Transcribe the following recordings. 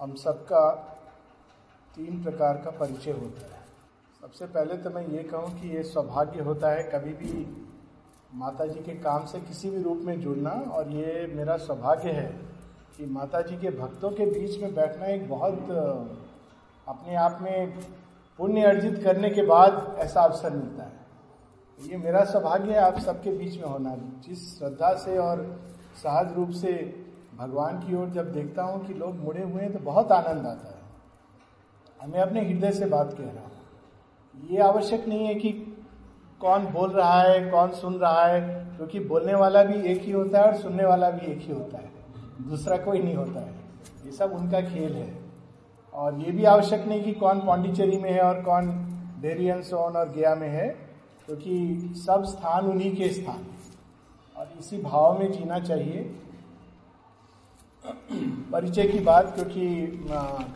हम सबका तीन प्रकार का परिचय होता है। सबसे पहले तो मैं ये कहूँ कि ये सौभाग्य होता है कभी भी माता जी के काम से किसी भी रूप में जुड़ना और ये मेरा सौभाग्य है कि माता जी के भक्तों के बीच में बैठना एक बहुत अपने आप में पुण्य अर्जित करने के बाद ऐसा अवसर मिलता है। ये मेरा सौभाग्य है आप सबके बीच में होना। जिस श्रद्धा से और सहज रूप से भगवान की ओर जब देखता हूँ कि लोग मुड़े हुए हैं तो बहुत आनंद आता है। मैं अपने हृदय से बात कह रहा हूँ। ये आवश्यक नहीं है कि कौन बोल रहा है, कौन सुन रहा है, क्योंकि तो बोलने वाला भी एक ही होता है और सुनने वाला भी एक ही होता है। दूसरा कोई नहीं होता है। ये सब उनका खेल है। और ये भी आवश्यक नहीं कि कौन पांडिचेरी में है और कौन डेरियन सोन और गया में है, क्योंकि तो सब स्थान उन्हीं के स्थान और इसी भाव में जीना चाहिए। परिचय की बात, क्योंकि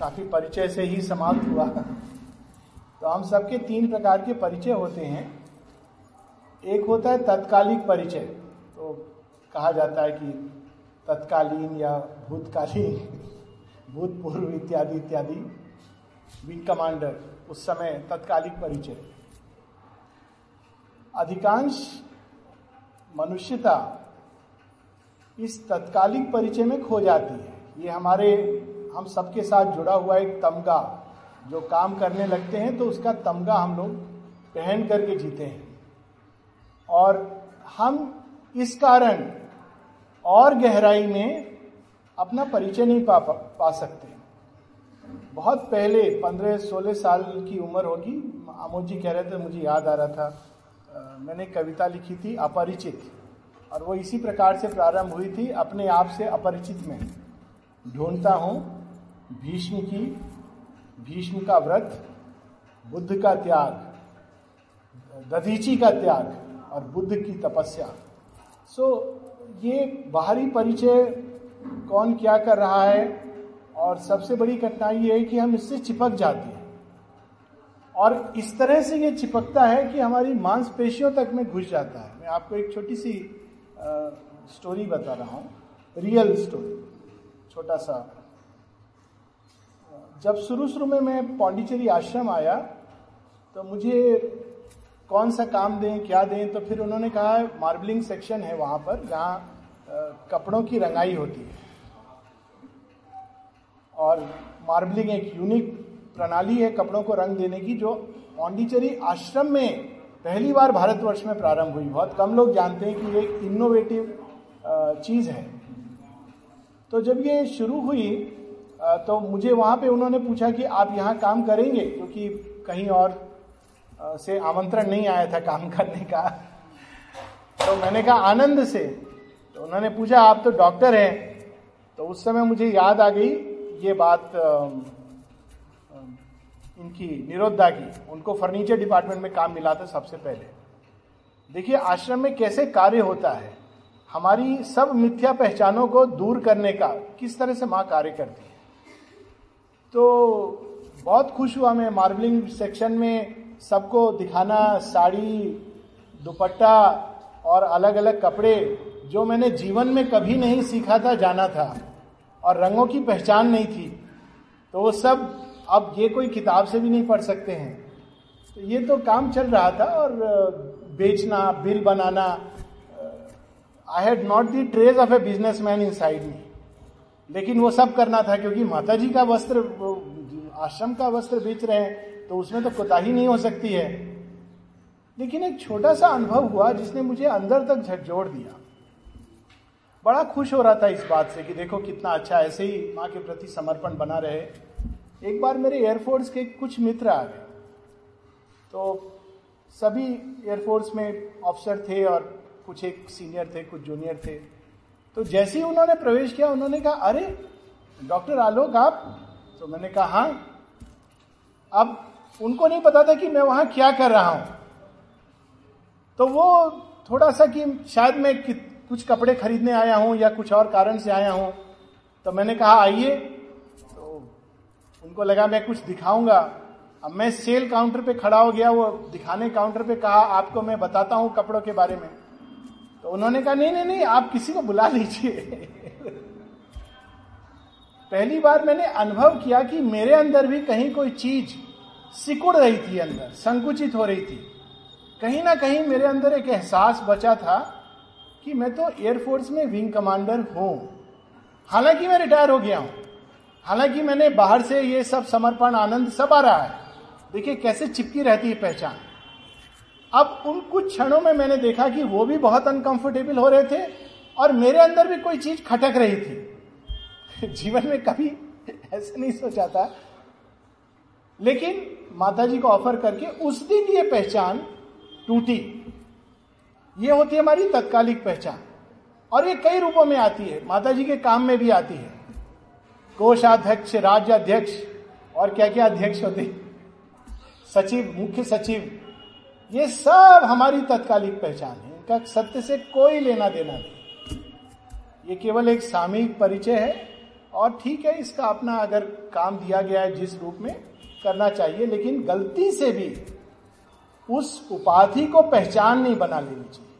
काफ़ी परिचय से ही समाप्त हुआ। तो हम सबके तीन प्रकार के परिचय होते हैं। एक होता है तत्कालिक परिचय तो कहा जाता है कि तत्कालीन या भूतकालीन, भूतपूर्व इत्यादि इत्यादि विंग कमांडर, उस समय तत्कालिक परिचय। अधिकांश मनुष्यता इस तत्कालिक परिचय में खो जाती है। ये हमारे, हम सबके साथ जुड़ा हुआ एक तमगा, जो काम करने लगते हैं तो उसका तमगा हम लोग पहन करके जीते हैं। और हम इस कारण और गहराई में अपना परिचय नहीं पा पा सकते। बहुत पहले, पंद्रह सोलह साल की उम्र होगी आमोद जी कह रहे थे, मुझे याद आ रहा था मैंने कविता लिखी थी, अपरिचित। और वो इसी प्रकार से प्रारंभ हुई थी अपने आप से अपरिचित में। ढूंढता हूँ भीष्म की भीष्म का व्रत बुद्ध का त्याग दधीची का त्याग और बुद्ध की तपस्या। सो so, ये बाहरी परिचय कौन क्या कर रहा है? और सबसे बड़ी कठिनाई ये है कि हम इससे चिपक जाते हैं। और इस तरह से ये चिपकता है कि हमारी मांसपेशियों तक में घुस जाता है। मैं आपको एक छोटी सी स्टोरी बता रहा हूँ। रियल स्टोरी छोटा सा। जब शुरू शुरू में मैं पौंडीचेरी आश्रम आया तो मुझे कौन सा काम दें, क्या दें तो फिर उन्होंने कहा मार्बलिंग सेक्शन है वहाँ पर, जहाँ कपड़ों की रंगाई होती है। और मार्बलिंग एक यूनिक प्रणाली है कपड़ों को रंग देने की, जो पौंडीचेरी आश्रम में पहली बार भारतवर्ष में प्रारंभ हुई। बहुत कम लोग जानते हैं कि ये इनोवेटिव चीज़ है। तो जब ये शुरू हुई तो मुझे वहाँ पे उन्होंने पूछा कि आप यहाँ काम करेंगे? क्योंकि कहीं और से आमंत्रण नहीं आया था काम करने का। तो मैंने कहा, आनंद से। तो उन्होंने पूछा, आप तो डॉक्टर हैं। तो उस समय मुझे याद आ गई ये बात इनकी निरोधा की, उनको फर्नीचर डिपार्टमेंट में काम मिला था सबसे पहले। देखिए, आश्रम में कैसे कार्य होता है? हमारी सब मिथ्या पहचानों को दूर करने का किस तरह से माँ कार्य करती है? तो बहुत खुश हुआ मैं मार्बलिंग सेक्शन में सबको दिखाना, साड़ी, दुपट्टा और अलग अलग कपड़े, जो मैंने जीवन में कभी नहीं सीखा था, जाना था, और रंगों की पहचान नहीं थी। तो वो सब अब ये कोई किताब से भी नहीं पढ़ सकते हैं। तो ये तो काम चल रहा था और बेचना, bill banana I had not the traits of a business man inside me लेकिन वो सब करना था क्योंकि माता जी का वस्त्र आश्रम का वस्त्र बेच रहे हैं तो उसमें तो कोताही नहीं हो सकती है। लेकिन एक छोटा सा अनुभव हुआ जिसने मुझे अंदर तक झकझोड़ दिया। बड़ा खुश हो रहा था इस बात से कि देखो कितना अच्छा ऐसे ही माँ के प्रति समर्पण बना रहे। एक बार मेरे एयरफोर्स के कुछ मित्र आ गए। तो सभी एयरफोर्स में ऑफिसर थे और कुछ एक सीनियर थे, कुछ जूनियर थे। तो जैसे ही उन्होंने प्रवेश किया, उन्होंने कहा, अरे डॉक्टर आलोक, आप? तो मैंने कहा हाँ। अब उनको नहीं पता था कि मैं वहाँ क्या कर रहा हूँ। तो वो थोड़ा सा कि शायद मैं कुछ कपड़े खरीदने आया हूँ या कुछ और कारण से आया हूँ। तो मैंने कहा, आइए। उनको लगा मैं कुछ दिखाऊँगा। अब मैं सेल काउंटर पे खड़ा हो गया, वो दिखाने काउंटर पे कहा, आपको मैं बताता हूँ कपड़ों के बारे में। तो उन्होंने कहा, नहीं नहीं नहीं, आप किसी को बुला लीजिए। पहली बार मैंने अनुभव किया कि मेरे अंदर भी कहीं कोई चीज़ सिकुड़ रही थी अंदर, संकुचित हो रही थी। कहीं ना कहीं मेरे अंदर एक एहसास बचा था कि मैं तो एयरफोर्स में विंग कमांडर हूँ। हालाँकि मैं रिटायर हो गया हूँ। हालाँकि मैंने बाहर से ये सब समर्पण, आनंद सब आ रहा है। देखिए कैसे चिपकी रहती है पहचान। अब उन कुछ क्षणों में मैंने देखा कि वो भी बहुत अनकंफर्टेबल हो रहे थे और मेरे अंदर भी कोई चीज़ खटक रही थी। जीवन में कभी ऐसे नहीं सोचा था। लेकिन माता जी को ऑफ़र करके उस दिन ये पहचान टूटी। ये होती है हमारी तत्कालिक पहचान। और ये कई रूपों में आती है। माता जी के काम में भी आती है। कोषाध्यक्ष राज्य अध्यक्ष और क्या क्या अध्यक्ष होते सचिव, मुख्य सचिव, ये सब हमारी तत्कालिक पहचान है। इनका सत्य से कोई लेना देना नहीं। ये केवल एक सामयिक परिचय है और ठीक है, इसका अपना अगर काम दिया गया है जिस रूप में करना चाहिए, लेकिन गलती से भी उस उपाधि को पहचान नहीं बना लेनी चाहिए।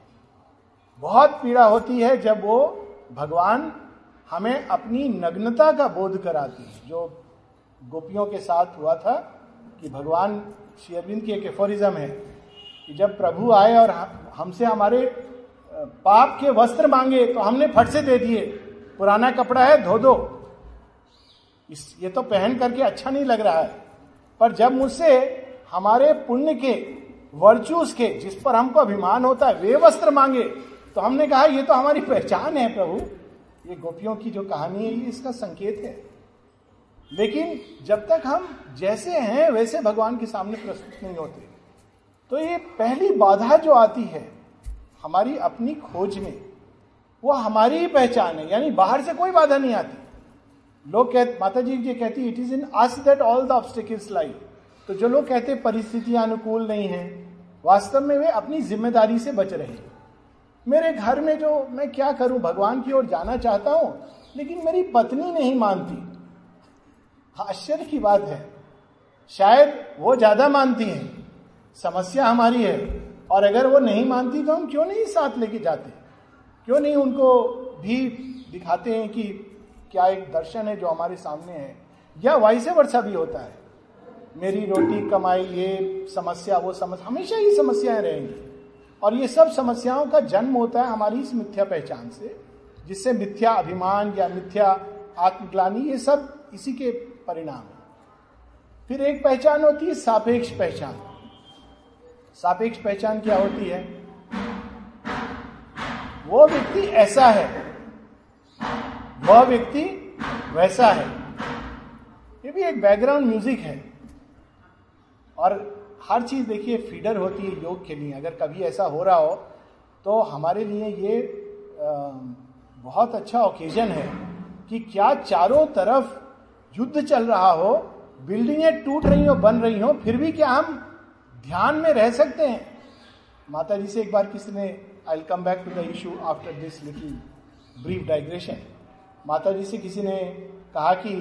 बहुत पीड़ा होती है जब वो भगवान हमें अपनी नग्नता का बोध कराती है। जो गोपियों के साथ हुआ था कि भगवान श्री अरविंद की एक एफोरिज्म है कि जब प्रभु आए और हमसे हमारे पाप के वस्त्र मांगे तो हमने फट से दे दिए। पुराना कपड़ा है, धो दो। इस, ये तो पहन करके अच्छा नहीं लग रहा है। पर जब मुझसे हमारे पुण्य के वर्चूस के, जिस पर हमको अभिमान होता है, वे वस्त्र मांगे तो हमने कहा, ये तो हमारी पहचान है प्रभु। ये गोपियों की जो कहानी है, ये इसका संकेत है। लेकिन जब तक हम जैसे हैं, वैसे भगवान के सामने प्रस्तुत नहीं होते। तो ये पहली बाधा जो आती है, हमारी अपनी खोज में, वो हमारी ही पहचान है। यानी बाहर से कोई बाधा नहीं आती। लोग कहते माता जी ये कहती it is in us that all the obstacles life तो जो लोग कहते, परिस्थितियाँ अनुकूल नहीं है। वास्तव में वे अपनी ज़िम्मेदारी से बच रहे हैं। मेरे घर में जो मैं क्या करूँ, भगवान की ओर जाना चाहता हूँ, लेकिन मेरी पत्नी नहीं मानती। आश्चर्य की बात है। शायद वो ज़्यादा मानती है। समस्या हमारी है। और अगर वो नहीं मानती तो हम क्यों नहीं साथ लेके जाते? क्यों नहीं उनको भी दिखाते हैं कि क्या एक दर्शन है जो हमारे सामने है? या वाइसे वर्षा भी होता है। मेरी रोटी, कमाई, ये समस्या, वो समस्या, हमेशा ही समस्याएँ रहेंगी। और ये सब समस्याओं का जन्म होता है हमारी इस मिथ्या पहचान से, जिससे मिथ्या अभिमान या मिथ्या आत्मग्लानी, ये सब इसी के परिणाम है। फिर एक पहचान होती है सापेक्ष पहचान। सापेक्ष पहचान क्या होती है? वो व्यक्ति ऐसा है, वह व्यक्ति वैसा है। ये भी एक बैकग्राउंड म्यूज़िक है। और हर चीज़ देखिए फीडर होती है योग के लिए। अगर कभी ऐसा हो रहा हो तो हमारे लिए ये बहुत अच्छा ओकेजन है कि क्या चारों तरफ़ युद्ध चल रहा हो बिल्डिंगें टूट रही हो, बन रही हो, फिर भी क्या हम ध्यान में रह सकते हैं? माता जी से एक बार किसी ने I come back to the issue after this little brief digression माता जी से किसी ने कहा कि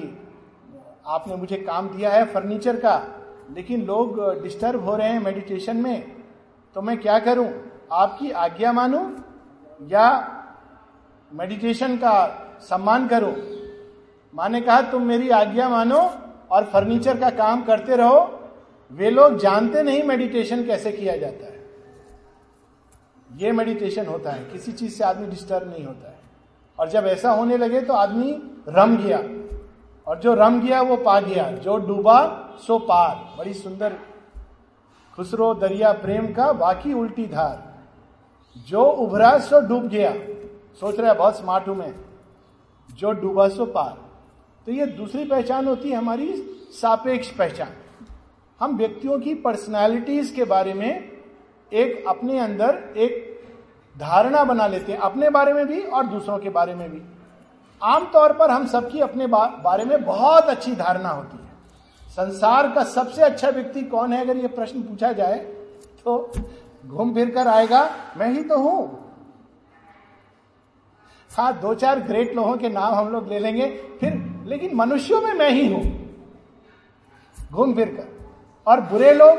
आपने मुझे काम दिया है फर्नीचर का। लेकिन लोग डिस्टर्ब हो रहे हैं मेडिटेशन में तो मैं क्या करूँ? आपकी आज्ञा मानूं? या मेडिटेशन का सम्मान करूँ? माने कहा, तुम मेरी आज्ञा मानो और फर्नीचर का काम करते रहो। वे लोग जानते नहीं मेडिटेशन कैसे किया जाता है। ये मेडिटेशन होता है। किसी चीज़ से आदमी डिस्टर्ब नहीं होता है। और जब ऐसा होने लगे तो आदमी रम गया। और जो रम गया, वो पा गया। जो डूबा सो पार बड़ी सुंदर खुसरो दरिया प्रेम का बाकी उल्टी धार। जो उभरा सो डूब गया। सोच रहा है बहुत स्मार्ट हूँ मैं। जो डूबा सो पार। तो ये दूसरी पहचान होती है हमारी सापेक्ष पहचान। हम व्यक्तियों की पर्सनालिटीज के बारे में एक अपने अंदर एक धारणा बना लेते हैं। अपने बारे में भी और दूसरों के बारे में भी। आमतौर पर हम सबकी अपने बारे में बहुत अच्छी धारणा होती है। संसार का सबसे अच्छा व्यक्ति कौन है? अगर ये प्रश्न पूछा जाए तो घूम फिर कर आएगा, मैं ही तो हूँ। हाँ दो चार ग्रेट लोगों के नाम हम लोग ले लेंगे, फिर, लेकिन मनुष्यों में मैं ही हूँ। घूम फिर कर। और बुरे लोग,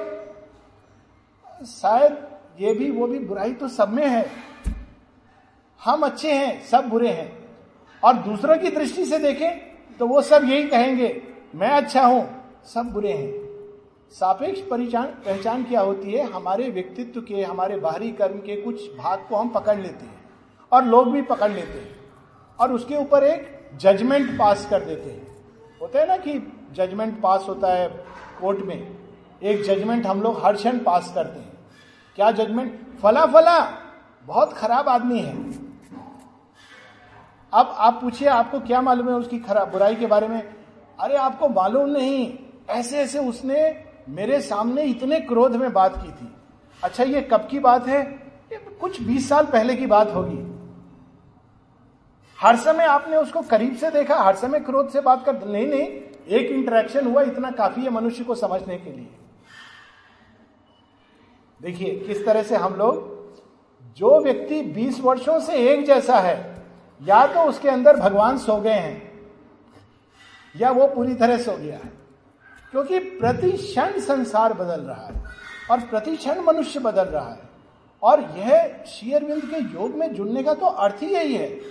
शायद ये भी, वो भी बुराई तो सब में है। हम अच्छे हैं, सब बुरे हैं। और दूसरों की दृष्टि से देखें तो वो सब यही कहेंगे, मैं अच्छा हूँ। सब बुरे हैं। सापेक्ष परिचान पहचान क्या होती है? हमारे व्यक्तित्व के, हमारे बाहरी कर्म के कुछ भाग को हम पकड़ लेते हैं और लोग भी पकड़ लेते हैं और उसके ऊपर एक जजमेंट पास कर देते हैं। होता है ना कि जजमेंट पास होता है कोर्ट में, एक जजमेंट हम लोग हर क्षण पास करते हैं। क्या जजमेंट फला फला, बहुत खराब आदमी है। अब आप पूछिए, आपको क्या मालूम है उसकी खराब बुराई के बारे में? अरे आपको मालूम नहीं। ऐसे ऐसे उसने मेरे सामने इतने क्रोध में बात की थी। अच्छा ये कब की बात है? ये कुछ बीस साल पहले की बात होगी। हर समय आपने उसको करीब से देखा, हर समय क्रोध से बात कर, नहीं नहीं, एक इंटरेक्शन हुआ इतना काफ़ी है मनुष्य को समझने के लिए। देखिए, किस तरह से हम लोग, जो व्यक्ति 20 वर्षों से एक जैसा है, या तो उसके अंदर भगवान सो गए हैं, या वो पूरी तरह सो गया है। क्योंकि प्रति क्षण संसार बदल रहा है और प्रति क्षण मनुष्य बदल रहा है। और यह शेयरविंद के योग में जुड़ने का तो अर्थ ही यही है।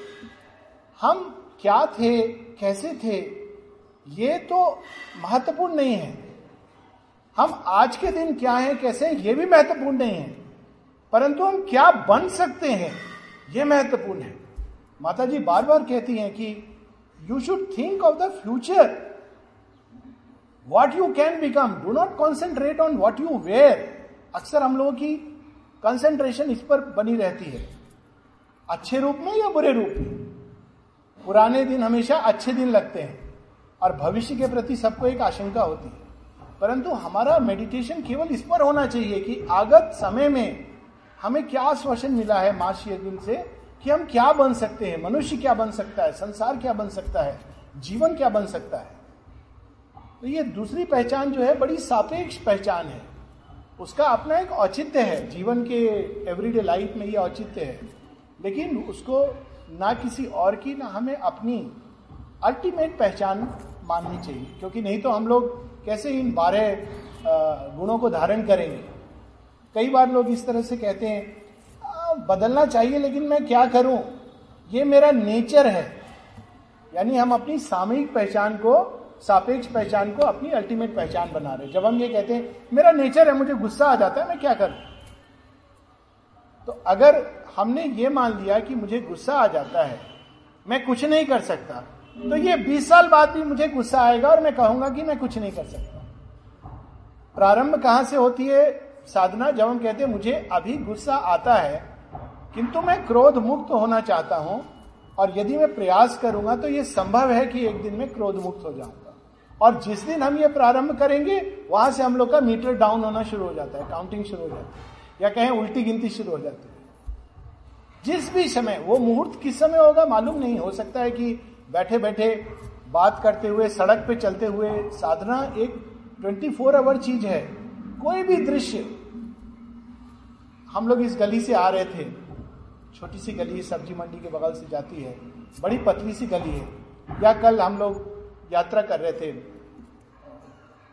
हम क्या थे, कैसे थे, ये तो महत्वपूर्ण नहीं है। हम आज के दिन क्या हैं, कैसे हैं, ये भी महत्वपूर्ण नहीं है। परंतु हम क्या बन सकते हैं, ये महत्वपूर्ण है। माता जी बार बार कहती हैं कि you should think of the future what you can become do not concentrate on what you were अक्सर हम लोगों की कंसेंट्रेशन इस पर बनी रहती है। अच्छे रूप में या बुरे रूप में? पुराने दिन हमेशा अच्छे दिन लगते हैं और भविष्य के प्रति सबको एक आशंका होती है। परंतु हमारा मेडिटेशन केवल इस पर होना चाहिए कि आगत समय में हमें क्या आश्वासन मिला है माँ शेरविंद से कि हम क्या बन सकते हैं? मनुष्य क्या बन सकता है? संसार क्या बन सकता है? जीवन क्या बन सकता है? तो ये दूसरी पहचान जो है, बड़ी सापेक्ष पहचान है। उसका अपना एक औचित्य है। जीवन के एवरीडे लाइफ में ये औचित्य है। लेकिन उसको ना किसी और की, ना हमें अपनी अल्टीमेट पहचान माननी चाहिए। क्योंकि नहीं तो हम लोग कैसे इन बारह गुणों को धारण करेंगे? कई बार लोग इस तरह से कहते हैं बदलना चाहिए, लेकिन मैं क्या करूँ? ये मेरा नेचर है। यानी हम अपनी सामयिक पहचान को सापेक्ष पहचान को अपनी अल्टीमेट पहचान बना रहे जब हम ये कहते हैं, मेरा नेचर है, मुझे गुस्सा आ जाता है, मैं क्या करूँ? तो अगर हमने ये मान लिया कि मुझे गुस्सा आ जाता है, मैं कुछ नहीं कर सकता तो ये 20 साल बाद भी मुझे गुस्सा आएगा और मैं कहूँगा कि मैं कुछ नहीं कर सकता। प्रारंभ कहाँ से होती है साधना? जब हम कहते हैं, मुझे अभी गुस्सा आता है, किंतु मैं क्रोध मुक्त होना चाहता हूँ, और यदि मैं प्रयास करूँगा तो यह संभव है कि एक दिन में क्रोध मुक्त हो जाऊँगा और जिस दिन हम ये प्रारंभ करेंगे, वहाँ से हम लोग का मीटर डाउन होना शुरू हो जाता है काउंटिंग शुरू हो जाती है, या कहें उल्टी गिनती शुरू हो जाती है। जिस भी समय, वो मुहूर्त किस समय होगा मालूम नहीं, हो सकता है कि बैठे बैठे बात करते हुए, सड़क पे चलते हुए साधना एक 24 फोर आवर चीज़ है। कोई भी दृश्य, हम लोग इस गली से आ रहे थे, छोटी सी गली सब्ज़ी मंडी के बगल से जाती है, बड़ी पतली सी गली है, या कल हम लोग यात्रा कर रहे थे।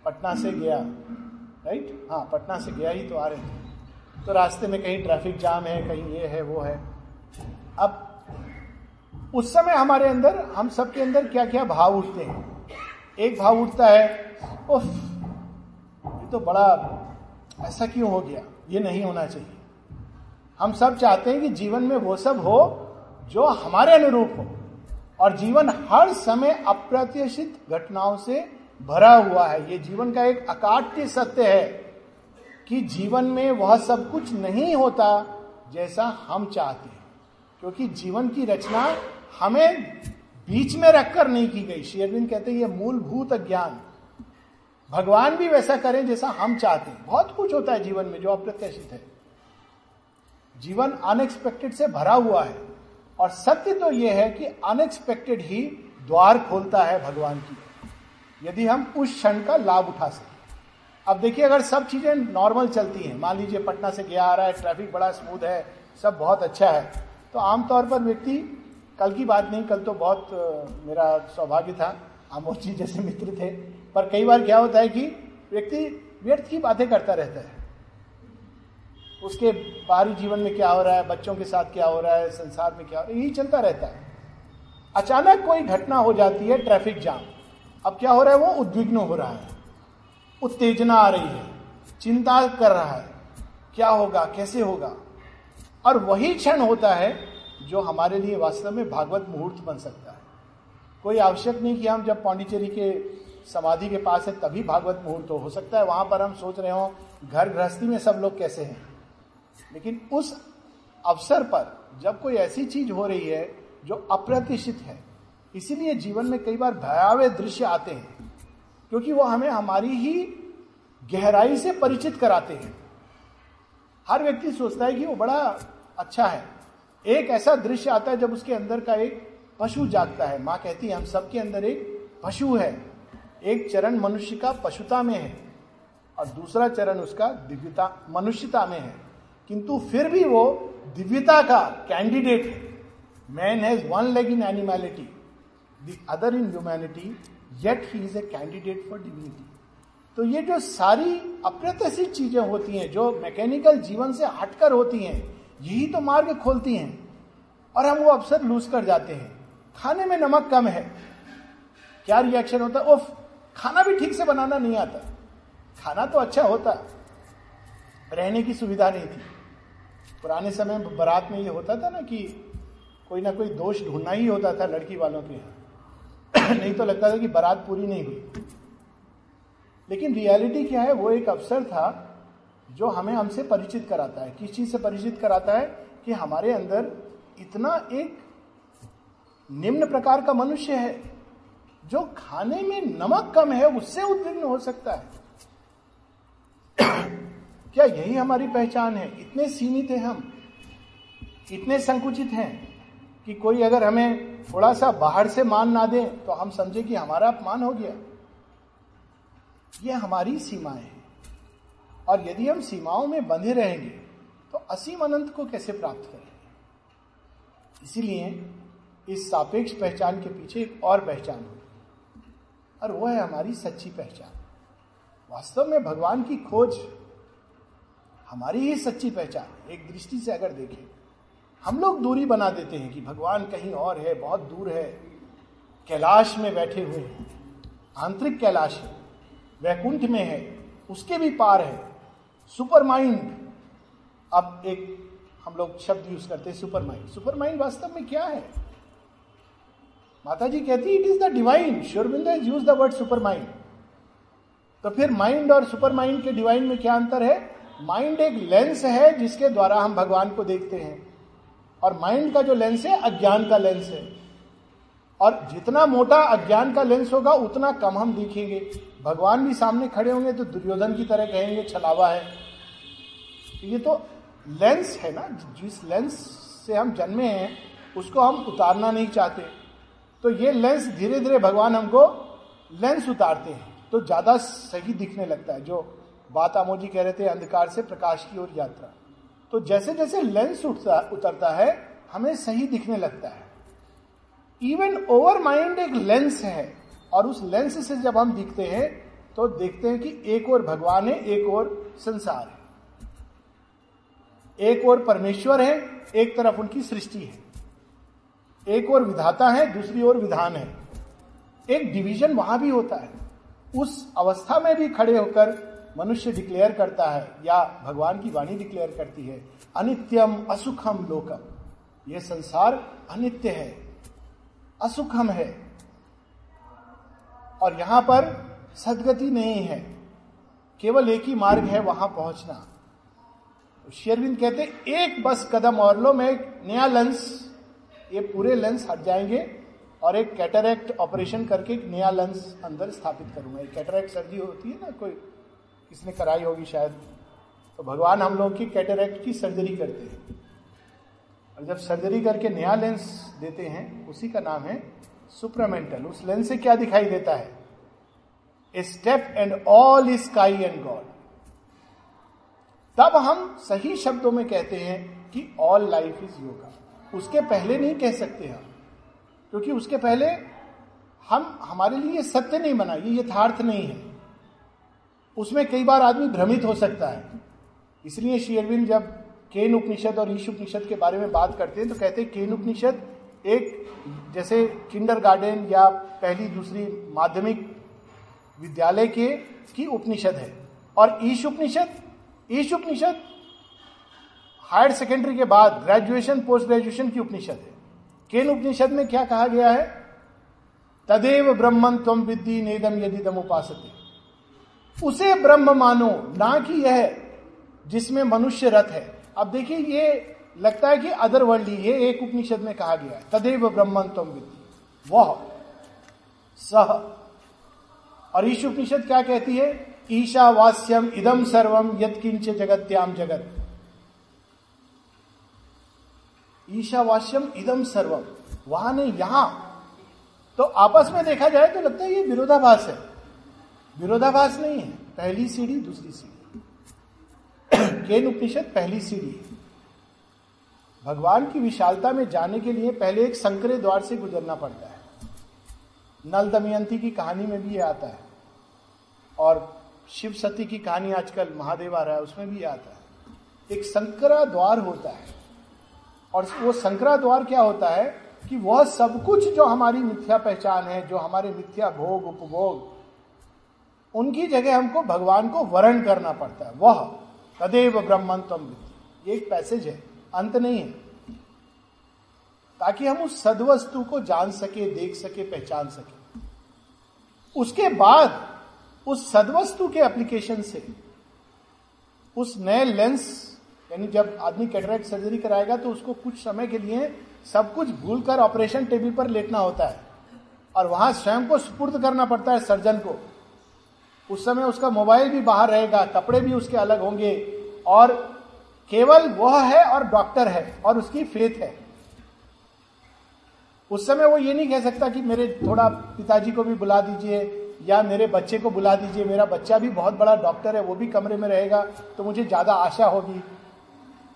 पटना से गया राइट हाँ पटना से गया ही तो आ रहे थे। तो रास्ते में कहीं ट्रैफ़िक जाम है, कहीं ये है, वो है। अब उस समय हमारे अंदर, हम सबके अंदर क्या क्या भाव उठते हैं? एक भाव उठता है, उफ, ये तो बड़ा ऐसा क्यों हो गया? ये नहीं होना चाहिए। हम सब चाहते हैं कि जीवन में वो सब हो जो हमारे अनुरूप हो। और जीवन हर समय अप्रत्याशित घटनाओं से भरा हुआ है। ये जीवन का एक अकाट्य सत्य है कि जीवन में वह सब कुछ नहीं होता जैसा हम चाहते हैं। क्योंकि जीवन की रचना हमें बीच में रखकर नहीं की गई। शेरविंद कहते हैं, ये मूलभूत ज्ञान। भगवान भी वैसा करें जैसा हम चाहते हैं। बहुत कुछ होता है जीवन में जो अप्रत्याशित है। जीवन अनएक्सपेक्टेड से भरा हुआ है। और सत्य तो यह है कि अनएक्सपेक्टेड ही द्वार खोलता है भगवान की। यदि हम उस क्षण का लाभ उठा सकें। अब देखिए, अगर सब चीज़ें नॉर्मल चलती हैं, मान लीजिए पटना से गया आ रहा है ट्रैफ़िक बड़ा स्मूथ है, सब बहुत अच्छा है तो आमतौर पर व्यक्ति, कल की बात नहीं, कल तो बहुत मेरा सौभाग्य था, आमोद जी जैसे मित्र थे, पर कई बार क्या होता है कि व्यक्ति व्यर्थ की बातें करता रहता है। उसके बाहरी जीवन में क्या हो रहा है बच्चों के साथ क्या हो रहा है संसार में क्या हो रहा है यही चलता रहता है। अचानक कोई घटना हो जाती है ट्रैफ़िक जाम। अब क्या हो रहा है वो उद्विग्न हो रहा है उत्तेजना आ रही है चिंता कर रहा है क्या होगा कैसे होगा? और वही क्षण होता है जो हमारे लिए वास्तव में भागवत मुहूर्त बन सकता है। कोई आवश्यक नहीं कि हम जब पांडिचेरी के समाधि के पास है तभी भागवत मुहूर्त हो, सकता है। वहाँ पर हम सोच रहे हो घर गृहस्थी में सब लोग कैसे हैं? लेकिन उस अवसर पर जब कोई ऐसी चीज़ हो रही है जो अप्रतिष्ठित है, इसीलिए जीवन में कई बार भयावह दृश्य आते हैं, क्योंकि वो हमें हमारी ही गहराई से परिचित कराते हैं। हर व्यक्ति सोचता है कि वो बड़ा अच्छा है। एक ऐसा दृश्य आता है जब उसके अंदर का एक पशु जागता है। माँ कहती है, हम सबके अंदर एक पशु है। एक चरण मनुष्य का पशुता में है और दूसरा चरण उसका दिव्यता, मनुष्यता में है। किंतु फिर भी वो दिव्यता का कैंडिडेट है। Man has one leg in animality the other in humanity yet he is a candidate for divinity तो ये जो सारी अप्रत्याशित चीज़ें होती हैं, जो मैकेनिकल जीवन से हटकर होती हैं, यही तो मार्ग खोलती हैं। और हम वो अवसर लूज कर जाते हैं। खाने में नमक कम है। क्या रिएक्शन होता है? उफ, खाना भी ठीक से बनाना नहीं आता। खाना तो अच्छा होता। रहने की सुविधा नहीं थी। पुराने समय बारात में ये होता था ना कि कोई ना कोई दोष ढूंढना ही होता था लड़की वालों के यहाँ। नहीं तो लगता था कि बारात पूरी नहीं हुई। लेकिन रियलिटी क्या है, वो एक अवसर था जो हमें हमसे परिचित कराता है। किस चीज़ से परिचित कराता है कि हमारे अंदर इतना एक निम्न प्रकार का मनुष्य है, जो खाने में नमक कम है, उससे उद्विग्न हो सकता है। क्या यही हमारी पहचान है? इतने सीमित है हम। इतने संकुचित हैं कि कोई अगर हमें थोड़ा सा बाहर से मान ना दे तो हम समझे कि हमारा अपमान हो गया। ये हमारी सीमाएँ हैं। और यदि हम सीमाओं में बंधे रहेंगे तो असीम अनंत को कैसे प्राप्त करेंगे? इसीलिए इस सापेक्ष पहचान के पीछे एक और पहचान होती और वह है हमारी सच्ची पहचान। वास्तव में भगवान की खोज हमारी ही सच्ची पहचान, एक दृष्टि से अगर देखें, हम लोग दूरी बना देते हैं कि भगवान कहीं और है, बहुत दूर है, कैलाश में बैठे हुए हैं, आंतरिक कैलाश है, वैकुंठ में है, उसके भी पार है सुपर माइंड अब एक हम लोग शब्द यूज़ करते हैं सुपर माइंड सुपर माइंड वास्तव में क्या है? माता जी कहती it is the divine Sri Aurobindo use the word super mind तो फिर माइंड और सुपर माइंड के डिवाइन में क्या अंतर है? माइंड एक लेंस है जिसके द्वारा हम भगवान को देखते हैं। और माइंड का जो लेंस है, अज्ञान का लेंस है। और जितना मोटा अज्ञान का लेंस होगा, उतना कम हम दिखेंगे। भगवान भी सामने खड़े होंगे तो दुर्योधन की तरह कहेंगे, छलावा है। ये तो लेंस है ना। जिस लेंस से हम जन्मे हैं, उसको हम उतारना नहीं चाहते। तो ये लेंस धीरे धीरे भगवान हमको लेंस उतारते हैं। तो ज़्यादा सही दिखने लगता है। जो बात आमोजी कह रहे थे, अंधकार से प्रकाश की ओर यात्रा। तो जैसे जैसे लेंस उठता, उतरता है, हमें सही दिखने लगता है। इवन ओवर माइंड एक लेंस है, और उस लेंस से जब हम दिखते हैं तो देखते हैं कि एक और भगवान है, एक और संसार है। एक और परमेश्वर है, एक तरफ़ उनकी सृष्टि है। एक और विधाता है, दूसरी ओर विधान है। एक डिवीज़न वहाँ भी होता है। उस अवस्था में भी खड़े होकर मनुष्य डिक्लेयर करता है या भगवान की वाणी डिक्लेयर करती है, अनित्यम असुखम लोकम। यह संसार अनित्य है, असुखम है। और यहाँ पर सदगति नहीं है, केवल एक ही मार्ग है वहाँ पहुँचना। शेरविंद कहते, एक बस कदम और लो, मैं नया लेंस ये पूरे लेंस हट जाएँगे और एक कैटरेक्ट ऑपरेशन करके एक नया लेंस अंदर स्थापित करूँगा। एक कैटरेक्ट सर्जरी होती है ना, कोई किसने कराई होगी शायद? तो भगवान हम लोग की कैटरेक्ट की सर्जरी करते हैं। और जब सर्जरी करके नया लेंस देते हैं, उसी का नाम है सुपरामेंटल उस लेंस से क्या दिखाई देता है? A step and all is sky and God तब हम सही शब्दों में कहते हैं कि ऑल लाइफ इज़ योगा उसके पहले नहीं कह सकते हम, क्योंकि उसके पहले हम, हमारे लिए सत्य नहीं बना, ये यथार्थ नहीं है। उसमें कई बार आदमी भ्रमित हो सकता है। इसलिए श्री अरविंद जब केन उपनिषद और ईश उपनिषद के बारे में बात करते हैं तो कहते हैं केन उपनिषद एक जैसे किंडर गार्डन या पहली दूसरी माध्यमिक विद्यालय के की उपनिषद है। और ईश उपनिषद ईश उपनिषद हायर सेकेंडरी के बाद ग्रेजुएशन, पोस्ट ग्रेजुएशन की उपनिषद है। केन उपनिषद में क्या कहा गया है? तदेव ब्रह्मन तम विद्धि नेदम यदि दम उपासते उसे ब्रह्म मानो, ना कि यह, जिसमें मनुष्य रथ है। अब देखिए, ये लगता है कि अदर वर्ल्ड ये एक उपनिषद में कहा गया है। तदेव ब्रह्मन विद्धि। वह, सह। और ईश उपनिषद क्या कहती है? ईशावास्यम इदम सर्वम यत्किंच जगत्याम जगत। ईशावास्यम इदम सर्वम वहाँ नहीं, यहाँ। तो आपस में देखा जाए तो लगता है ये विरोधाभास है। विरोधाभास नहीं है। पहली सीढ़ी, दूसरी सीढ़ी। केन उपनिषद पहली सीढ़ी है। भगवान की विशालता में जाने के लिए पहले एक संकरे द्वार से गुजरना पड़ता है। नल दमयंती की कहानी में भी ये आता है। और शिव सती की कहानी आजकल महादेव आ रहा है, उसमें भी आता है। एक संकरा द्वार होता है। और वो संकरा द्वार क्या होता है कि वह सब कुछ जो हमारी मिथ्या पहचान है, जो हमारे मिथ्या भोग, उपभोग उनकी जगह हमको भगवान को वर्ण करना पड़ता है। वह तदेव ब्रह्मन तम ये एक पैसेज है, अंत नहीं है। ताकि हम उस सदवस्तु को जान सके, देख सके, पहचान सके। उसके बाद, उस सदवस्तु के एप्लीकेशन से, उस नए लेंस यानी जब आदमी कैटरेक्ट सर्जरी कराएगा तो उसको कुछ समय के लिए सब कुछ भूलकर ऑपरेशन टेबल पर लेटना होता है। और वहाँ स्वयं को सुपुर्द करना पड़ता है सर्जन को। उस समय उसका मोबाइल भी बाहर रहेगा, कपड़े भी उसके अलग होंगे और केवल वह है और डॉक्टर है और उसकी फेथ है। उस समय वो ये नहीं कह सकता कि मेरे थोड़ा पिताजी को भी बुला दीजिए या मेरे बच्चे को बुला दीजिए, मेरा बच्चा भी बहुत बड़ा डॉक्टर है, वो भी कमरे में रहेगा तो मुझे ज़्यादा आशा होगी।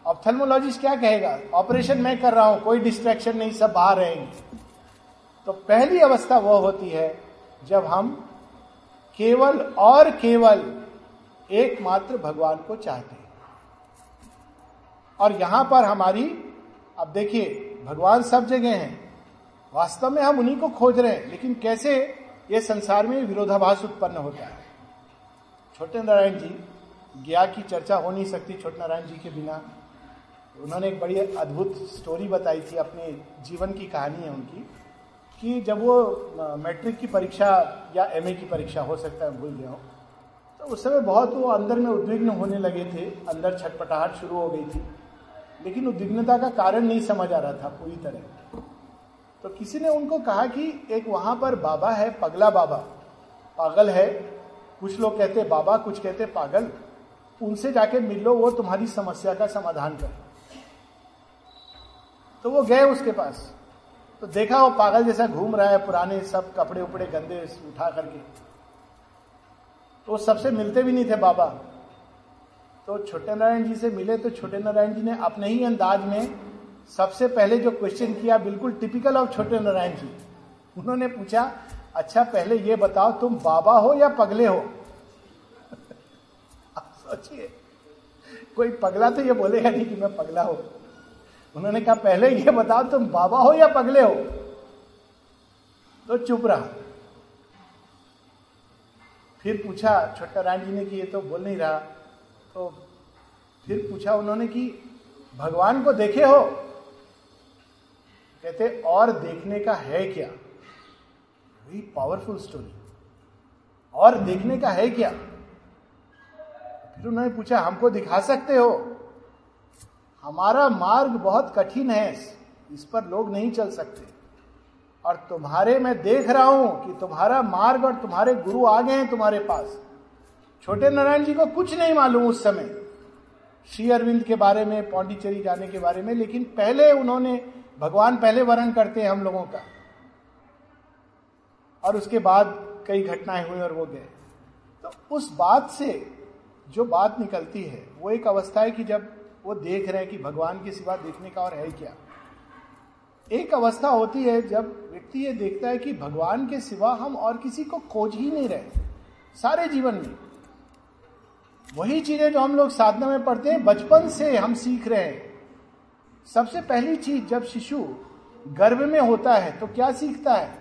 ऑप्थेल्मोलॉजिस्ट क्या कहेगा? ऑपरेशन मैं कर रहा हूँ, कोई डिस्ट्रैक्शन नहीं, सब बाहर रहेंगे। तो पहली अवस्था वह होती है जब हम केवल और केवल एकमात्र भगवान को चाहते हैं। और यहाँ पर हमारी, अब देखिए, भगवान सब जगह हैं। वास्तव में हम उन्हीं को खोज रहे हैं, लेकिन कैसे ये संसार में विरोधाभास उत्पन्न होता है? छोटे नारायण जी, ज्ञा की चर्चा हो नहीं सकती छोटे नारायण जी के बिना। उन्होंने एक बड़ी अद्भुत स्टोरी बताई थी, अपने जीवन की कहानी है उनकी। कि जब वो मैट्रिक की परीक्षा या एमए की परीक्षा, हो सकता है, भूल गया हूँ तो उस समय बहुत वो अंदर में उद्विग्न होने लगे थे, अंदर छटपटाहट शुरू हो गई थी, लेकिन उद्विग्नता का कारण नहीं समझ आ रहा था पूरी तरह। तो किसी ने उनको कहा कि एक वहाँ पर बाबा है, पगला बाबा, पागल है, कुछ लोग कहते बाबा, कुछ कहते पागल, उनसे जाके मिल लो, वो तुम्हारी समस्या का समाधान कर। तो वो गए उसके पास। तो देखा वो पागल जैसा घूम रहा है पुराने सब कपड़े उपड़े गंदे उठा करके। तो सबसे मिलते भी नहीं थे बाबा। तो छोटे नारायण जी से मिले तो छोटे नारायण जी ने अपने ही अंदाज में सबसे पहले जो क्वेश्चन किया, बिल्कुल टिपिकल ऑफ़ छोटे नारायण जी। उन्होंने पूछा अच्छा पहले ये बताओ, तुम बाबा हो या पगले हो? आप सोचिए, कोई पगला तो ये बोलेगा नहीं कि मैं पगला हूँ। उन्होंने कहा, पहले ये बताओ तुम बाबा हो या पगले हो? तो चुप रहा। फिर पूछा, छोटा राम जी ने कि ये तो बोल नहीं रहा? तो फिर पूछा उन्होंने कि, भगवान को देखे हो? कहते, और देखने का है क्या? वेरी पावरफुल स्टोरी और देखने का है क्या? फिर उन्होंने पूछा, हमको दिखा सकते हो? हमारा मार्ग बहुत कठिन है, इस पर लोग नहीं चल सकते। और तुम्हारे मैं देख रहा हूँ कि तुम्हारा मार्ग और तुम्हारे गुरु आ गए हैं तुम्हारे पास। छोटे नारायण जी को कुछ नहीं मालूम उस समय, श्री अरविंद के बारे में, पौंडीचेरी जाने के बारे में, लेकिन पहले उन्होंने, भगवान पहले वर्ण करते हैं हम लोगों का। और उसके बाद कई घटनाएँ हुई और वो गए। तो उस बात से जो बात निकलती है, वो एक अवस्था है कि जब वो देख रहे हैं कि भगवान के सिवा देखने का और है क्या? एक अवस्था होती है जब व्यक्ति ये देखता है कि भगवान के सिवा हम और किसी को खोज ही नहीं रहे सारे जीवन में। वही चीज़ें जो हम लोग साधना में पढ़ते हैं, बचपन से हम सीख रहे हैं। सबसे पहली चीज़, जब शिशु गर्भ में होता है तो क्या सीखता है?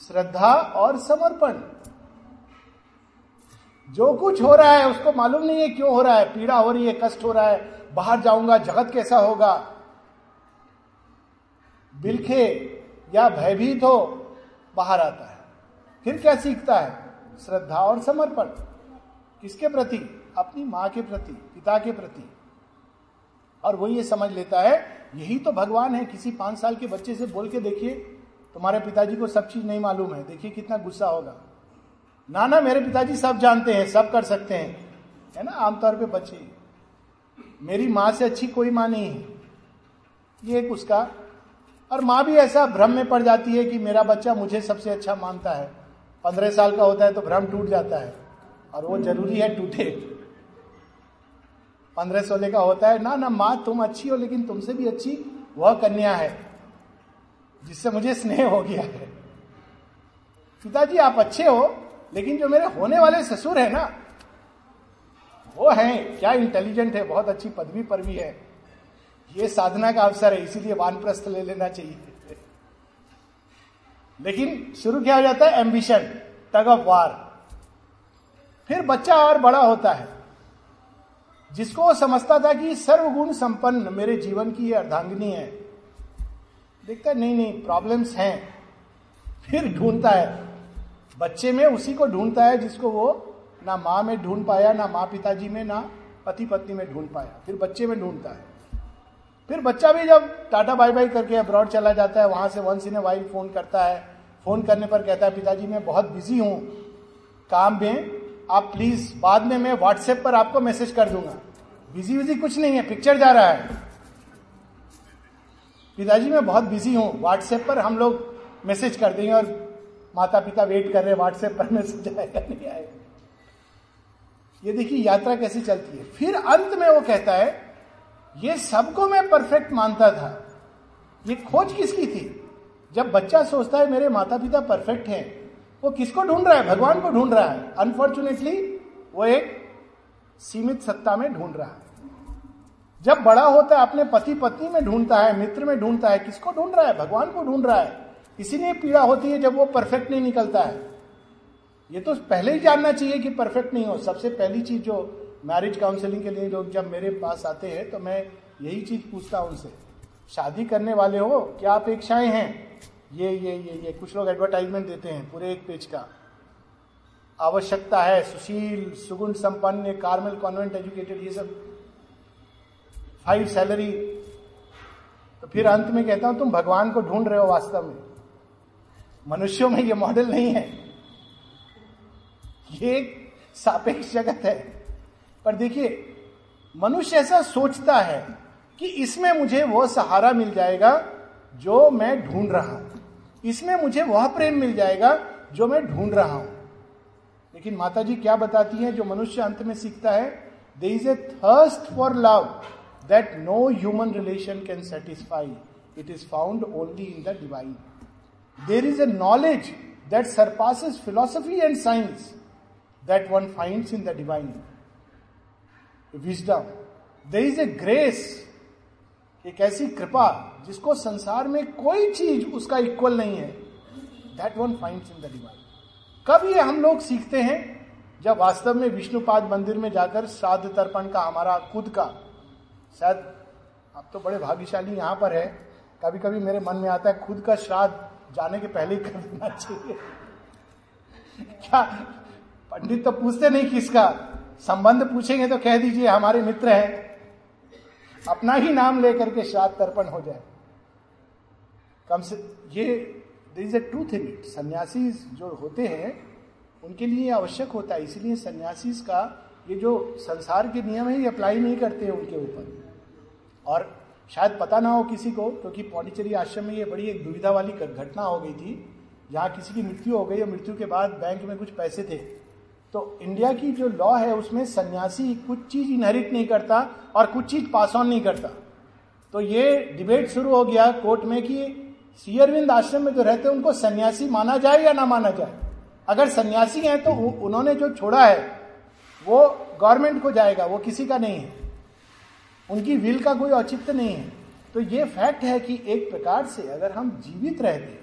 श्रद्धा और समर्पण। जो कुछ हो रहा है, उसको मालूम नहीं है क्यों हो रहा है। पीड़ा हो रही है, कष्ट हो रहा है। बाहर जाऊँगा, जगत कैसा होगा? बिलखे या भयभीत हो, बाहर आता है। फिर क्या सीखता है? श्रद्धा और समर्पण। किसके प्रति? अपनी माँ के प्रति, पिता के प्रति। और वो ये समझ लेता है, यही तो भगवान है। किसी पाँच साल के बच्चे से बोल के देखिए, तुम्हारे पिताजी को सब चीज़ नहीं मालूम है। देखिए कितना गुस्सा होगा। ना ना मेरे पिताजी सब जानते हैं, सब कर सकते हैं। है ना? आमतौर पे बच्चे। मेरी माँ से अच्छी कोई माँ नहीं है। ये एक उसका। और माँ भी ऐसा भ्रम में पड़ जाती है कि मेरा बच्चा मुझे सबसे अच्छा मानता है। पंद्रह साल का होता है तो भ्रम टूट जाता है। और वो ज़रूरी है टूटे। पंद्रह सोलह का होता है ना ना माँ, तुम अच्छी हो, लेकिन तुमसे भी अच्छी वह कन्या है, जिससे मुझे स्नेह हो गया है। पिताजी, आप अच्छे हो लेकिन जो मेरे होने वाले ससुर है ना, वो है। क्या इंटेलिजेंट है, बहुत अच्छी पदवी पर भी है। ये साधना का अवसर है, इसीलिए वानप्रस्थ ले लेना चाहिए। लेकिन शुरू क्या हो जाता है एम्बिशन टग ऑफ़ वार फिर बच्चा और बड़ा होता है, जिसको वो समझता था कि सर्वगुण संपन्न मेरे जीवन की ये अर्धांगिनी है। देखता है, नहीं नहीं प्रॉब्लम्स हैं। फिर ढूंढता है बच्चे में उसी को ढूंढता है जिसको वो ना माँ में ढूंढ पाया, ना माँ पिताजी में, ना पति पत्नी में ढूंढ पाया। फिर बच्चे में ढूंढता है। फिर बच्चा भी जब टाटा बाय बाय करके अब्रॉड चला जाता है, वहाँ से once in a while phone करता है। फ़ोन करने पर कहता है, पिताजी, मैं बहुत बिज़ी हूँ। काम में आप प्लीज़ बाद में मैं व्हाट्सएप पर आपको मैसेज कर दूँगा। बिज़ी विजी कुछ नहीं है पिक्चर जा रहा है। पिताजी, मैं बहुत बिज़ी हूँ। व्हाट्सएप पर हम लोग मैसेज कर देंगे और माता पिता वेट कर रहे व्हाट्सएप पर मैसेज आएगा नहीं आएगा ये देखिए, यात्रा कैसी चलती है। फिर अंत में वो कहता है, ये सबको मैं परफेक्ट मानता था। ये खोज किसकी थी? जब बच्चा सोचता है मेरे माता पिता परफेक्ट हैं, वो किसको ढूंढ रहा है? भगवान को ढूंढ रहा है। अनफॉर्चुनेटली वो एक सीमित सत्ता में ढूंढ रहा है। जब बड़ा होता है, अपने पति पत्नी में ढूंढता है, मित्र में ढूंढता है, किसको ढूंढ रहा है? भगवान को ढूंढ रहा है। इसीलिए पीड़ा होती है जब वो परफेक्ट नहीं निकलता है। ये तो पहले ही जानना चाहिए कि परफेक्ट नहीं हो। सबसे पहली चीज़ जो मैरिज काउंसलिंग के लिए लोग जब मेरे पास आते हैं तो मैं यही चीज़ पूछता हूँ उनसे। शादी करने वाले हो, क्या अपेक्षाएँ हैं? ये ये ये ये, कुछ लोग एडवर्टाइजमेंट देते हैं पूरे एक पेज का। आवश्यकता है, सुशील, सुगुण संपन्न कार्मेल कॉन्वेंट एजुकेटेड ये सब। हाई सैलरी तो फिर अंत में कहता हूँ, तुम भगवान को ढूंढ रहे हो वास्तव में। मनुष्यों में ये मॉडल नहीं है। ये एक सापेक्ष जगत है। पर देखिए, मनुष्य ऐसा सोचता है कि इसमें मुझे वह सहारा मिल जाएगा जो मैं ढूंढ रहा हूँ। इसमें मुझे वह प्रेम मिल जाएगा जो मैं ढूंढ रहा हूँ। लेकिन माता जी क्या बताती हैं, जो मनुष्य अंत में सीखता है there is a thirst for love that no human relation can satisfy it is found only in the divine there is a knowledge that surpasses philosophy and science that one finds in the divine wisdom there is a grace एक ऐसी कृपा जिसको संसार में कोई चीज़ उसका equal नहीं है that one finds in the divine कब ये हम लोग सीखते हैं? जब वास्तव में विष्णुपाद मंदिर में जाकर श्राद्ध तर्पण का हमारा खुद का, शायद अब तो बड़े भाग्यशाली यहाँ पर है कभी कभी मेरे मन में आता है, खुद का श्राद्ध जाने के पहले कर देना चाहिए। क्या पंडित तो पूछते नहीं किसका संबंध पूछेंगे तो कह दीजिए, हमारे मित्र हैं। अपना ही नाम लेकर के श्राद्ध तर्पण हो जाए। कम से, ये this is a truth in it सन्यासी जो होते हैं, उनके लिए आवश्यक होता है। इसलिए सन्यासी का ये जो संसार के नियम है, ये अप्लाई नहीं करते हैं उनके ऊपर। और शायद पता ना हो किसी को, क्योंकि पौंडीचेरी आश्रम में ये बड़ी एक दुविधा वाली घटना हो गई थी, जहाँ किसी की मृत्यु हो गई और मृत्यु के बाद बैंक में कुछ पैसे थे। तो इंडिया की जो लॉ है, उसमें सन्यासी कुछ चीज़ इनहेरिट नहीं करता और कुछ चीज़ पास ऑन नहीं करता। तो ये डिबेट शुरू हो गया कोर्ट में कि सीयरविंद आश्रम में जो रहते हैं, उनको सन्यासी माना जाए या ना माना जाए। अगर सन्यासी हैं तो उन्होंने जो छोड़ा है, वो गवर्नमेंट को जाएगा, वो किसी का नहीं है। उनकी विल का कोई औचित्य नहीं है। तो ये फैक्ट है कि एक प्रकार से अगर हम जीवित रहते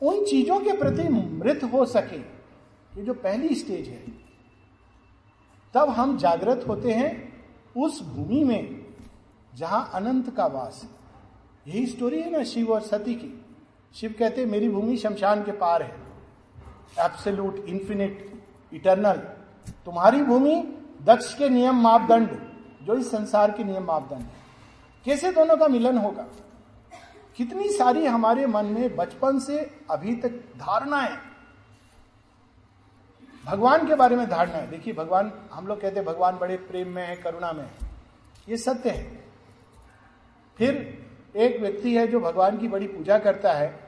उन चीज़ों के प्रति मृत हो सके, ये जो पहली स्टेज है, तब हम जागृत होते हैं उस भूमि में जहाँ अनंत का वास है। यही स्टोरी है ना शिव और सती की। शिव कहते मेरी भूमि शमशान के पार है। एब्सोल्यूट इंफिनिट इटर्नल तुम्हारी भूमि दक्ष के नियम मापदंड जो इस संसार के नियम मापदंड है। कैसे दोनों का मिलन होगा? कितनी सारी हमारे मन में बचपन से अभी तक धारणाएँ भगवान के बारे में धारणा है। देखिए, भगवान, हम लोग कहते हैं, भगवान बड़े प्रेम में है, करुणा में है। ये सत्य है। फिर एक व्यक्ति है जो भगवान की बड़ी पूजा करता है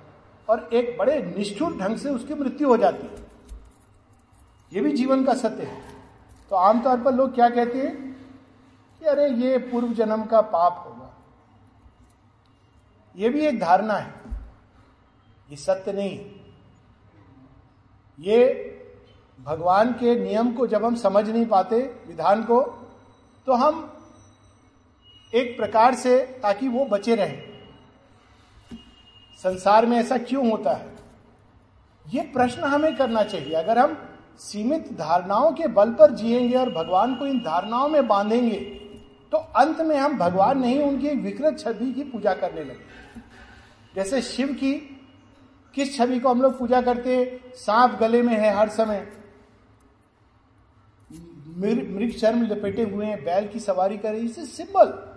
और एक बड़े निष्ठुर ढंग से उसकी मृत्यु हो जाती है। ये भी जीवन का सत्य है। तो आमतौर पर लोग क्या कहते हैं? कि अरे ये पूर्व जन्म का पाप होगा। ये भी एक धारणा है। ये सत्य नहीं ये भगवान के नियम को जब हम समझ नहीं पाते, विधान को तो हम एक प्रकार से ताकि वो बचे रहे। संसार में ऐसा क्यों होता है? ये प्रश्न हमें करना चाहिए। अगर हम सीमित धारणाओं के बल पर जिएँगे और भगवान को इन धारणाओं में बांधेंगे तो अंत में हम भगवान नहीं, उनकी एक विकृत छवि की पूजा करने लगे। जैसे शिव की, किस छवि को हम लोग पूजा करते सांप गले में है हर समय। मृग चर्म लपेटे हुए हैं, बैल की सवारी कर रही सिंबल।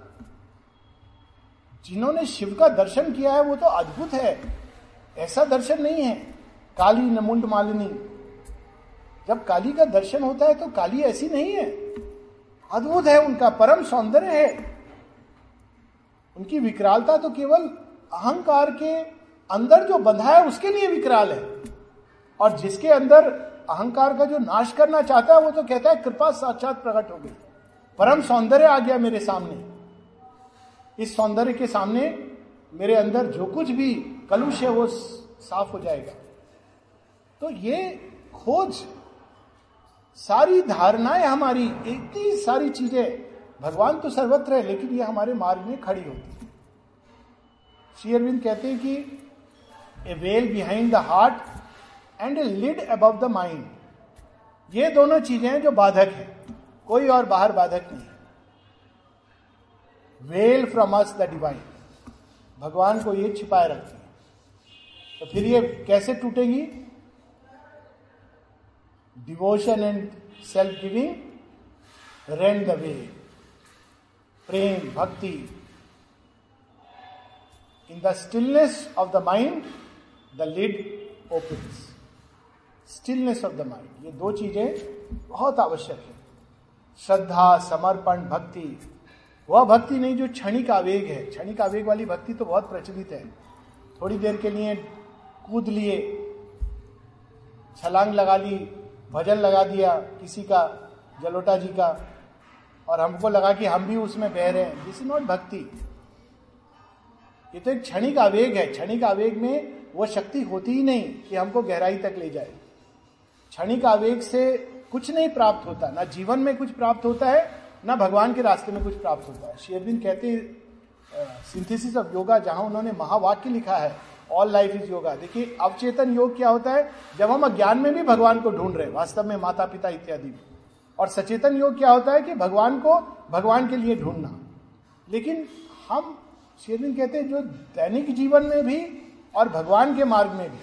जिन्होंने शिव का दर्शन किया है, वो तो अद्भुत है। ऐसा दर्शन नहीं है। काली नमुंड मालिनी। जब काली का दर्शन होता है तो काली ऐसी नहीं है। अद्भुत है, उनका परम सौंदर्य है। उनकी विकरालता तो केवल अहंकार के अंदर जो बंधा है, उसके लिए विकराल है। और जिसके अंदर अहंकार का जो नाश करना चाहता है, वो तो कहता है, कृपा साक्षात प्रकट हो गई। परम सौंदर्य आ गया मेरे सामने। इस सौंदर्य के सामने मेरे अंदर जो कुछ भी कलुष है, वो साफ़ हो जाएगा। तो ये खोज सारी धारणाएँ हमारी इतनी सारी चीज़ें, भगवान तो सर्वत्र है, लेकिन ये हमारे मार्ग में खड़ी होती है। श्री अरविंद कहते हैं कि a veil behind the heart and a lid above the mind ये दोनों चीज़ें हैं जो बाधक है। कोई और बाहर बाधक नहीं है। Well from us the divine भगवान को ये छिपाए रखती है। तो फिर ये कैसे टूटेगी? Devotion and self giving rain the way प्रेम भक्ति in the stillness of the mind the lid opens stillness of the mind ये दो चीज़ें बहुत आवश्यक है। श्रद्धा, समर्पण, भक्ति। वह भक्ति नहीं जो क्षणिक आवेग है। क्षणिक आवेग वाली भक्ति तो बहुत प्रचलित है। थोड़ी देर के लिए कूद लिए, छलांग लगा ली भजन लगा दिया किसी का, जलोटा जी का, और हमको लगा कि हम भी उसमें बह रहे हैं। दिस इज़ नॉट भक्ति ये तो एक क्षणिक आवेग है। क्षणिक आवेग में वो शक्ति होती ही नहीं कि हमको गहराई तक ले जाए। क्षणिक आवेग से कुछ नहीं प्राप्त होता। ना जीवन में कुछ प्राप्त होता है, ना भगवान के रास्ते में कुछ प्राप्त होता है। शेरविन कहते सिंथेसिस ऑफ़ योगा जहाँ उन्होंने महावाक्य लिखा है। ऑल लाइफ इज़ योगा देखिए, अवचेतन योग क्या होता है? जब हम अज्ञान में भी भगवान को ढूंढ रहे हैं, वास्तव में माता, पिता इत्यादि और सचेतन योग क्या होता है कि भगवान को, भगवान के लिए ढूंढना। लेकिन हम शेरविन कहते हैं, जो दैनिक जीवन में भी और भगवान के मार्ग में भी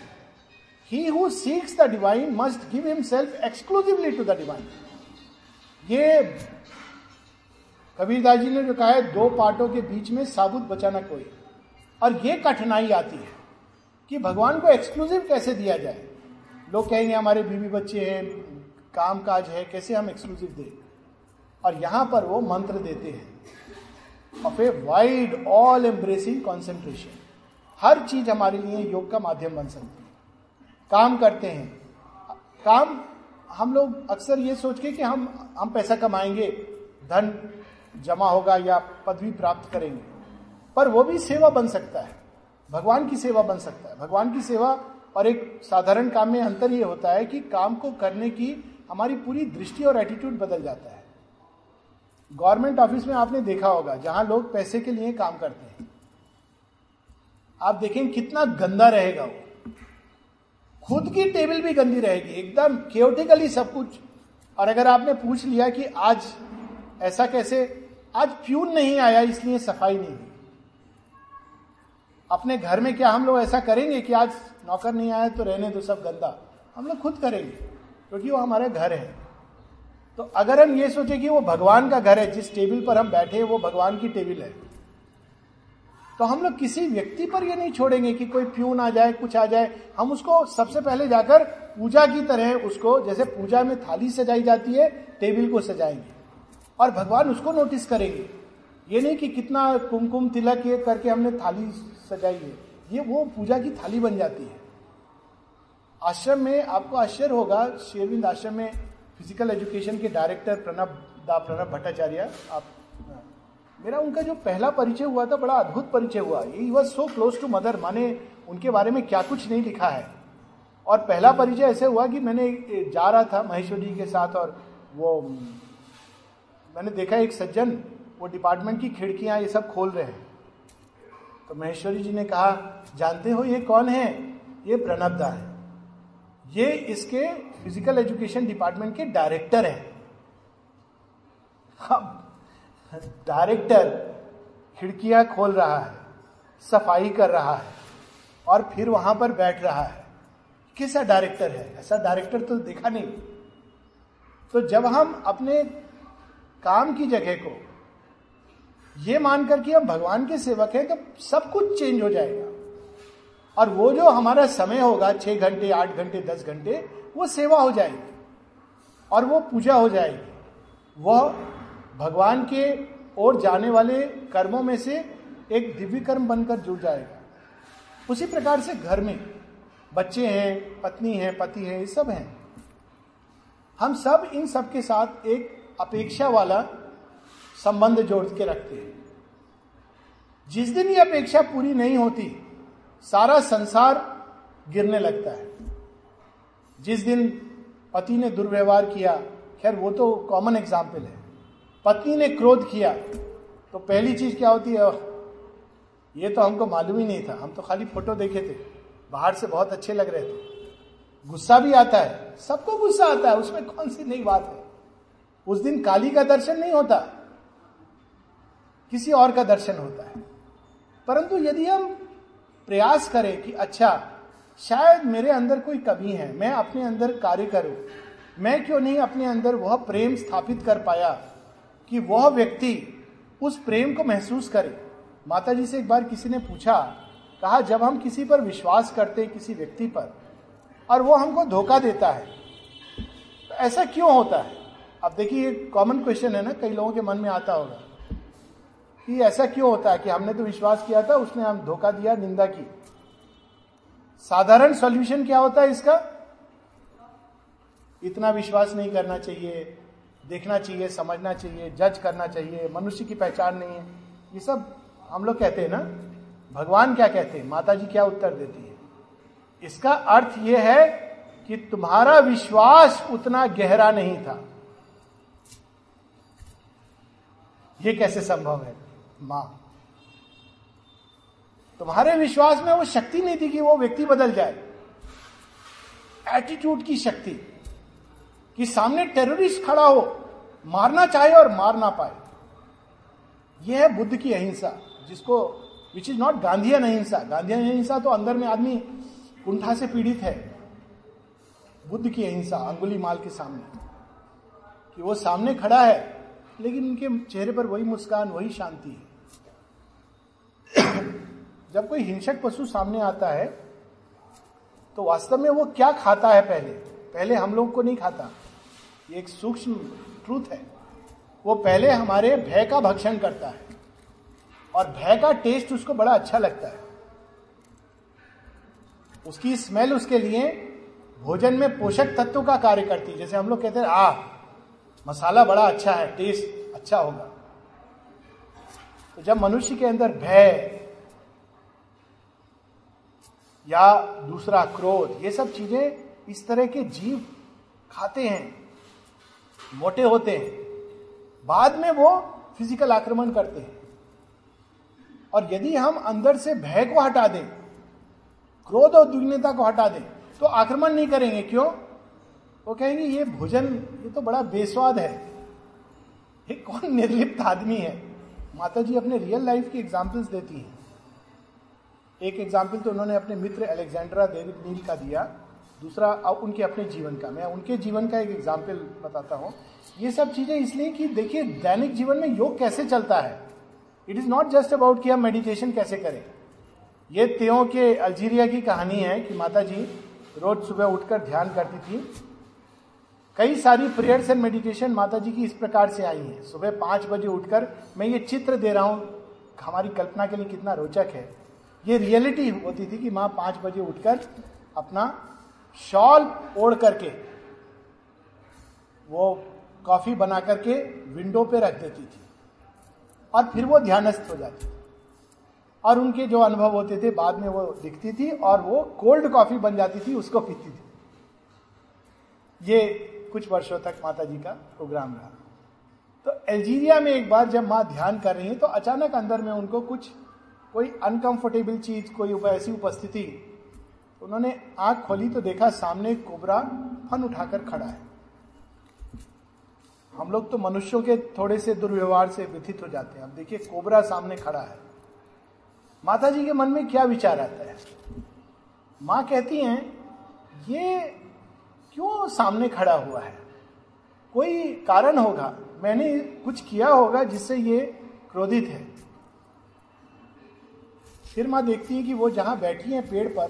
ही who seeks the divine must give himself exclusively to the divine ये कबीरदास जी ने जो कहा है, दो पार्टों के बीच में साबुत बचाना कोई। और ये कठिनाई आती है। कि भगवान को एक्सक्लूसिव कैसे दिया जाए? लोग कहेंगे, हमारे बीवी बच्चे हैं काम काज है, कैसे हम एक्सक्लूसिव दें? और यहाँ पर वो मंत्र देते हैं of a wide all embracing concentration हर चीज़ हमारे लिए योग का माध्यम बन सकती है। काम करते हैं। काम, हम लोग अक्सर ये सोच के कि हम हम पैसा कमाएँगे, धन जमा होगा या पदवी प्राप्त करेंगे। पर वो भी सेवा बन सकता है। भगवान की सेवा बन सकता है। भगवान की सेवा और एक साधारण काम में अंतर ये होता है कि काम को करने की हमारी पूरी दृष्टि और एटीट्यूड बदल जाता है। गवर्नमेंट ऑफ़िस में आपने देखा होगा, जहाँ लोग पैसे के लिए काम करते हैं। आप देखें कितना गंदा रहेगा वो। खुद की टेबल भी गंदी रहेगी, एकदम क्योटिकली सब कुछ। और अगर आपने पूछ लिया कि आज ऐसा कैसे, आज प्यून नहीं आया, इसलिए सफ़ाई नहीं अपने घर में क्या हम लोग ऐसा करेंगे कि आज नौकर नहीं आया तो रहने दो, सब गंदा। हम लोग खुद करेंगे, क्योंकि वो हमारे घर है। तो अगर हम ये सोचे कि वो भगवान का घर है, जिस टेबल पर हम बैठे वो भगवान की टेबल है तो हम लोग किसी व्यक्ति पर ये नहीं छोड़ेंगे कि कोई प्यून आ जाए, कुछ आ जाए। हम उसको सबसे पहले जाकर पूजा की तरह उसको, जैसे पूजा में थाली सजाई जाती है, टेबल को सजाएँगे। और भगवान उसको नोटिस करेंगे। ये नहीं कि कितना कुमकुम तिलक ये करके हमने थाली सजाई है। ये वो पूजा की थाली बन जाती है। आश्रम में आपको आश्चर्य होगा, शेरविंद आश्रम में फ़िज़िकल एजुकेशन के डायरेक्टर प्रणब दा प्रणब भट्टाचार्य, आप, मेरा उनका जो पहला परिचय हुआ था, बड़ा अद्भुत परिचय हुआ। ये was so close to Mother माने उनके बारे में क्या कुछ नहीं लिखा है। और पहला परिचय ऐसे हुआ कि मैंने जा रहा था महेश्वर जी के साथ और वो, मैंने देखा एक सज्जन वो डिपार्टमेंट की खिड़कियाँ ये सब खोल रहे हैं। तो महेश्वरी जी ने कहा, जानते हो ये कौन है? ये प्रणब दा है। ये इसके फ़िज़िकल एजुकेशन डिपार्टमेंट के डायरेक्टर हैं। डायरेक्टर खिड़कियाँ खोल रहा है, सफ़ाई कर रहा है, और फिर वहाँ पर बैठ रहा है। कैसा डायरेक्टर है? ऐसा डायरेक्टर तो देखा नहीं। तो जब हम अपने काम की जगह को ये मानकर कि हम भगवान के सेवक हैं तो सब कुछ चेंज हो जाएगा। और वो जो हमारा समय होगा, छह घंटे, आठ घंटे, दस घंटे, वो सेवा हो जाएगी। और वो पूजा हो जाएगी। वह भगवान के ओर जाने वाले कर्मों में से एक दिव्य कर्म बनकर जुड़ जाएगा। उसी प्रकार से घर में बच्चे हैं, पत्नी है, पति है, ये सब हैं। हम सब इन सब के साथ एक अपेक्षा वाला संबंध जोड़ के रखते हैं। जिस दिन ये अपेक्षा पूरी नहीं होती, सारा संसार गिरने लगता है। जिस दिन पति ने दुर्व्यवहार किया, खैर, वो तो कॉमन एग्ज़ाम्पल है। पत्नी ने क्रोध किया तो पहली चीज़ क्या होती है? ये तो हमको मालूम ही नहीं था। हम तो खाली फ़ोटो देखे थे। बाहर से बहुत अच्छे लग रहे थे। गुस्सा भी आता है। सबको गुस्सा आता है। उसमें कौन सी नई बात है? उस दिन काली का दर्शन नहीं होता। किसी और का दर्शन होता है। परंतु यदि हम प्रयास करें कि अच्छा शायद मेरे अंदर कोई कमी है, मैं अपने अंदर कार्य करूँ, मैं क्यों नहीं अपने अंदर वह प्रेम स्थापित कर पाया कि वह व्यक्ति उस प्रेम को महसूस करे। माता जी से एक बार किसी ने पूछा, कहा, जब हम किसी पर विश्वास करते हैं किसी व्यक्ति पर, और वो हमको धोखा देता है तो ऐसा क्यों होता है? अब देखिए, ये कॉमन क्वेश्चन है ना, कई लोगों के मन में आता होगा। कि ऐसा क्यों होता है कि हमने तो विश्वास किया था, उसने हम धोखा दिया, निंदा की। साधारण सॉल्यूशन क्या होता है इसका? इतना विश्वास नहीं करना चाहिए, देखना चाहिए, समझना चाहिए जज करना चाहिए, मनुष्य की पहचान नहीं है। ये सब हम लोग कहते हैं ना, भगवान क्या कहते हैं? माता जी क्या उत्तर देती है? इसका अर्थ यह है कि तुम्हारा विश्वास उतना गहरा नहीं था। यह कैसे संभव है? माँ। तुम्हारे विश्वास में वो शक्ति नहीं थी कि वो व्यक्ति बदल जाए। एटीट्यूड की शक्ति, कि सामने टेररिस्ट खड़ा हो, मारना चाहे और मार ना पाए। यह है बुद्ध की अहिंसा, जिसको विच इज़ नॉट गांधीयन अहिंसा। गांधीयन अहिंसा तो अंदर में आदमी कुंठा से पीड़ित है। बुद्ध की अहिंसा, अंगुली माल के सामने, कि वो सामने खड़ा है, लेकिन उनके चेहरे पर वही मुस्कान, वही शांति है। जब कोई हिंसक पशु सामने आता है तो वास्तव में वो क्या खाता है पहले? पहले हम लोग को नहीं खाता। ये एक सूक्ष्म ट्रूथ है। वो पहले हमारे भय का भक्षण करता है और भय का टेस्ट उसको बड़ा अच्छा लगता है। उसकी स्मेल उसके लिए भोजन में पोषक तत्व का कार्य करती है। जैसे हम लोग कहते हैं आ मसाला बड़ा अच्छा है टेस्ट अच्छा होगा। तो जब मनुष्य के अंदर भय या दूसरा क्रोध, ये सब चीज़ें इस तरह के जीव खाते हैं, मोटे होते हैं। बाद में वो फ़िज़िकल आक्रमण करते हैं। और यदि हम अंदर से भय को हटा दें, क्रोध और दुग्नता को हटा दें तो आक्रमण नहीं करेंगे। क्यों? वो कहेंगे, ये भोजन, ये तो बड़ा बेस्वाद है। ये कौन निर्लिप्त आदमी है? माता जी अपने रियल लाइफ की एग्जाम्पल्स देती हैं। एक एग्ज़ाम्पल तो उन्होंने अपने मित्र अलेक्जेंड्रा डेविड नील का दिया, दूसरा उनके अपने जीवन का। मैं उनके जीवन का एक एग्ज़ाम्पल बताता हूँ। ये सब चीज़ें इसलिए कि देखिए, दैनिक जीवन में योग कैसे चलता है? It is not just about कि हम मेडिटेशन कैसे करें। ये त्यों के अल्जीरिया की कहानी है कि माता जी रोज सुबह उठकर ध्यान करती थी कई सारी प्रेयर्स एंड मेडिटेशन माता जी की इस प्रकार से आई है। सुबह पाँच बजे उठकर मैं ये चित्र दे रहा हूँ। हमारी कल्पना के लिए कितना रोचक है। ये रियलिटी होती थी कि माँ पाँच बजे उठकर अपना शॉल ओढ़ करके, वो कॉफ़ी बना करके विंडो पे रख देती थी और फिर वो ध्यानस्थ हो जाती थी। और उनके जो अनुभव होते थे, बाद में वो दिखती थी और वो कोल्ड कॉफ़ी बन जाती थी, उसको पीती थी। ये कुछ वर्षों तक माता जी का प्रोग्राम रहा। तो अल्जीरिया में एक बार जब माँ ध्यान कर रही है तो अचानक अंदर में उनको कुछ, कोई अनकंफर्टेबल चीज़, कोई ऐसी उपस्थिति, उन्होंने आँख खोली तो देखा सामने कोबरा फन उठाकर खड़ा है। हम लोग तो मनुष्यों के थोड़े से दुर्व्यवहार से व्यथित हो जाते हैं। अब देखिए, कोबरा सामने खड़ा है। माता जी के मन में क्या विचार आता है? माँ कहती हैं, ये क्यों सामने खड़ा हुआ है? कोई कारण होगा। मैंने कुछ किया होगा जिससे ये क्रोधित है। फिर माँ देखती है कि वो जहाँ बैठी है पेड़ पर,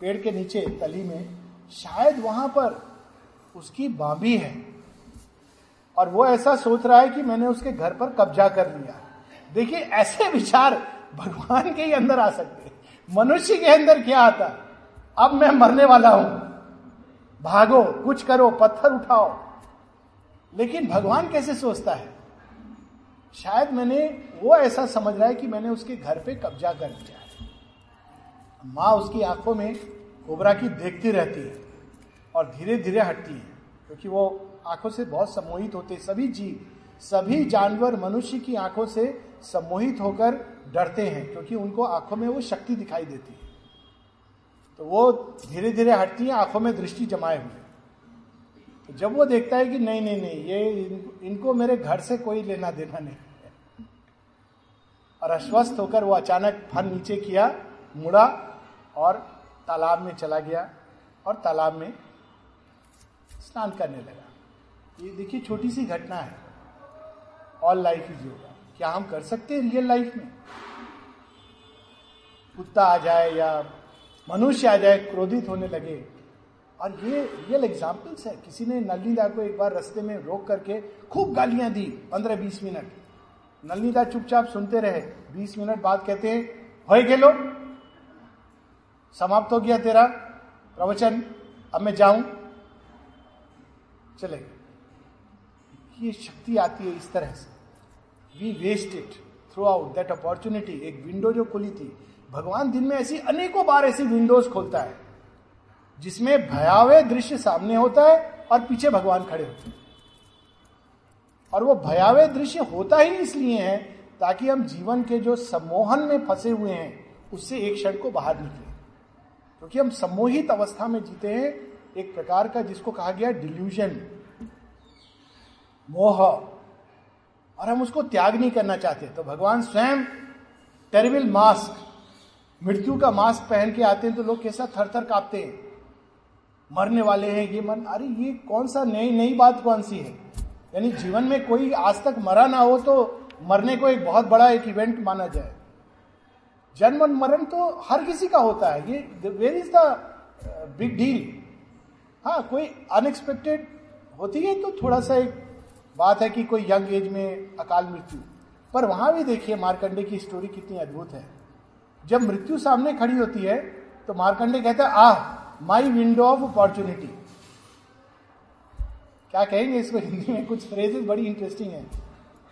पेड़ के नीचे, तली में, शायद वहाँ पर उसकी बाबी है। और वो ऐसा सोच रहा है कि मैंने उसके घर पर कब्जा कर लिया। देखिए, ऐसे विचार भगवान के ही अंदर आ सकते मनुष्य के अंदर क्या आता? अब मैं मरने वाला हूँ। भागो, कुछ करो, पत्थर उठाओ। लेकिन भगवान कैसे सोचता है? शायद मैंने वो ऐसा समझ रहा है कि मैंने उसके घर पे कब्जा कर लिया है। माँ उसकी आँखों में कोबरा की देखती रहती है और धीरे धीरे हटती है, क्योंकि वो आँखों से बहुत सम्मोहित होते, सभी जीव सभी जानवर मनुष्य की आँखों से सम्मोहित होकर डरते हैं, क्योंकि उनको आँखों में वो शक्ति दिखाई देती है। तो वो धीरे धीरे हटती है आँखों में दृष्टि जमाए हुए। तो जब वो देखता है कि नहीं नहीं नहीं ये इन, इनको मेरे घर से कोई लेना देना नहीं और अस्वस्थ होकर वो अचानक फन नीचे किया मुड़ा और तालाब में चला गया और तालाब में स्नान करने लगा। ये देखिए छोटी सी घटना है। ऑल लाइफ इज़ योगा क्या हम कर सकते हैं रियल लाइफ में? कुत्ता आ जाए या मनुष्य आ जाए, क्रोधित होने लगे। और ये रियल एग्जाम्पल्स है। किसी ने नलनीदा को एक बार रस्ते में रोक करके खूब गालियाँ दी पंद्रह बीस मिनट। नलनीदा चुपचाप सुनते रहे। बीस मिनट बाद कहते हैं हो खेलो, समाप्त हो गया तेरा प्रवचन, अब मैं जाऊँ। चले ये शक्ति आती है इस तरह से। We waste it throughout that opportunity एक विंडो जो खुली थी भगवान दिन में ऐसी अनेकों बार ऐसी विंडोज़ खोलता है, जिसमें भयावह दृश्य सामने होता है और पीछे भगवान खड़े होते हैं। और वो भयावह दृश्य होता ही इसलिए है ताकि हम जीवन के जो सम्मोहन में फंसे हुए हैं, उससे एक क्षण को बाहर निकले। क्योंकि हम सम्मोहित अवस्था में जीते हैं, एक प्रकार का जिसको कहा गया डिल्यूजन मोह। और हम उसको त्याग नहीं करना चाहते तो भगवान स्वयं टेरिबल मास्क मृत्यु का मास्क पहन के आते हैं तो लोग कैसा थर थर कांपते हैं? मरने वाले हैं, ये मन अरे ये कौन सा नई नई बात कौन सी है? यानी जीवन में कोई आज तक मरा ना हो तो मरने को एक बहुत बड़ा एक इवेंट माना जाए। जन्म मरण तो हर किसी का होता है। ये where is the big deal हाँ कोई अनएक्सपेक्टेड होती है तो थोड़ा सा एक बात है कि कोई यंग एज में अकाल मृत्यु। पर वहाँ भी देखिए मारकंडे की स्टोरी कितनी अद्भुत है। जब मृत्यु सामने खड़ी होती है तो मारकंडे कहता है, ah my window of opportunity क्या कहेंगे इसको हिंदी में? कुछ फ्रेजेस बड़ी इंटरेस्टिंग है।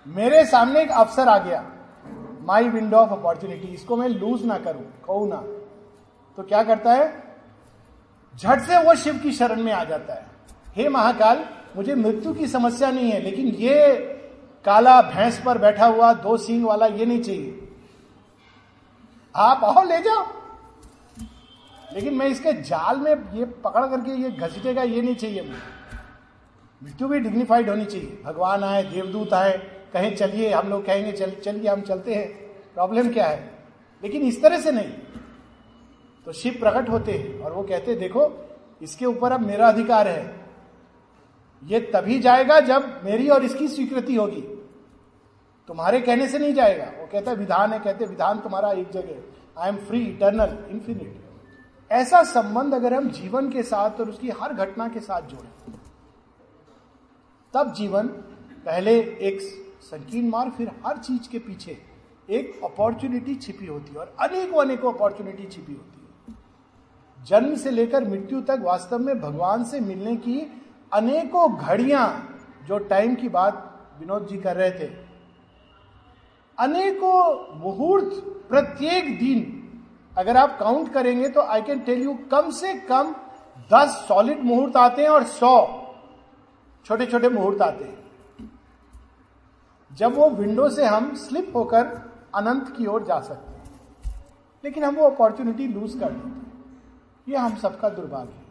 मेरे सामने एक अवसर आ गया। माई विंडो ऑफ़ अपॉर्चुनिटी इसको मैं लूज ना करूँ, कहू ना। तो क्या करता है? झट से वो शिव की शरण में आ जाता है। हे महाकाल, मुझे मृत्यु की समस्या नहीं है, लेकिन ये काला भैंस पर बैठा हुआ दो सींग वाला ये नहीं चाहिए। आप आओ, ले जाओ। लेकिन मैं इसके जाल में ये पकड़ करके ये घसीटेगा, ये नहीं चाहिए मुझे। मृत्यु भी डिग्निफाइड होनी चाहिए। भगवान आए, देवदूत आए, कहें, चलिए, हम लोग कहेंगे, चल, चलिए, हम चलते हैं। प्रॉब्लम क्या है? लेकिन इस तरह से नहीं। तो शिव प्रकट होते हैं और वो कहते देखो, इसके ऊपर अब मेरा अधिकार है। ये तभी जाएगा जब मेरी और इसकी स्वीकृति होगी। तुम्हारे कहने से नहीं जाएगा। वो कहता है, विधान है, कहते विधान तुम्हारा एक जगह I am free eternal infinite ऐसा संबंध अगर हम जीवन के साथ और उसकी हर घटना के साथ जोड़े, तब जीवन पहले एक संकीर्ण मार्ग, फिर हर चीज़ के पीछे एक अपॉर्चुनिटी छिपी होती है और अनेकों अनेकों अपॉर्चुनिटी छिपी होती है। जन्म से लेकर मृत्यु तक वास्तव में भगवान से मिलने की अनेकों घड़ियाँ जो टाइम की बात विनोद जी कर रहे थे अनेकों मुहूर्त, प्रत्येक दिन। अगर आप काउंट करेंगे तो आई कैन टेल यू कम से कम दस सॉलिड मुहूर्त आते हैं और सौ छोटे छोटे मुहूर्त आते हैं। जब वो विंडो से हम स्लिप होकर अनंत की ओर जा सकते हैं। लेकिन हम वो अपॉर्चुनिटी लूज कर देते हैं। ये हम सबका दुर्भाग्य है।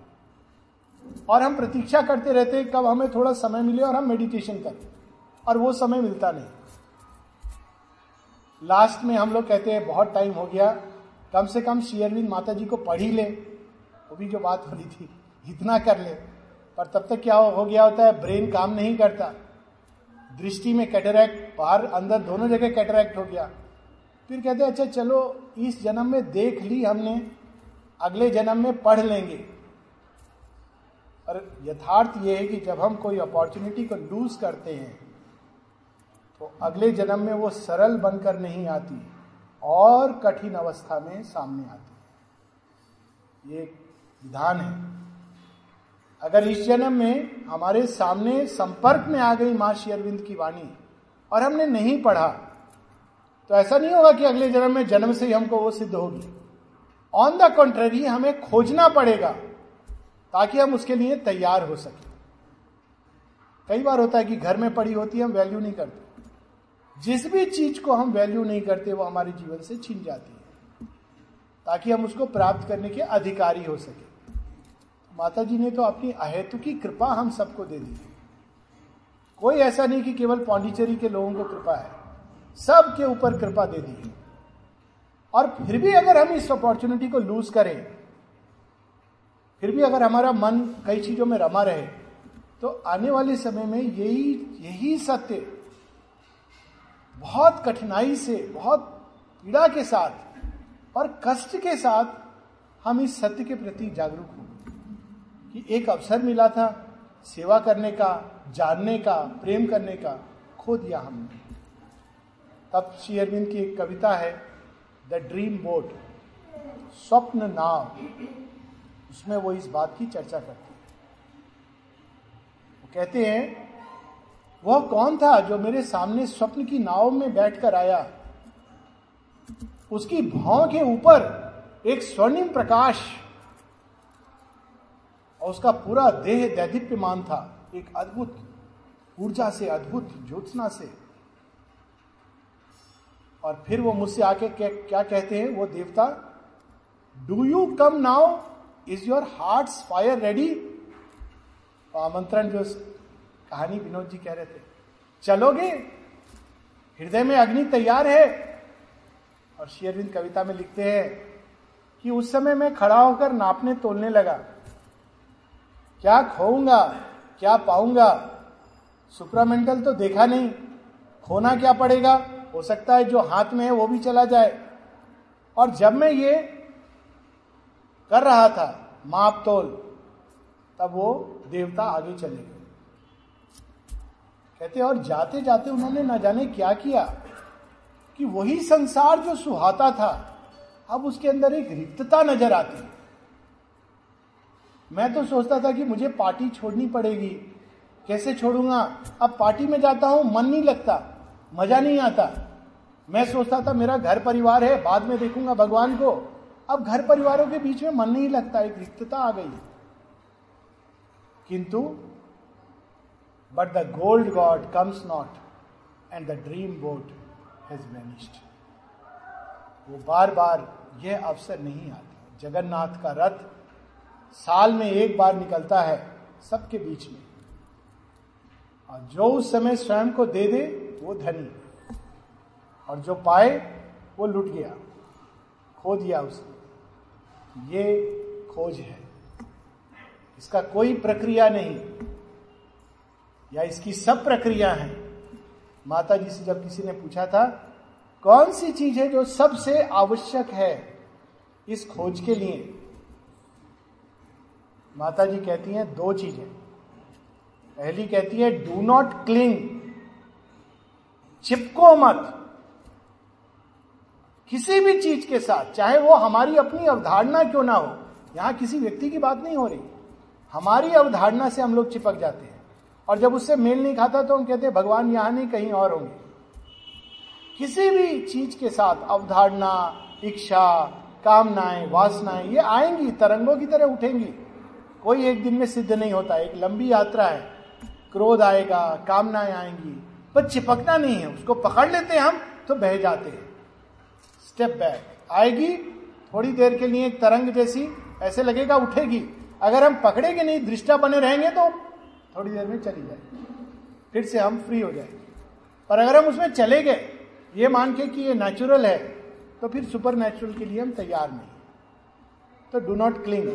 और हम प्रतीक्षा करते रहते हैं, कब हमें थोड़ा समय मिले और हम मेडिटेशन करें। और वो समय मिलता नहीं। लास्ट में हम लोग कहते हैं, बहुत टाइम हो गया। कम से कम शेयरविंद माता जी को पढ़ ही ले। वो भी जो बात हो रही थी, इतना कर ले। पर तब तक क्या हो गया होता है, ब्रेन काम नहीं करता। दृष्टि में कैटरैक्ट बाहर अंदर दोनों जगह कैटरैक्ट हो गया। फिर कहते अच्छा चलो, इस जन्म में देख ली हमने, अगले जन्म में पढ़ लेंगे। और यथार्थ यह है कि जब हम कोई अपॉर्चुनिटी को लूज करते हैं तो अगले जन्म में वो सरल बनकर नहीं आती, और कठिन अवस्था में सामने आती है। ये विधान है। अगर इस जन्म में हमारे सामने संपर्क में आ गई माँ श्री अरविंद की वाणी, और हमने नहीं पढ़ा तो ऐसा नहीं होगा कि अगले जन्म में जन्म से ही हमको वो सिद्ध होगी। ऑन द कॉन्ट्ररी हमें खोजना पड़ेगा, ताकि हम उसके लिए तैयार हो सके। कई बार होता है कि घर में पड़ी होती है, हम वैल्यू नहीं करते। जिस भी चीज़ को हम वैल्यू नहीं करते, वो हमारे जीवन से छीन जाती है, ताकि हम उसको प्राप्त करने के अधिकारी हो सके। माता जी ने तो अपनी अहेतु की कृपा हम सबको दे दी। कोई ऐसा नहीं कि केवल पांडिचेरी के लोगों को कृपा है, सबके ऊपर कृपा दे दी है। और फिर भी अगर हम इस अपॉर्चुनिटी को लूज करें, फिर भी अगर हमारा मन कई चीज़ों में रमा रहे तो आने वाले समय में यही यही सत्य बहुत कठिनाई से, बहुत पीड़ा के साथ और कष्ट के साथ हम इस सत्य के प्रति जागरूक हो। कि एक अवसर मिला था सेवा करने का, जानने का, प्रेम करने का, खो दिया हमने। तब श्री अरविंद की एक कविता है, द ड्रीम बोट स्वप्न नाव। उसमें वो इस बात की चर्चा करते हैं। वो कहते हैं वह कौन था जो मेरे सामने स्वप्न की नाव में बैठकर आया? उसकी भाव के ऊपर एक स्वर्णिम प्रकाश और उसका पूरा देह दैदिप्यमान था। एक अद्भुत ऊर्जा से, अद्भुत ज्योत्सना से। और फिर वो मुझसे आके क्या कहते हैं? वो देवता do you come now is your heart fire ready आमंत्रण जो कहानी विनोद जी कह रहे थे, चलोगे? हृदय में अग्नि तैयार है। और शेरविंद कविता में लिखते हैं कि उस समय मैं खड़ा होकर नापने तोलने लगा। क्या खोऊँगा? क्या पाऊँगा? सुप्रामेंटल तो देखा नहीं। खोना क्या पड़ेगा? हो सकता है जो हाथ में है वो भी चला जाए। और जब मैं ये कर रहा था, माप तोल, तब वो देवता आगे चले गए। कहते और जाते जाते उन्होंने न जाने क्या किया कि वही संसार जो सुहाता था, अब उसके अंदर एक रिक्तता नज़र आती मैं तो सोचता था कि मुझे पार्टी छोड़नी पड़ेगी। कैसे छोड़ूँगा? अब पार्टी में जाता हूँ, मन नहीं लगता, मज़ा नहीं आता। मैं सोचता था, मेरा घर परिवार है, बाद में देखूँगा भगवान को। अब घर परिवारों के बीच में मन नहीं लगता, एक रिक्तता आ गई। किंतु but the gold god comes not and the dream boat has vanished वो बार बार यह अवसर नहीं आता। जगन्नाथ का रथ साल में एक बार निकलता है सबके बीच में। और जो उस समय स्वयं को दे दे, वो धनी। और जो पाए, वो लुट गया। खो दिया उसने। ये खोज है। इसका कोई प्रक्रिया नहीं। या इसकी सब प्रक्रिया है। माता जी से जब किसी ने पूछा था, कौन सी चीज़ है जो सबसे आवश्यक है इस खोज के लिए? माता जी कहती हैं, दो चीज़ें। पहली कहती है डू नॉट क्लिंग चिपको मत। किसी भी चीज़ के साथ, चाहे वो हमारी अपनी अवधारणा क्यों ना हो, यहाँ किसी व्यक्ति की बात नहीं हो रही। हमारी अवधारणा से हम लोग चिपक जाते हैं। और जब उससे मेल नहीं खाता तो हम कहते हैं, भगवान यहाँ नहीं, कहीं और होंगे। किसी भी चीज़ के साथ अवधारणा, इच्छा, कामनाएँ, वासनाएँ, ये आएँगी, तरंगों की तरह उठेंगी। कोई एक दिन में सिद्ध नहीं होता, एक लंबी यात्रा है। क्रोध आएगा, कामनाएँ आएँगी, पर चिपकना नहीं है, उसको पकड़ लेते हैं हम तो बह जाते हैं। स्टेप बैक आएगी, थोड़ी देर के लिए एक तरंग जैसी, ऐसे लगेगा उठेगी। अगर हम पकड़ेंगे नहीं, दृष्टा बने रहेंगे तो थोड़ी देर में चली जाएगी फिर से हम फ्री हो जाएँगे पर अगर हम उसमें चले गए, ये मान के कि ये नेचुरल है तो फिर सुपर नेचुरल के लिए हम तैयार नहीं तो do not cling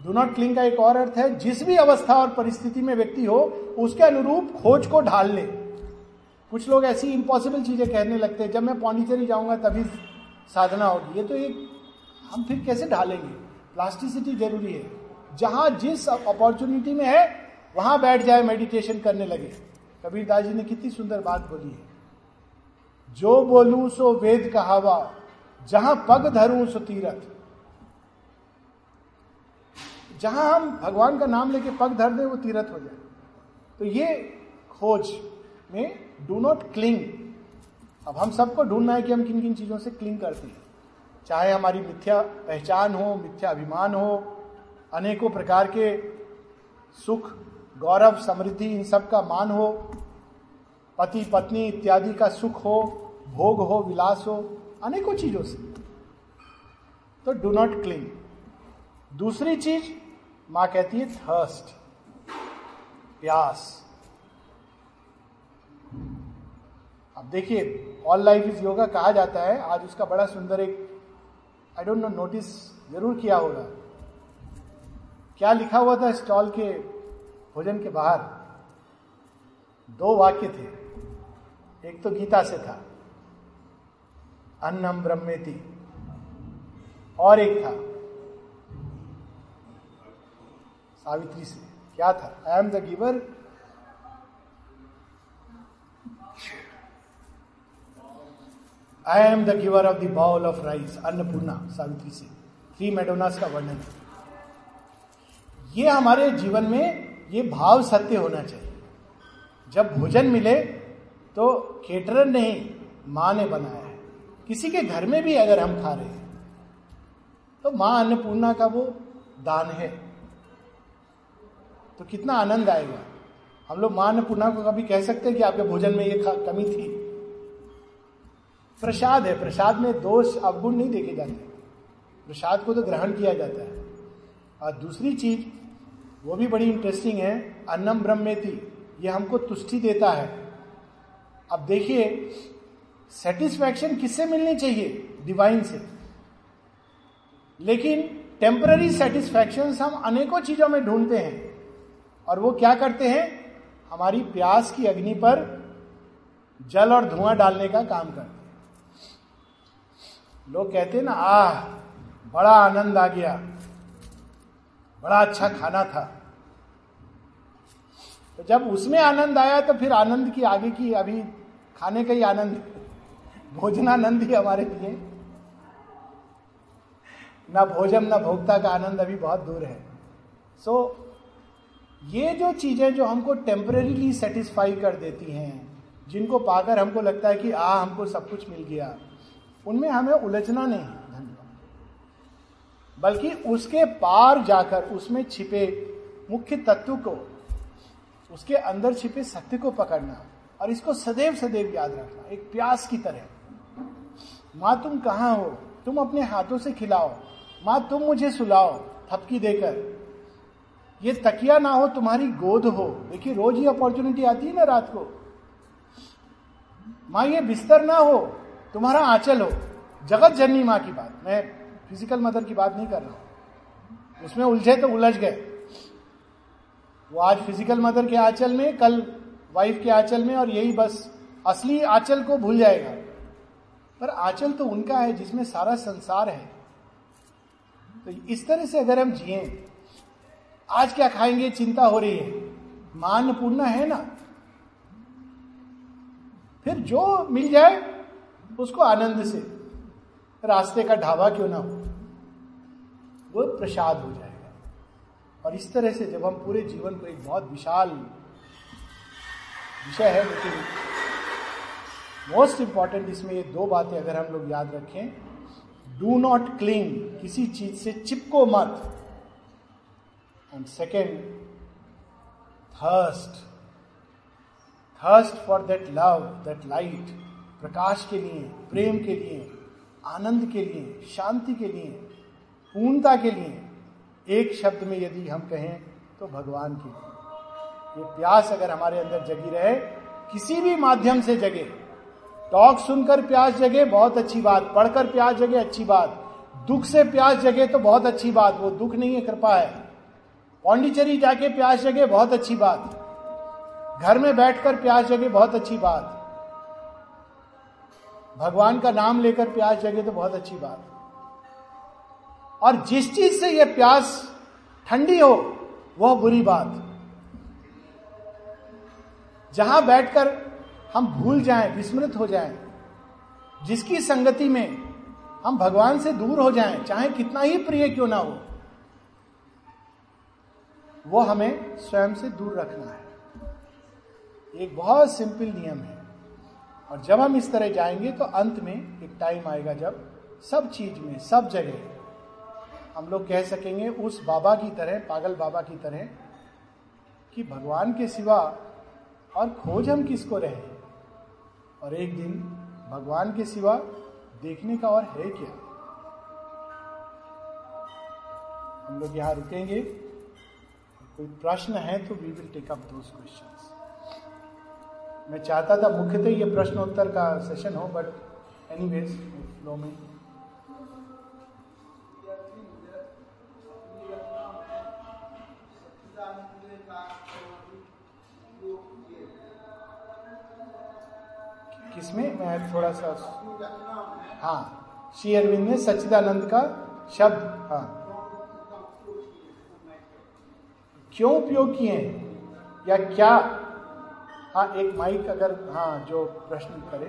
do not cling का एक और अर्थ है, जिस भी अवस्था और परिस्थिति में व्यक्ति हो, उसके अनुरूप खोज को ढाल ले। कुछ लोग ऐसी इंपॉसिबल चीज़ें कहने लगते हैं, जब मैं पौंडीचेरी जाऊँगा तभी साधना होगी। ये तो एक, हम फिर कैसे ढालेंगे? प्लास्टिसिटी ज़रूरी है। जहाँ जिस अपॉर्चुनिटी में है, वहाँ बैठ जाए मेडिटेशन करने लगे। कबीर दास जी ने कितनी सुंदर बात बोली है। जो बोलू, सो वेद कहावा, जहाँ पग धरू, सो तीरथ। जहाँ हम भगवान का नाम लेके पग धर दे, वो तीरथ हो जाए। तो ये खोज में डू नॉट क्लिंग अब हम सबको ढूंढना है कि हम किन किन चीज़ों से क्लिंग करते हैं। चाहे हमारी मिथ्या पहचान हो, मिथ्या अभिमान हो अनेकों प्रकार के सुख, गौरव, समृद्धि, इन सब का मान हो, पति, पत्नी इत्यादि का सुख हो, भोग हो, विलास हो, अनेकों चीज़ों से। तो डू नॉट क्लिंग दूसरी चीज़, माँ कहती है थर्स्ट प्यास। अब देखिए ऑल लाइफ इज़ योगा कहा जाता है, आज उसका बड़ा सुंदर एक आई डोंट नो नोटिस ज़रूर किया होगा। क्या लिखा हुआ था स्टॉल के भोजन के बाहर? दो वाक्य थे। एक तो गीता से था। अन्नम ब्रह्मेति। और एक था। सावित्री से। क्या था? I am the giver I am the giver of the bowl of rice Annapurna Savitri से। थ्री मेडोनास का वर्णन। है ये हमारे जीवन में ये भाव सत्य होना चाहिए। जब भोजन मिले तो केटरर नहीं माँ ने बनाया है। किसी के घर में भी अगर हम खा रहे हैं तो माँ अन्नपूर्णा का वो दान है। तो कितना आनंद आएगा। हम लोग माँ अन्नपूर्णा को कभी कह सकते हैं कि आपके भोजन में ये कमी थी। प्रसाद है। प्रसाद में दोष, अवगुण नहीं देखे जाते। प्रसाद को तो ग्रहण किया जाता है। और दूसरी चीज़ वो भी बड़ी इंटरेस्टिंग है, अन्नम ब्रह्मेति, ये हमको तुष्टि देता है। अब देखिए सेटिस्फैक्शन किससे मिलनी चाहिए? डिवाइन से। लेकिन टेम्पररी सेटिस्फैक्शन हम अनेकों चीज़ों में ढूंढते हैं। और वो क्या करते हैं? हमारी प्यास की अग्नि पर जल और धुआँ डालने का काम करते हैं। लोग कहते हैं ना, आह, बड़ा आनंद आ गया। बड़ा अच्छा खाना था। तो जब उसमें आनंद आया तो फिर आनंद की आगे की अभी खाने का ही आनंद भोजनानंद ही हमारे लिए। ना भोजन ना भोक्ता का आनंद अभी बहुत दूर है। सो so, ये जो चीज़ें जो हमको टेम्परेली सेटिस्फाई कर देती हैं जिनको पाकर हमको लगता है कि आ हमको सब कुछ मिल गया। उनमें हमें उलझना नहीं। बल्कि उसके पार जाकर उसमें छिपे मुख्य तत्व को, उसके अंदर छिपे सत्य को पकड़ना और इसको सदैव सदैव याद रखना, एक प्यास की तरह। माँ, तुम कहाँ हो? तुम अपने हाथों से खिलाओ। माँ, तुम मुझे सुलाओ, थपकी देकर। ये तकिया ना हो, तुम्हारी गोद हो। देखिए, रोज ही अपॉर्चुनिटी आती है ना रात को। माँ, ये बिस्तर ना हो, तुम्हारा आंचल हो। जगत जननी माँ की बात। मैं फ़िज़िकल मदर की बात नहीं कर रहा उसमें उलझे तो उलझ गए। वो आज फ़िज़िकल मदर के आंचल में, कल वाइफ के आंचल में और यही बस असली आंचल को भूल जाएगा। पर आंचल तो उनका है जिसमें सारा संसार है। तो इस तरह से अगर हम जिए, आज क्या खाएँगे, चिंता हो रही है। मान पूर्ण है ना? फिर जो मिल जाए, उसको आनंद से। रास्ते का ढाबा क्यों ना हो? वो प्रसाद हो जाएगा। और इस तरह से जब हम पूरे जीवन को एक बहुत विशाल विषय है, लेकिन मोस्ट इंपॉर्टेंट इसमें ये दो बातें अगर हम लोग याद रखें डू नॉट क्लिंग किसी चीज़ से चिपको मत। And second thirst thirst for that love that light प्रकाश के लिए, प्रेम के लिए। आनंद के लिए, शांति के लिए, पूर्णता के लिए, एक शब्द में यदि हम कहें तो भगवान के लिए। ये प्यास अगर हमारे अंदर जगी रहे, किसी भी माध्यम से जगे, टॉक सुनकर प्यास जगे, बहुत अच्छी बात, पढ़कर प्यास जगे, अच्छी बात, दुख से प्यास जगे तो बहुत अच्छी बात, वो दुख नहीं है, कृपा है। पौंडीचेरी जाके प्यास जगे, बहुत अच्छी बात। घर में बैठकर प्यास जगे, बहुत अच्छी बात। भगवान का नाम लेकर प्यास जगे तो बहुत अच्छी बात है। और जिस चीज़ से यह प्यास ठंडी हो, वह बुरी बात जहाँ बैठकर हम भूल जाएँ, विस्मृत हो जाएँ, जिसकी संगति में हम भगवान से दूर हो जाएँ, चाहे कितना ही प्रिय क्यों ना हो, वो हमें स्वयं से दूर रखना है। एक बहुत सिंपल नियम है। और जब हम इस तरह जाएँगे तो अंत में एक टाइम आएगा जब सब चीज़ में, सब जगह हम लोग कह सकेंगे उस बाबा की तरह, पागल बाबा की तरह कि भगवान के सिवा और खोज हम किसको रहे? और एक दिन भगवान के सिवा देखने का और है क्या? हम लोग यहाँ रुकेंगे। कोई प्रश्न है तो we will take up those question मैं चाहता था मुख्यतः ये प्रश्नोत्तर का सेशन हो बट एनी वेज फ्लो में। किसमें? मैं थोड़ा सा हाँ श्री अरविंद ने सच्चिदानंद का शब्द हाँ। क्यों उपयोग किए या क्या हाँ एक माइक अगर हाँ जो प्रश्न करे।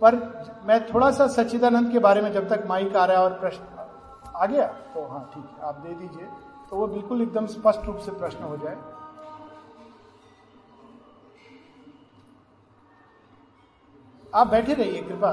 पर मैं थोड़ा सा सच्चिदानंद के बारे में जब तक माइक आ रहा है और प्रश्न, आ गया? तो हाँ ठीक है, आप दे दीजिए। तो वो बिल्कुल एकदम स्पष्ट रूप से प्रश्न हो जाए। आप बैठे रहिए, कृपा।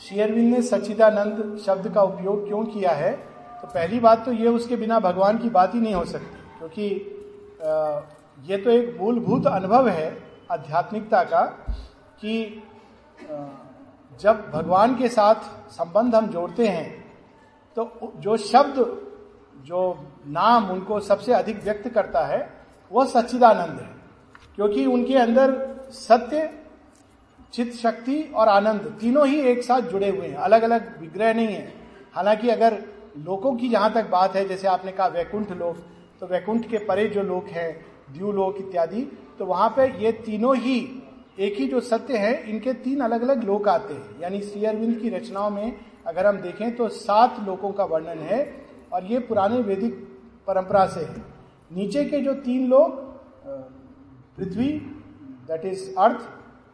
शेयरविंद ने सच्चिदानंद शब्द का उपयोग क्यों किया है? तो पहली बात तो ये उसके बिना भगवान की बात ही नहीं हो सकती, क्योंकि ये तो एक मूलभूत अनुभव है आध्यात्मिकता का कि जब भगवान के साथ संबंध हम जोड़ते हैं तो जो शब्द, जो नाम उनको सबसे अधिक व्यक्त करता है वह सच्चिदानंद है, क्योंकि उनके अंदर सत्य चित्त शक्ति और आनंद तीनों ही एक साथ जुड़े हुए हैं। अलग अलग विग्रह नहीं है। हालाँकि अगर लोकों की जहाँ तक बात है, जैसे आपने कहा वैकुंठ लोक तो वैकुंठ के परे जो लोक हैं द्यू लोक इत्यादि तो वहाँ पे ये तीनों ही एक ही जो सत्य है, इनके तीन अलग अलग लोक आते हैं। यानी श्री अरविंद की रचनाओं में अगर हम देखें तो सात लोकों का वर्णन है और ये पुराने वैदिक परंपरा से है। नीचे के जो तीन लोग पृथ्वी दैट इज़ अर्थ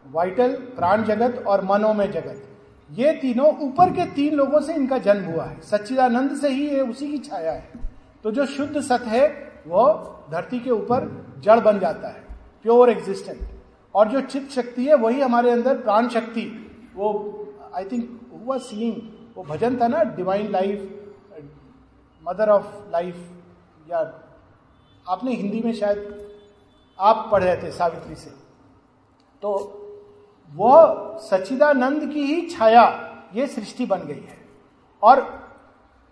वाइटल, प्राण जगत और मनोमय जगत। ये तीनों ऊपर के तीन लोगों से इनका जन्म हुआ है। सच्चिदानंद से ही ये उसी की छाया है। तो जो शुद्ध सत है, वो धरती के ऊपर जड़ बन जाता है, प्योर एग्जिस्टेंट और जो चित्त शक्ति है, वही हमारे अंदर प्राण शक्ति। वो आई थिंक हुआ सीइंग वो भजन था ना divine life mother of life या आपने हिंदी में शायद आप पढ़ रहे थे सावित्री से। तो वह सचिदानंद की ही छाया, ये सृष्टि बन गई है। और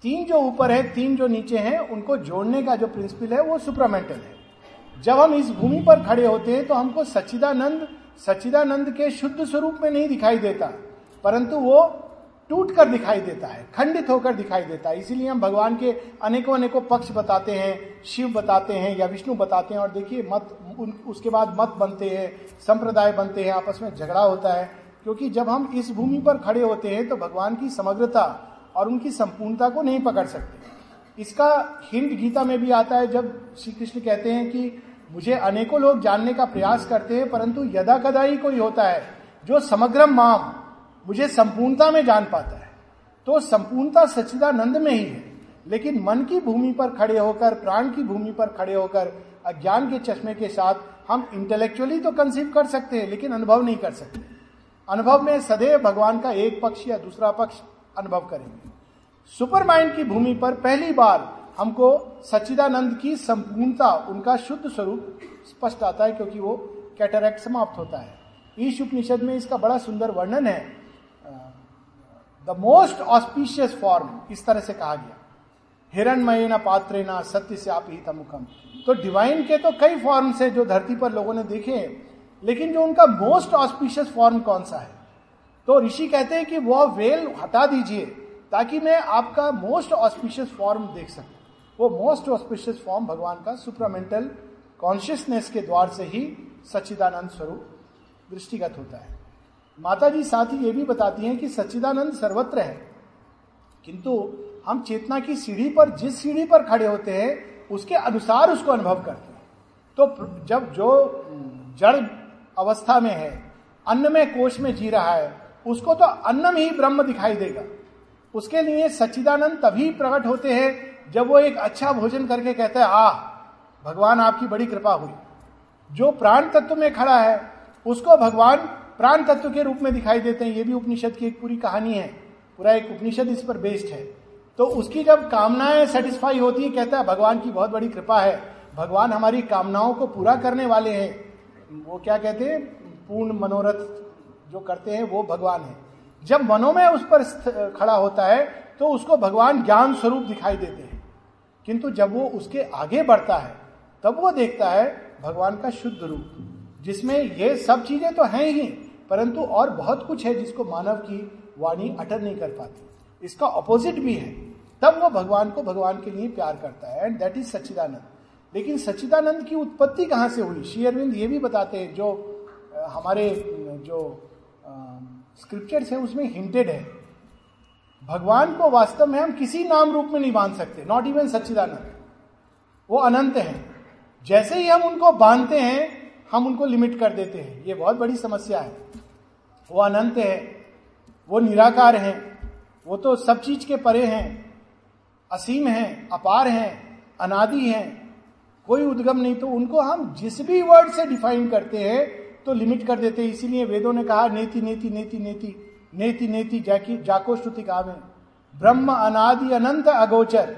तीन जो ऊपर है, तीन जो नीचे हैं, उनको जोड़ने का जो प्रिंसिपल है, वो सुप्रामेंटल है। जब हम इस भूमि पर खड़े होते हैं तो हमको सचिदानंद सचिदानंद के शुद्ध स्वरूप में नहीं दिखाई देता, परंतु वो टूट कर दिखाई देता है खंडित होकर दिखाई देता है। इसीलिए हम भगवान के अनेकों अनेकों पक्ष बताते हैं शिव बताते हैं या विष्णु बताते हैं। और देखिए मत उन, उसके बाद मत बनते हैं संप्रदाय बनते हैं आपस में झगड़ा होता है। क्योंकि जब हम इस भूमि पर खड़े होते हैं तो भगवान की समग्रता और उनकी संपूर्णता को नहीं पकड़ सकते। इसका हिंद गीता में भी आता है जब श्री कृष्ण कहते हैं कि मुझे अनेकों लोग जानने का प्रयास करते हैं परंतु यदा कदा ही कोई होता है जो समग्रम माम मुझे संपूर्णता में जान पाता है। तो संपूर्णता सच्चिदानंद में ही है। लेकिन मन की भूमि पर खड़े होकर, प्राण की भूमि पर खड़े होकर, अज्ञान के चश्मे के साथ हम इंटेलेक्चुअली तो कंसीव कर सकते हैं, लेकिन अनुभव नहीं कर सकते। अनुभव में सदैव भगवान का एक पक्ष या दूसरा पक्ष अनुभव करेंगे। सुपर माइंड की भूमि पर पहली बार हमको सच्चिदानंद की संपूर्णता, उनका शुद्ध स्वरूप स्पष्ट आता है, क्योंकि वो कैटरेक्ट समाप्त होता है। ईश उपनिषद में इसका बड़ा सुंदर वर्णन है। मोस्ट ऑस्पिशियस फॉर्म इस तरह से कहा गया? हिरणमय न पात्रे न सत्य से आप ही तमुखम तो डिवाइन के तो कई फॉर्म से जो धरती पर लोगों ने देखे हैं, लेकिन जो उनका मोस्ट ऑस्पिशियस फॉर्म कौन सा है? तो ऋषि कहते हैं कि वह वेल हटा दीजिए, ताकि मैं आपका मोस्ट ऑस्पिशियस फॉर्म देख सकूँ। वो मोस्ट ऑस्पिशियस फॉर्म भगवान का सुपरामेंटल कॉन्शियसनेस के द्वार से ही सच्चिदानंद स्वरूप दृष्टिगत होता है। माता जी साथ ही ये भी बताती हैं कि सच्चिदानंद सर्वत्र है। किंतु हम चेतना की सीढ़ी पर, जिस सीढ़ी पर खड़े होते हैं, उसके अनुसार उसको अनुभव करते हैं। तो जब जो जड़ अवस्था में है, अन्न में कोष में जी रहा है, उसको तो अन्नम ही ब्रह्म दिखाई देगा। उसके लिए सच्चिदानंद तभी प्रकट होते हैं जब वो एक अच्छा भोजन करके कहता है, आह, भगवान आपकी बड़ी कृपा हुई। जो प्राण तत्व में खड़ा है, उसको भगवान प्राण तत्व के रूप में दिखाई देते हैं, ये भी उपनिषद की एक पूरी कहानी है। पूरा एक उपनिषद इस पर बेस्ड है। तो उसकी जब कामनाएँ सेटिस्फाई होती है, कहता है, भगवान की बहुत बड़ी कृपा है। भगवान हमारी कामनाओं को पूरा करने वाले हैं। वो क्या कहते हैं? पूर्ण मनोरथ जो करते हैं, वो भगवान है। जब मनो में उस पर खड़ा होता है तो उसको भगवान ज्ञान स्वरूप दिखाई देते हैं। किंतु जब वो उसके आगे बढ़ता है, तब वो देखता है, भगवान का शुद्ध रूप, जिसमें ये सब चीज़ें तो हैं ही। परंतु और बहुत कुछ है जिसको मानव की वाणी अटर नहीं कर पाती। इसका ऑपोजिट भी है। तब वो भगवान को भगवान के लिए प्यार करता है एंड दैट इज़ सच्चिदानंद। लेकिन सच्चिदानंद की उत्पत्ति कहाँ से हुई? श्री अरविंद ये भी बताते हैं, जो हमारे, जो स्क्रिप्चर्स है, उसमें हिंटेड है। भगवान को वास्तव में हम किसी नाम रूप में नहीं बाँध सकते नॉट इवन सच्चिदानंद। वो अनंत है। जैसे ही हम उनको बांधते हैं, हम उनको लिमिट कर देते हैं। ये बहुत बड़ी समस्या है। वो अनंत है, वो निराकार है, वो तो सब चीज़ के परे हैं, असीम हैं, अपार हैं, अनादि हैं, कोई उद्गम नहीं तो उनको हम जिस भी वर्ड से डिफाइन करते हैं तो लिमिट कर देते हैं। इसीलिए वेदों ने कहा, नेति नेति नेति नेति नेति नेति, जाकी, जाको श्रुति गावे। ब्रह्म, अनादि, अनंत, अगोचर।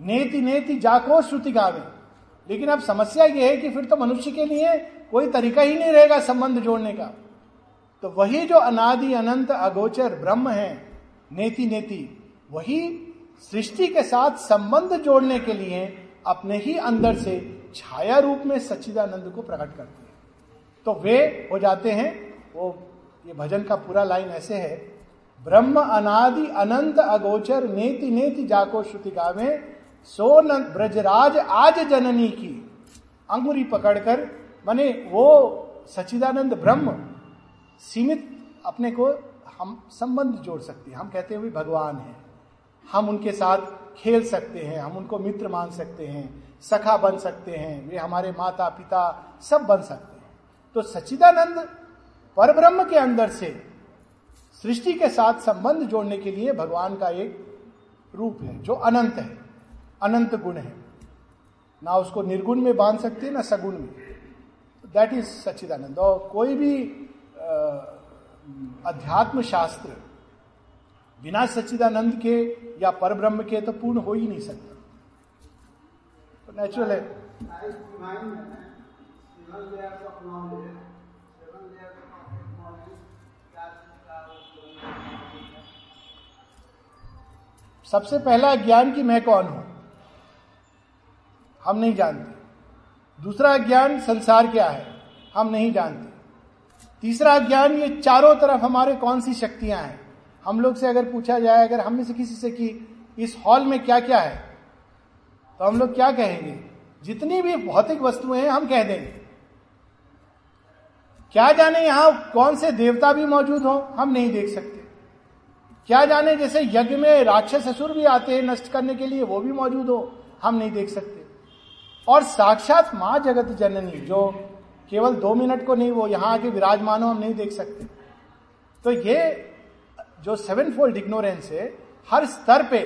नेति नेति, जाको, श्रुति गावे। लेकिन अब समस्या यह है कि फिर तो मनुष्य के लिए कोई तरीका ही नहीं रहेगा संबंध जोड़ने का। तो वही जो अनादि अनंत अगोचर ब्रह्म है, नेति नेति, वही सृष्टि के साथ संबंध जोड़ने के लिए अपने ही अंदर से छाया रूप में सच्चिदानंद को प्रकट करते हैं। तो वे हो जाते हैं, वो, ये भजन का पूरा लाइन ऐसे है, ब्रह्म अनादि अनंत अगोचर नेति नेति जाको श्रुति गावे, सो ब्रजराज आज जननी की, अंगुरी पकड़कर, माने वो सच्चिदानंद ब्रह्म सीमित अपने को हम संबंध जोड़ सकते हैं। हम कहते हैं भगवान है। हम उनके साथ खेल सकते हैं। हम उनको मित्र मान सकते हैं। सखा बन सकते हैं। वे हमारे माता पिता सब बन सकते हैं। तो सच्चिदानंद पर ब्रह्म के अंदर से सृष्टि के साथ संबंध जोड़ने के लिए भगवान का एक रूप है, जो अनंत है। अनंत गुण है। ना उसको निर्गुण में बाँध सकते हैं ना सगुण में। दैट इज़ सच्चिदानंद। और कोई भी अध्यात्म शास्त्र, बिना सच्चिदानंद के या पर ब्रह्म के तो पूर्ण हो ही नहीं सकता। तो नेचुरल है। सबसे पहला ज्ञान कि मैं कौन हूँ? हम नहीं जानते। दूसरा ज्ञान संसार क्या है? हम नहीं जानते। तीसरा ज्ञान ये चारों तरफ़ हमारे कौन सी शक्तियाँ हैं? हम लोग से अगर पूछा जाए, अगर हम में से किसी से कि इस हॉल में क्या क्या है तो हम लोग क्या कहेंगे? जितनी भी भौतिक वस्तुएँ हैं, हम कह देंगे। क्या जाने यहाँ कौन से देवता भी मौजूद हो, हम नहीं देख सकते। क्या जाने जैसे यज्ञ में राक्षस असुर भी आते हैं, नष्ट करने के लिए, वो भी मौजूद हो, हम नहीं देख सकते। और साक्षात माँ जगत जननी, जो केवल दो मिनट को नहीं, वो यहाँ आके विराजमान हो, हम नहीं देख सकते। तो ये जो सेवन फोल्ड इग्नोरेंस है, हर स्तर पे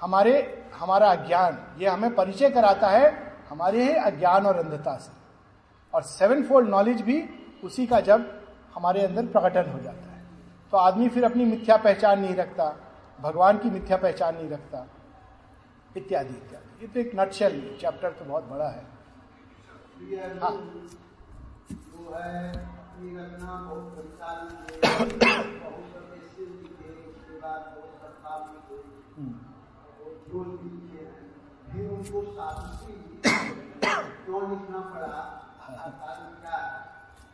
हमारे, हमारा अज्ञान, ये हमें परिचय कराता है हमारे ही अज्ञान और अंधता से। और सेवन फोल्ड नॉलेज भी उसी का जब हमारे अंदर प्रकटन हो जाता है। तो आदमी फिर अपनी मिथ्या पहचान नहीं रखता, भगवान की मिथ्या पहचान नहीं रखता, इत्यादि इत्यादि। ये तो एक नटशल चैप्टर तो बहुत बड़ा है। हाँ।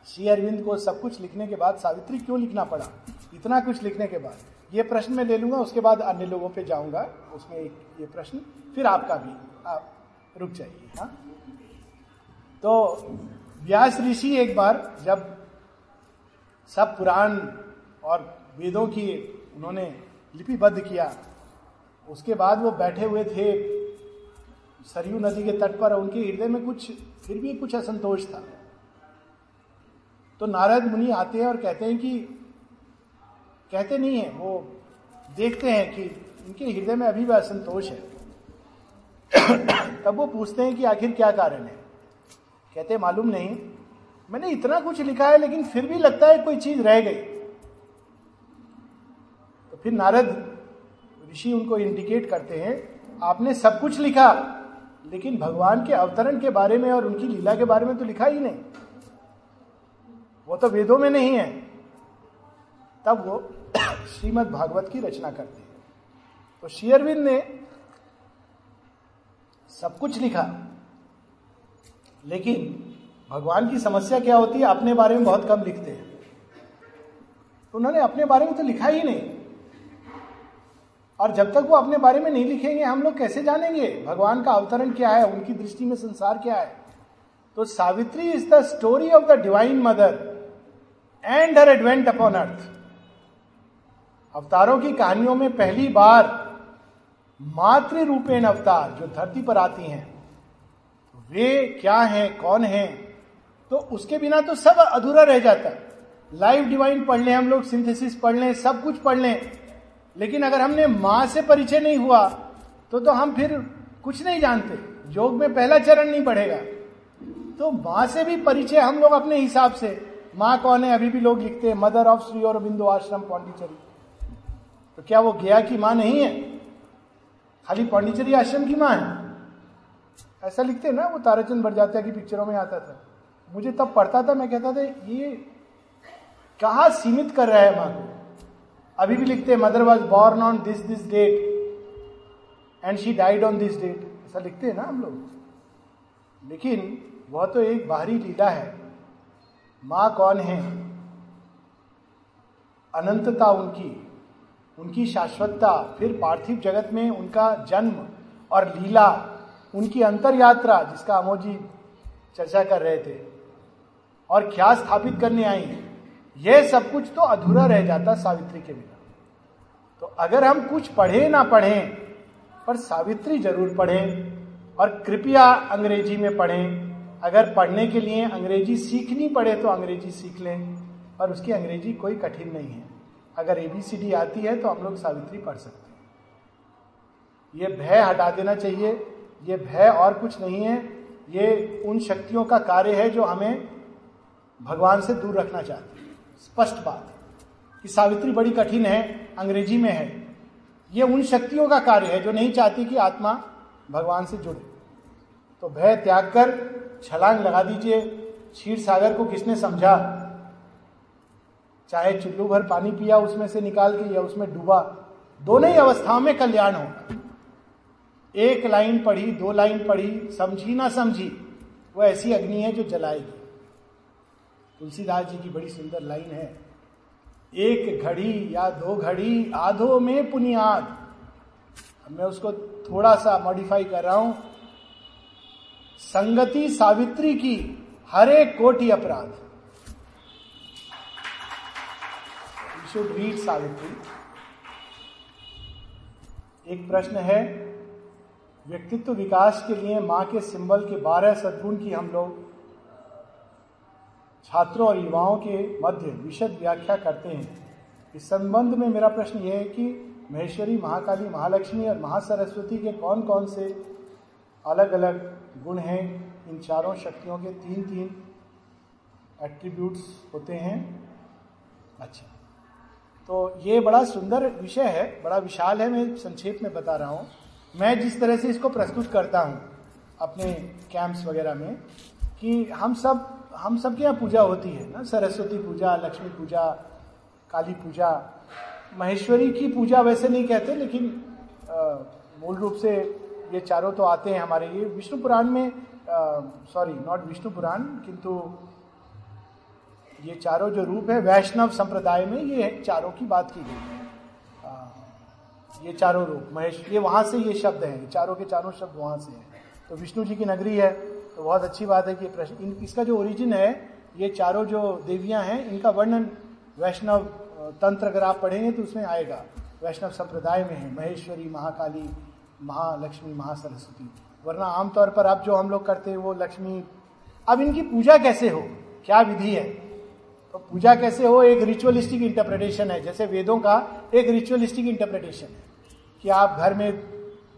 श्री अरविंद को सब कुछ लिखने के बाद सावित्री क्यों लिखना पड़ा? इतना कुछ लिखने के बाद। ये प्रश्न मैं ले लूँगा, उसके बाद अन्य लोगों पे जाऊँगा, उसमें एक ये प्रश्न, फिर आपका भी, आप रुक जाइए हाँ? तो व्यास ऋषि एक बार जब सब पुराण और वेदों की उन्होंने लिपिबद्ध किया, उसके बाद वो बैठे हुए थे सरयू नदी के तट पर, उनके हृदय में कुछ, फिर भी कुछ असंतोष था। तो नारद मुनि आते हैं और कहते हैं कि, कहते नहीं है, वो देखते हैं कि उनके हृदय में अभी भी असंतोष है। तब वो पूछते हैं कि आखिर क्या कारण है? कहते, मालूम नहीं। मैंने इतना कुछ लिखा है, लेकिन फिर भी लगता है कोई चीज़ रह गई। तो फिर नारद ऋषि उनको इंडिकेट करते हैं, आपने सब कुछ लिखा, लेकिन भगवान के अवतरण के बारे में और उनकी लीला के बारे में तो लिखा ही नहीं। वो तो वेदों में नहीं है। तब वो श्रीमद भागवत की रचना करते हैं। तो शेयरविंद ने सब कुछ लिखा। लेकिन भगवान की समस्या क्या होती है? अपने बारे में बहुत कम लिखते हैं। तो उन्होंने अपने बारे में तो लिखा ही नहीं। और जब तक वो अपने बारे में नहीं लिखेंगे, हम लोग कैसे जानेंगे? भगवान का अवतरण क्या है? उनकी दृष्टि में संसार क्या है? तो Savitri is the story of the divine mother and her advent upon earth अवतारों की कहानियों में पहली बार मातृ रूपेण अवतार जो धरती पर आती हैं वे क्या हैं, कौन हैं? तो उसके बिना तो सब अधूरा रह जाता लाइव डिवाइन पढ़ लें, हम लोग सिंथेसिस पढ़ लें, सब कुछ पढ़ लें। लेकिन अगर हमने माँ से परिचय नहीं हुआ तो तो हम फिर कुछ नहीं जानते। योग में पहला चरण नहीं बढ़ेगा तो माँ से भी परिचय हम लोग अपने हिसाब से। माँ कौन है, अभी भी लोग लिखते हैं मदर ऑफ़ श्री और बिंदु आश्रम पांडिचेरी तो क्या वो गया की माँ नहीं है? खाली पांडिचेरी आश्रम की माँ है? ऐसा लिखते हैं ना, वो ताराचंद बरजात्या की पिक्चरों में आता था। मुझे तब पढ़ता था, मैं कहता था, ये कहा सीमित कर रहा है माँ को अभी भी लिखते हैं Mother was born on this this date and she died on this date ऐसा लिखते हैं ना हम लोग। लेकिन वह तो एक बाहरी लीला है। माँ कौन है? अनंतता उनकी उनकी शाश्वतता, फिर पार्थिव जगत में उनका जन्म और लीला उनकी अंतर यात्रा जिसका अमोजी चर्चा कर रहे थे और क्या स्थापित करने आई यह सब कुछ तो अधूरा रह जाता सावित्री के बिना। तो अगर हम कुछ पढ़े ना पढ़ें, पर सावित्री ज़रूर पढ़ें और कृपया अंग्रेज़ी में पढ़ें। अगर पढ़ने के लिए अंग्रेज़ी सीखनी पड़े तो अंग्रेज़ी सीख लें और उसकी अंग्रेज़ी कोई कठिन नहीं है। अगर एबीसीडी आती है तो हम लोग सावित्री पढ़ सकते हैं। ये भय हटा देना चाहिए। ये भय और कुछ नहीं है। ये उन शक्तियों का कार्य है जो हमें भगवान से दूर रखना चाहती है। स्पष्ट बात कि सावित्री बड़ी कठिन है, अंग्रेज़ी में है। ये उन शक्तियों का कार्य है जो नहीं चाहती कि आत्मा भगवान से जुड़े। तो भय त्याग कर छलांग लगा दीजिए। क्षीर सागर को किसने समझा? चाहे चुल्लू भर पानी पिया, उसमें से निकाल के या उसमें डूबा। दोनों ही अवस्थाओं में कल्याण होगा। एक लाइन पढ़ी, दो लाइन पढ़ी, समझी ना समझी, वो ऐसी अग्नि है जो जलाएगी। तुलसीदास जी की बड़ी सुंदर लाइन है। एक घड़ी या दो घड़ी, आधो में पुनियाद। मैं उसको थोड़ा सा मॉडिफाई कर रहा हूँ। संगति सावित्री की हरे कोटि अपराध। Should read Savitri. एक प्रश्न है व्यक्तित्व विकास के लिए माँ के सिंबल के बारह सद्गुण की हम लोग छात्रों और युवाओं के मध्य विशद व्याख्या करते हैं। इस संबंध में मेरा प्रश्न यह है कि महेश्वरी, महाकाली, महालक्ष्मी और महासरस्वती के कौन कौन से अलग अलग गुण हैं? इन चारों शक्तियों के तीन तीन एट्रीब्यूट्स होते हैं। अच्छा तो ये बड़ा सुंदर विषय है, बड़ा विशाल है, मैं संक्षेप में बता रहा हूँ। मैं जिस तरह से इसको प्रस्तुत करता हूँ, अपने कैंप्स वगैरह में, कि हम सब हम सब के यहाँ पूजा होती है ना? सरस्वती पूजा, लक्ष्मी पूजा, काली पूजा। महेश्वरी की पूजा वैसे नहीं कहते, लेकिन मूल रूप से ये चारों तो आते हैं हमारे ये विष्णु पुराण में सॉरी नॉट विष्णु पुराण, किंतु ये चारों जो रूप है, वैष्णव संप्रदाय में ये चारों की बात की गई है। ये चारों रूप, महेश, ये वहाँ से ये शब्द है, चारों के चारों शब्द वहाँ से है। तो विष्णु जी की नगरी है तो बहुत अच्छी बात है कि प्रश्न इसका जो ओरिजिन है, ये चारों जो देवियाँ हैं, इनका वर्णन वैष्णव तंत्र अगर आप पढ़ेंगे तो उसमें आएगा। वैष्णव संप्रदाय में है, महेश्वरी, महाकाली, महालक्ष्मी, महासरस्वती। वरना आमतौर पर अब जो हम लोग करते हैं, वो लक्ष्मी, अब इनकी पूजा कैसे हो? क्या विधि है? तो पूजा कैसे हो? एक रिचुअलिस्टिक इंटरप्रिटेशन है। जैसे वेदों का एक रिचुअलिस्टिक इंटरप्रिटेशन है कि आप घर में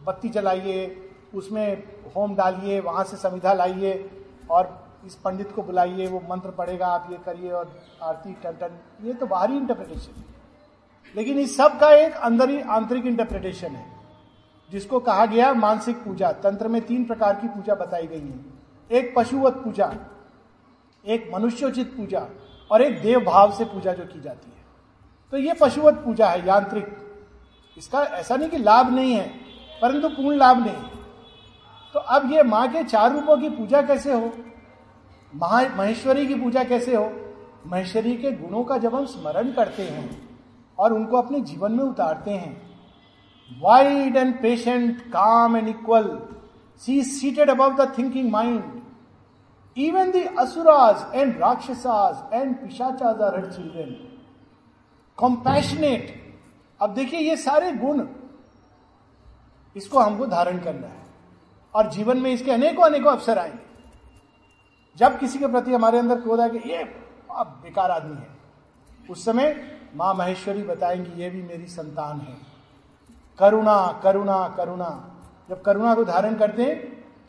बत्ती जलाइए, उसमें होम डालिए, वहाँ से संविधा लाइए और इस पंडित को बुलाइए, वो मंत्र पढ़ेगा, आप ये करिए और आरती टन टन ये तो बाहरी इंटरप्रिटेशन है। लेकिन इस सब का एक अंदर ही आंतरिक इंटरप्रिटेशन है, जिसको कहा गया मानसिक पूजा। तंत्र में तीन प्रकार की पूजा बताई गई है। एक पशुवत पूजा, एक मनुष्योचित पूजा और एक देव भाव से पूजा जो की जाती है। तो ये पशुवत पूजा है, यांत्रिक। इसका ऐसा नहीं कि लाभ नहीं है, परंतु पूर्ण लाभ नहीं तो अब ये माँ के चार रूपों की पूजा कैसे हो? महा, महेश्वरी की पूजा कैसे हो? महेश्वरी के गुणों का जब हम स्मरण करते हैं और उनको अपने जीवन में उतारते हैं wide and patient calm and equal she seated above the thinking mind even the asuras and rakshasas and pishachas are her children compassionate अब देखिए ये सारे गुण इसको हमको धारण करना है। और जीवन में इसके अनेकों अनेकों अवसर आएँगे। जब किसी के प्रति हमारे अंदर क्रोध आए कि ये आप बेकार आदमी है। उस समय माँ महेश्वरी बताएँगी ये भी मेरी संतान है। करुणा करुणा करुणा। जब करुणा को धारण करते हैं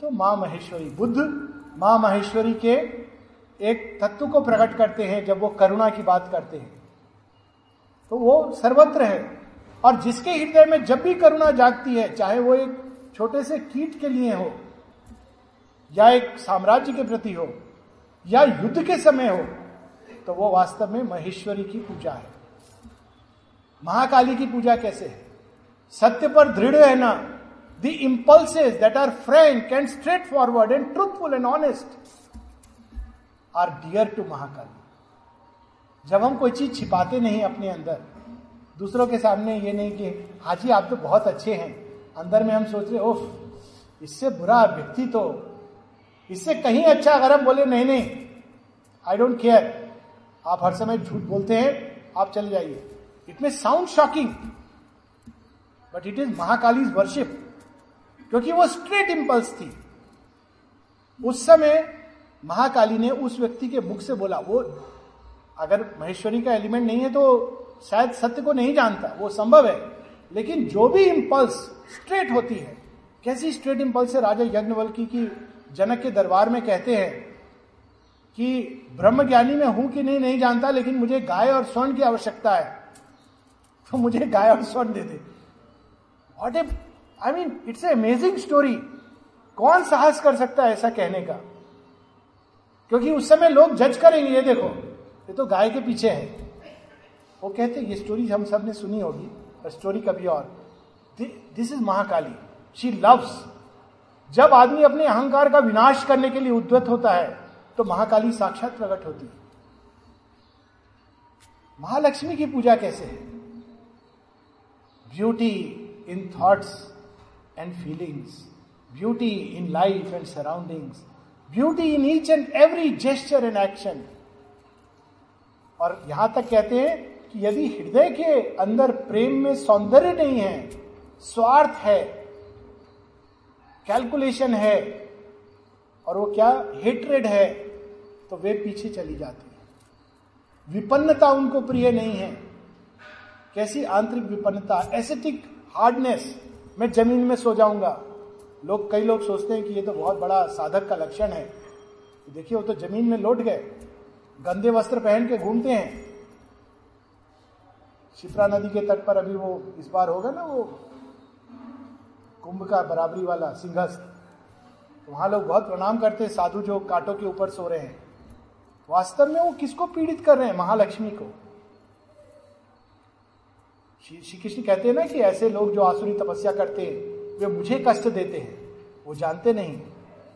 तो माँ महेश्वरी बुद्ध माँ महेश्वरी के एक तत्व को प्रकट करते हैं जब वो करुणा की बात करते हैं। तो वो सर्वत्र है। और जिसके हृदय में जब भी करुणा जागती है, चाहे वो एक छोटे से कीट के लिए हो, या एक साम्राज्य के प्रति हो, या युद्ध के समय हो तो वो वास्तव में महेश्वरी की पूजा है। महाकाली की पूजा कैसे है? सत्य पर दृढ़ रहना impulses that are frank and straightforward and truthful and honest are dear to Mahakali जब हम कोई चीज़ छिपाते नहीं अपने अंदर, दूसरों के सामने ये नहीं कि हाजी आप तो बहुत अच्छे हैं। अंदर में हम सोच रहे ओफ इससे बुरा व्यक्ति तो इससे कहीं अच्छा अगर हम बोले, नहीं नहीं आई डोंट केयर आप हर समय झूठ बोलते हैं, आप चले जाइए। It may sound shocking but it is Mahakali worship क्योंकि वो स्ट्रेट इंपल्स थी। उस समय महाकाली ने उस व्यक्ति के मुख से बोला, वो अगर महेश्वरी का एलिमेंट नहीं है तो शायद सत्य को नहीं जानता, वो संभव है। लेकिन जो भी इंपल्स स्ट्रेट होती है, कैसी स्ट्रेट इंपल्स है? राजा यज्ञवल्की की जनक के दरबार में कहते हैं कि ब्रह्म ज्ञानी में हूँ कि नहीं नहीं जानता, लेकिन मुझे गाय और स्वर्ण की आवश्यकता है। तो मुझे गाय और स्वर्ण दे दे। What a I mean it's a amazing story कौन साहस कर सकता है ऐसा कहने का? क्योंकि उस समय लोग जज करेंगे, ये देखो, ये तो गाय के पीछे है। वो कहते ये स्टोरी हम सबने सुनी होगी, और स्टोरी कभी और। This is Mahakali she loves जब आदमी अपने अहंकार का विनाश करने के लिए उद्वत होता है तो महाकाली साक्षात प्रकट होती है। महालक्ष्मी की पूजा कैसे है? Beauty in thoughts and feelings beauty in life and surroundings beauty in each and every gesture and action और यहाँ तक कहते हैं कि यदि हृदय के अंदर प्रेम में सौंदर्य नहीं है, स्वार्थ है कैलकुलेशन है, और वो क्या हेट्रेड है तो वे पीछे चली जाती है। विपन्नता उनको प्रिय नहीं है। कैसी आंतरिक विपन्नता एसेटिक हार्डनेस मैं ज़मीन में सो जाऊँगा। लोग, कई लोग सोचते हैं कि ये तो बहुत बड़ा साधक का लक्षण है। देखिए, वो तो ज़मीन में लौट गए। गंदे वस्त्र पहन के घूमते हैं। शिप्रा नदी के तट पर अभी वो इस बार होगा ना वो कुंभ का बराबरी वाला सिंहस्थ। तो वहाँ लोग बहुत प्रणाम करते हैं, साधु जो कांटों के ऊपर सो रहे हैं। वास्तव में वो किसको पीड़ित कर रहे हैं? महालक्ष्मी को। श्री कृष्ण कहते हैं ना कि ऐसे लोग जो आसुरी तपस्या करते हैं वे मुझे कष्ट देते हैं। वो जानते नहीं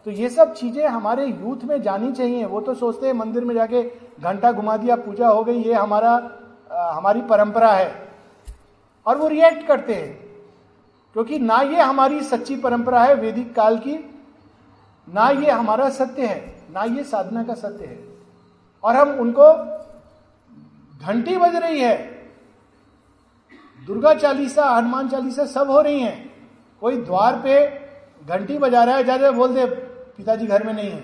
तो ये सब चीज़ें हमारे यूथ में जानी चाहिए। वो तो सोचते हैं मंदिर में जाके घंटा घुमा दिया पूजा हो गई ये हमारा आ, हमारी परंपरा है। और वो रिएक्ट करते हैं। क्योंकि ना ये हमारी सच्ची परंपरा है वैदिक काल की ना ये हमारा सत्य है ना ये साधना का सत्य है। और हम उनको घंटी बज रही है। दुर्गा चालीसा, हनुमान चालीसा सब हो रही हैं। कोई द्वार पे घंटी बजा रहा है जाते बोल दे, पिताजी घर में नहीं है।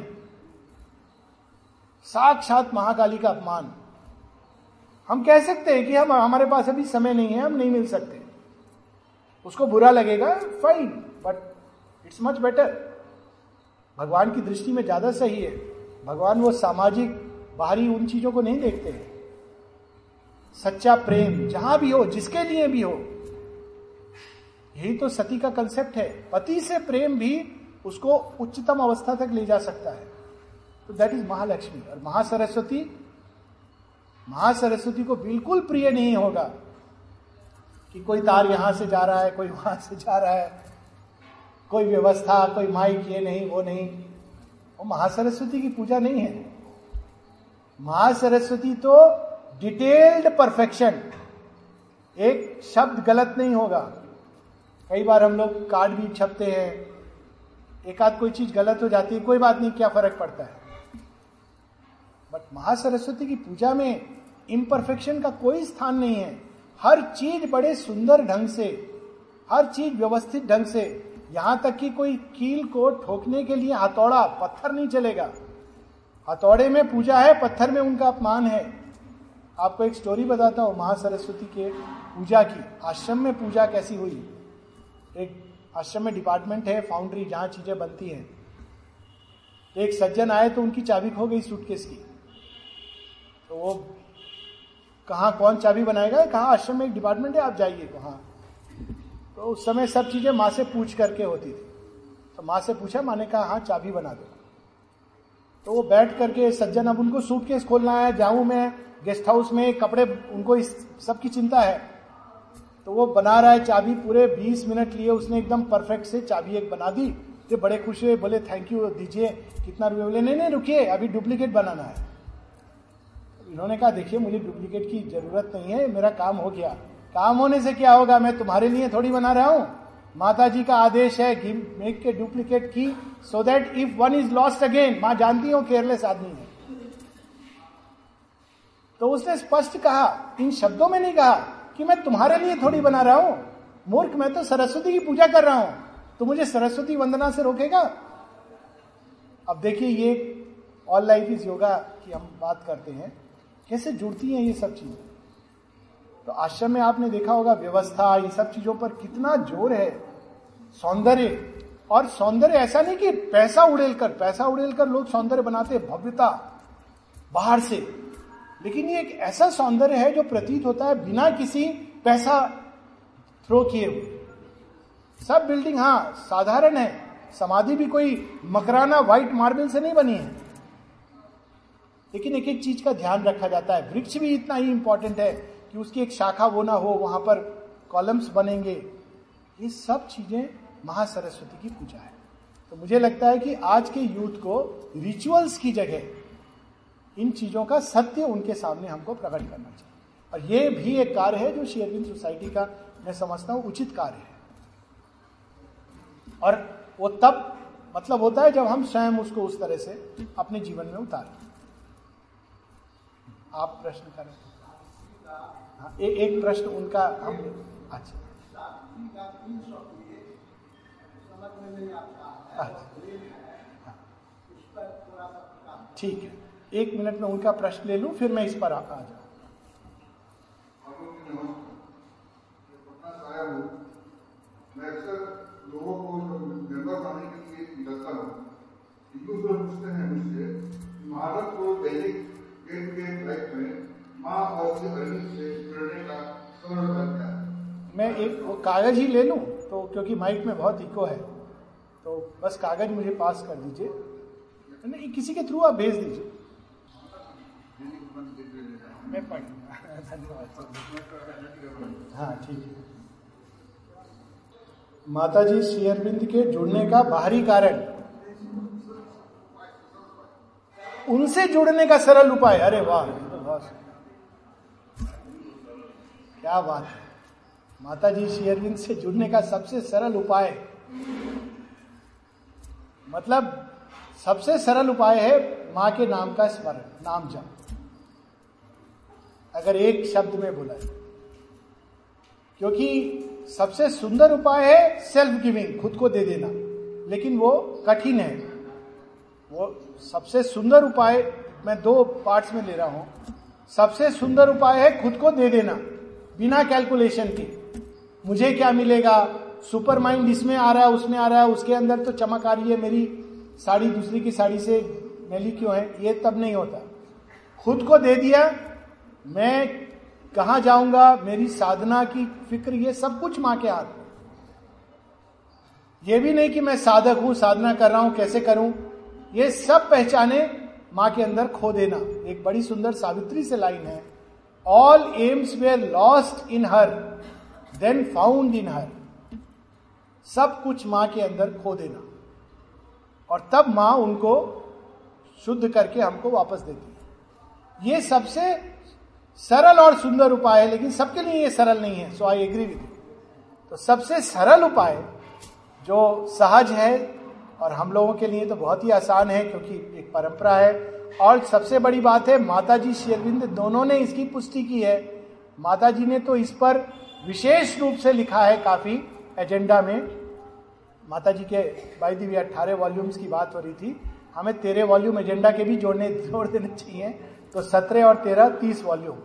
साक्षात महाकाली का अपमान। हम कह सकते हैं कि हम, हमारे पास अभी समय नहीं है, हम नहीं मिल सकते। उसको बुरा लगेगा fine but it's much better भगवान की दृष्टि में ज़्यादा सही है। भगवान वो सामाजिक, बाहरी उन चीज़ों को नहीं देखते हैं। सच्चा प्रेम जहाँ भी हो, जिसके लिए भी हो। यही तो सती का कंसेप्ट है। पति से प्रेम भी उसको उच्चतम अवस्था तक ले जा सकता है। तो दैट इज़ महालक्ष्मी। और महासरस्वती महासरस्वती को बिल्कुल प्रिय नहीं होगा कि कोई तार यहाँ से जा रहा है, कोई वहाँ से जा रहा है। कोई व्यवस्था, कोई माइक, ये नहीं, वो नहीं। वो महासरस्वती की पूजा नहीं है। महासरस्वती तो डिटेल्ड परफेक्शन। एक शब्द गलत नहीं होगा। कई बार हम लोग कार्ड भी छपते हैं। एक आध कोई चीज़ गलत हो जाती है, कोई बात नहीं, क्या फ़र्क पड़ता है? बट महासरस्वती की पूजा में इम्परफेक्शन का कोई स्थान नहीं है। हर चीज़ बड़े सुंदर ढंग से, हर चीज़ व्यवस्थित ढंग से। यहाँ तक कि कोई कील को ठोकने के लिए हथौड़ा पत्थर नहीं चलेगा। हथौड़े में पूजा है, पत्थर में उनका अपमान है। आपको एक स्टोरी बताता हूँ, महासरस्वती के पूजा की। आश्रम में पूजा कैसी हुई? एक आश्रम में डिपार्टमेंट है फाउंड्री जहाँ चीज़ें बनती हैं। एक सज्जन आए तो उनकी चाबी खो गई सूटकेस की। तो वो कहा, कौन चाबी बनाएगा? कहा? आश्रम में एक डिपार्टमेंट है, आप जाइए कहा तो उस समय सब चीज़ें माँ से पूछ करके होती थी। तो माँ से पूछा, माँ ने कहा हाँ चाबी बना दो। तो वो बैठ करके सज्जन अब उनको सूटकेस खोलना है, जाऊँ मैं गेस्ट हाउस में कपड़े, उनको इस सब की चिंता है। तो वो बना रहा है चाबी पूरे 20 मिनट लिए। उसने एकदम परफेक्ट से चाबी एक बना दी। तो बड़े खुश हुए, बोले थैंक यू दीजिए। कितना रुपये बोले, नहीं नहीं, रुकिए, अभी डुप्लीकेट बनाना है। इन्होंने कहा, देखिए, मुझे डुप्लीकेट की ज़रूरत नहीं है, मेरा काम हो गया। काम होने से क्या होगा? मैं तुम्हारे लिए थोड़ी बना रहा हूँ। माता जी का आदेश है मेक के डुप्लीकेट की so that if one is lost again माँ जानती हूँ केयरलेस आदमी है। तो उसने स्पष्ट कहा, इन शब्दों में नहीं कहा कि मैं तुम्हारे लिए थोड़ी बना रहा हूँ। मूर्ख, मैं तो सरस्वती की पूजा कर रहा हूँ। तो मुझे सरस्वती वंदना से रोकेगा? अब देखिए, ये ऑल लाइफ इज़ योगा की हम बात करते हैं। कैसे जुड़ती हैं ये सब चीज़ें? तो आश्रम में आपने देखा होगा, व्यवस्था, ये सब चीज़ों पर कितना ज़ोर है, सौंदर्य। और सौंदर्य ऐसा नहीं कि पैसा उड़ेल कर, पैसा उड़ेल कर लोग सौंदर्य बनाते भव्यता, बाहर से। लेकिन ये एक ऐसा सौंदर्य है जो प्रतीत होता है बिना किसी पैसा थ्रो किए हुए। सब बिल्डिंग हाँ साधारण है। समाधि भी कोई मकराना व्हाइट मार्बल से नहीं बनी है। लेकिन एक एक चीज़ का ध्यान रखा जाता है। वृक्ष भी इतना ही इंपॉर्टेंट है कि उसकी एक शाखा वो ना हो, वहाँ पर कॉलम्स बनेंगे। ये सब चीज़ें महासरस्वती की पूजा है। तो मुझे लगता है कि आज के यूथ को रिचुअल्स की जगह इन चीज़ों का सत्य उनके सामने हमको प्रकट करना चाहिए। और ये भी एक कार्य है जो शेयरविंद सोसाइटी का मैं समझता हूँ उचित कार्य है। और वो तब मतलब होता है जब हम स्वयं उसको उस तरह से अपने जीवन में उतारें। आप प्रश्न करें। हाँ, ए, एक प्रश्न उनका हम अच्छा। ठीक है। एक मिनट में उनका प्रश्न ले लूँ फिर मैं इस पर आ, आ जाऊँ। मैं एक कागज़ ही ले लूँ तो क्योंकि माइक में बहुत इको है तो बस कागज़ मुझे पास कर दीजिए। नहीं किसी के थ्रू आप भेज दीजिए। हाँ ठीक है। माता जी शेयरबिंद के जुड़ने का बाहरी कारण? उनसे जुड़ने का सरल उपाय? अरे वाह क्या बात है। माता जी शेयरबिंद से जुड़ने का सबसे सरल उपाय? मतलब सबसे सरल उपाय है माँ के नाम का स्मरण, नाम जप। अगर एक शब्द में बोला जाए। क्योंकि सबसे सुंदर उपाय है सेल्फ गिविंग खुद को दे देना। लेकिन वो कठिन है। वो सबसे सुंदर उपाय, मैं दो पार्ट्स में ले रहा हूँ। सबसे सुंदर उपाय है खुद को दे देना, बिना कैलकुलेशन के। मुझे क्या मिलेगा? सुपर माइंड इसमें आ रहा है, उसमें आ रहा है, उसके अंदर तो चमक आ रही है मेरी साड़ी, दूसरी की साड़ी से मैली क्यों है? ये तब नहीं होता। खुद को दे दिया मैं कहा जाऊँगा, मेरी साधना की फ़िक्र, ये सब कुछ माँ के हाथ। में ये भी नहीं कि मैं साधक हूँ, साधना कर रहा हूँ, कैसे करूँ? ये सब पहचाने माँ के अंदर खो देना। एक बड़ी सुंदर सावित्री से लाइन है। All aims were lost in her then found in her सब कुछ माँ के अंदर खो देना। और तब माँ उनको शुद्ध करके हमको वापस देती है। ये सबसे सरल और सुंदर उपाय है, लेकिन सबके लिए ये सरल नहीं है सो आई एग्री विद तो सबसे सरल उपाय जो सहज है, और हम लोगों के लिए तो बहुत ही आसान है, क्योंकि एक परंपरा है। और सबसे बड़ी बात है माता जी शेरविंद दोनों ने इसकी पुष्टि की है। माता जी ने तो इस पर विशेष रूप से लिखा है काफ़ी एजेंडा में। माता जी के बाई दी अट्ठारह वॉल्यूम्स की बात हो रही थी। हमें तेरह वॉल्यूम एजेंडा के भी जोड़ने, जोड़ देने चाहिए। तो सत्रह और तेरह, तीस वॉल्यूम।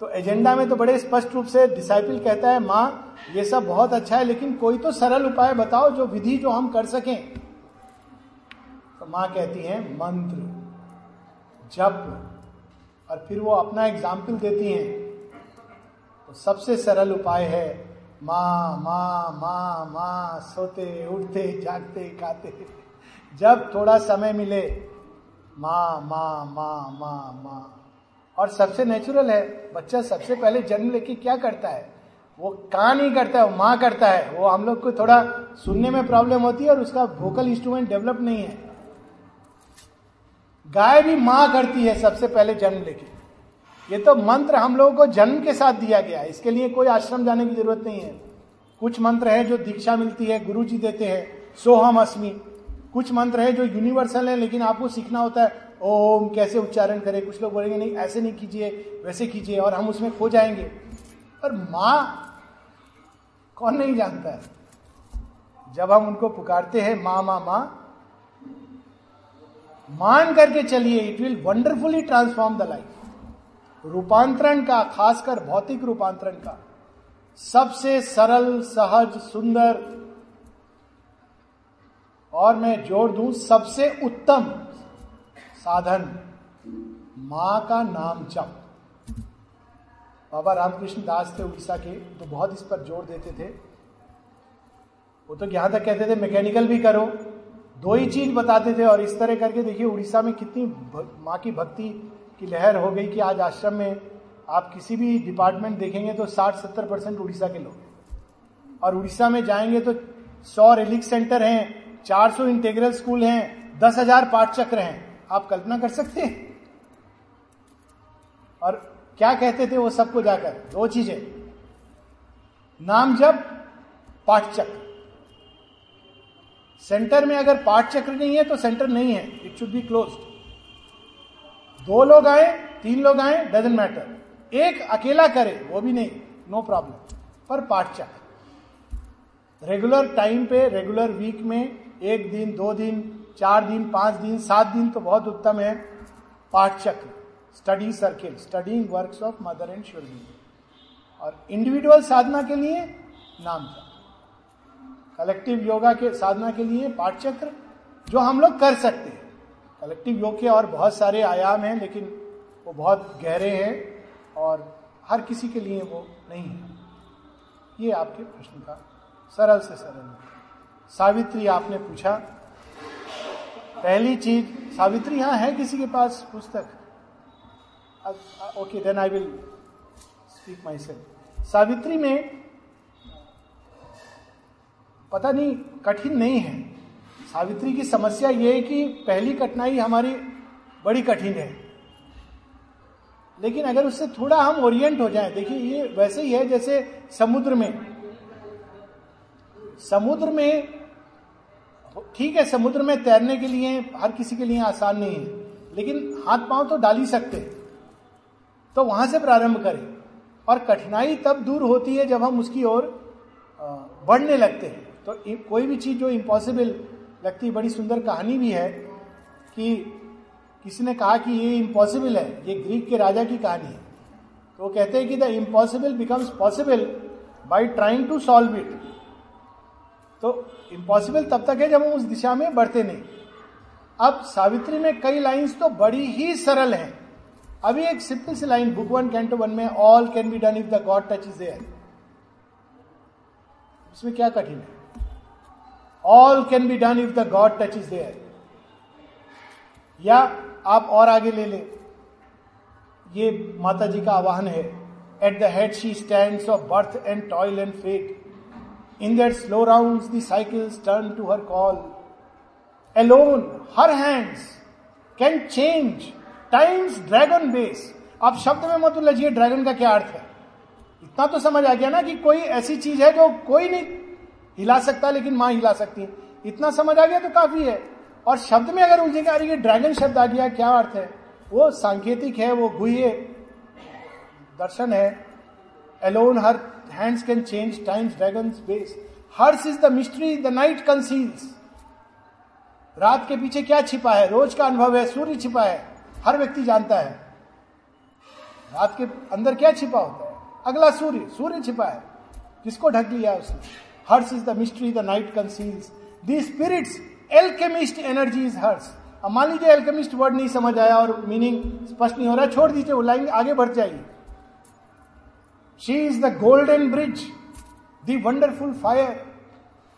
तो एजेंडा में तो बड़े स्पष्ट रूप से डिसाइपल कहता है, माँ, ये सब बहुत अच्छा है, लेकिन कोई तो सरल उपाय बताओ जो विधि जो हम कर सकें। तो माँ कहती है, मंत्र, जप, और फिर वो अपना एग्ज़ाम्पल देती हैं। तो सबसे सरल उपाय है, माँ माँ माँ माँ, सोते, उठते, जागते खाते जब थोड़ा समय मिले माँ माँ माँ माँ माँ। और सबसे नेचुरल है, बच्चा सबसे पहले जन्म लेके क्या करता है? वो कहा नहीं करता है, वो माँ करता है। वो हम लोग को थोड़ा सुनने में प्रॉब्लम होती है और उसका वोकल इंस्ट्रूमेंट डेवलप नहीं है। गाय भी माँ करती है सबसे पहले जन्म लेके। ये तो मंत्र हम लोगों को जन्म के साथ दिया गया इसके लिए कोई आश्रम जाने की ज़रूरत नहीं है। कुछ मंत्र है जो दीक्षा मिलती है गुरु जी देते हैं, सोहम अस्मी। कुछ मंत्र है जो यूनिवर्सल है, लेकिन आपको सीखना होता है, ओम, कैसे उच्चारण करें? कुछ लोग बोलेंगे, नहीं, ऐसे नहीं कीजिए, वैसे कीजिए, और हम उसमें खो जाएँगे। पर माँ कौन नहीं जानता है? जब हम उनको पुकारते हैं, माँ माँ, माँ, मान करके चलिए it will wonderfully transform the life रूपांतरण का, खासकर भौतिक रूपांतरण का, सबसे सरल, सहज, सुंदर और मैं जोड़ दूँ सबसे उत्तम साधन, माँ का नाम जप। बाबा रामकृष्ण दास थे उड़ीसा के तो बहुत इस पर ज़ोर देते थे। वो तो यहाँ तक कहते थे, मैकेनिकल भी करो। दो ही चीज़ बताते थे और इस तरह करके देखिए, उड़ीसा में कितनी माँ की भक्ति की लहर हो गई कि आज आश्रम में आप किसी भी डिपार्टमेंट देखेंगे तो 60-70 परसेंट उड़ीसा के लोग और उड़ीसा में जाएँगे तो 100 रिलिक सेंटर हैं 400 इंटेग्रल स्कूल हैं, दस हज़ार पाठ चक्र हैं। आप कल्पना कर सकते हैं? और क्या कहते थे वो सबको जाकर? दो चीज़ें। नाम जब पाठ चक्र सेंटर में अगर पाठ चक्र नहीं है तो सेंटर नहीं है। इट शुड बी क्लोज दो लोग आए, तीन लोग आए डजेंट मैटर एक अकेला करे, वो भी नहीं। नो प्रॉब्लम पर पाठ चक्र रेगुलर टाइम पे रेगुलर वीक में एक दिन, दो दिन, चार दिन, पाँच दिन, सात दिन तो बहुत उत्तम है। पाठ चक्र study circle studying works of Mother and sure और इंडिविजुअल साधना के लिए नाम था। कलेक्टिव योगा के साधना के लिए पाठचक्र, जो हम लोग कर सकते हैं। कलेक्टिव योग के और बहुत सारे आयाम हैं, लेकिन वो बहुत गहरे हैं और हर किसी के लिए वो नहीं है। ये आपके प्रश्न का सरल से सरल। सावित्री आपने पूछा, पहली चीज़, सावित्री यहाँ है किसी के पास पुस्तक? Okay then I will speak myself Savitri में पता नहीं, कठिन नहीं है। सावित्री की समस्या यह है कि पहली कठिनाई हमारी बड़ी कठिन है। लेकिन अगर उससे थोड़ा हम ओरिएंट हो जाएँ, देखिए, ये वैसे ही है जैसे समुद्र में। समुद्र में ठीक है, समुद्र में तैरने के लिए हर किसी के लिए आसान नहीं है, लेकिन हाथ पाँव तो डाल ही सकते तो वहाँ से प्रारंभ करें। और कठिनाई तब दूर होती है जब हम उसकी ओर बढ़ने लगते हैं। तो कोई भी चीज़ जो इम्पॉसिबल लगती है, बड़ी सुंदर कहानी भी है कि किसी ने कहा कि ये इम्पॉसिबल है, ये ग्रीक के राजा की कहानी है। तो वो कहते हैं कि the impossible becomes possible by trying to solve it तो इम्पॉसिबल तब तक है जब हम उस दिशा में बढ़ते नहीं। अब सावित्री में कई लाइंस तो बड़ी ही सरल हैं। अभी एक सिंपल सी line book one canto one में all can be done if the god touch is there इसमें क्या कठिन है? All can be done if the god touch is there या आप और आगे ले ले। ये माता जी का आवाहन है at the head she stand of birth and toil and fate in that slow round the cycles turn to her call alone her hands can change time's dragon base आप शब्द में मत उलझिए ड्रैगन का क्या अर्थ है? इतना तो समझ आ गया ना कि कोई ऐसी चीज़ है जो कोई नहीं हिला सकता, लेकिन माँ हिला सकती है। इतना समझ आ गया तो काफ़ी है। और शब्द में अगर उलझे अरे ये ड्रैगन शब्द आ गया, क्या अर्थ है? वो सांकेतिक है, वो गुहे दर्शन है। Alone her hands can change time's dragon base hers is the mystery the night conceals रात के पीछे क्या छिपा है? रोज का अनुभव है, सूर्य छिपा है। हर व्यक्ति जानता है। रात के अंदर क्या छिपा होता है? अगला सूर्य सूर्य छिपा है। किसको ढक लिया उसने? Hers is the mystery the night conceals the spirit's alchemist energy is hers अब मान लीजिए एल्केमिस्ट वर्ड नहीं समझ आया और मीनिंग स्पष्ट नहीं हो रहा छोड़ दीजिए, वो लाइन आगे बढ़ जाएगी she is the golden bridge the wonderful fire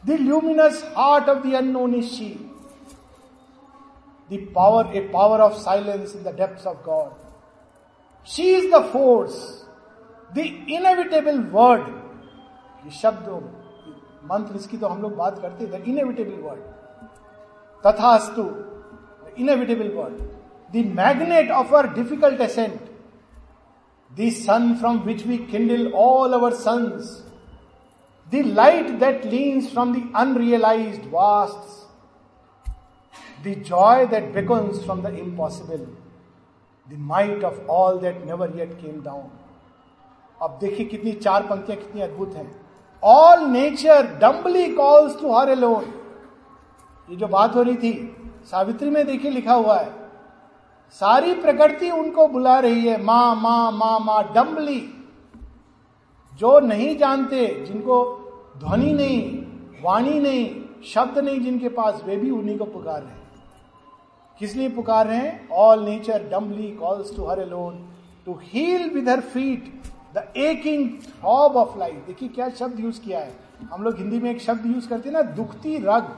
the luminous heart of the unknown is she the power a power of silence in the depth of God she is the force the inevitable word ये शब्द मंत्र इसकी तो हम लोग बात करते the inevitable word तथास्तु inevitable word the magnet of our difficult ascent the sun from which we kindle all our suns the light that leans from the unrealized vast the joy that beckons from the impossible the might of all that never yet came down अब देखिए कितनी चार पंक्तियाँ कितनी अद्भुत हैं। All nature dumbly calls to her alone ये जो बात हो रही थी, सावित्री में देखिए लिखा हुआ है। सारी प्रकृति उनको बुला रही है। माँ माँ माँ माँ, डम्बली। जो नहीं जानते, जिनको ध्वनि नहीं, वाणी नहीं, शब्द नहीं जिनके पास, वे भी उन्हीं को पुकार रहे हैं। किस लिए पुकार रहे हैं? All nature dumbly calls to her alone to heal with her feet the aching throb of life देखिए क्या शब्द यूज़ किया है। हम लोग हिंदी में एक शब्द यूज़ करते हैं ना, दुखती रग।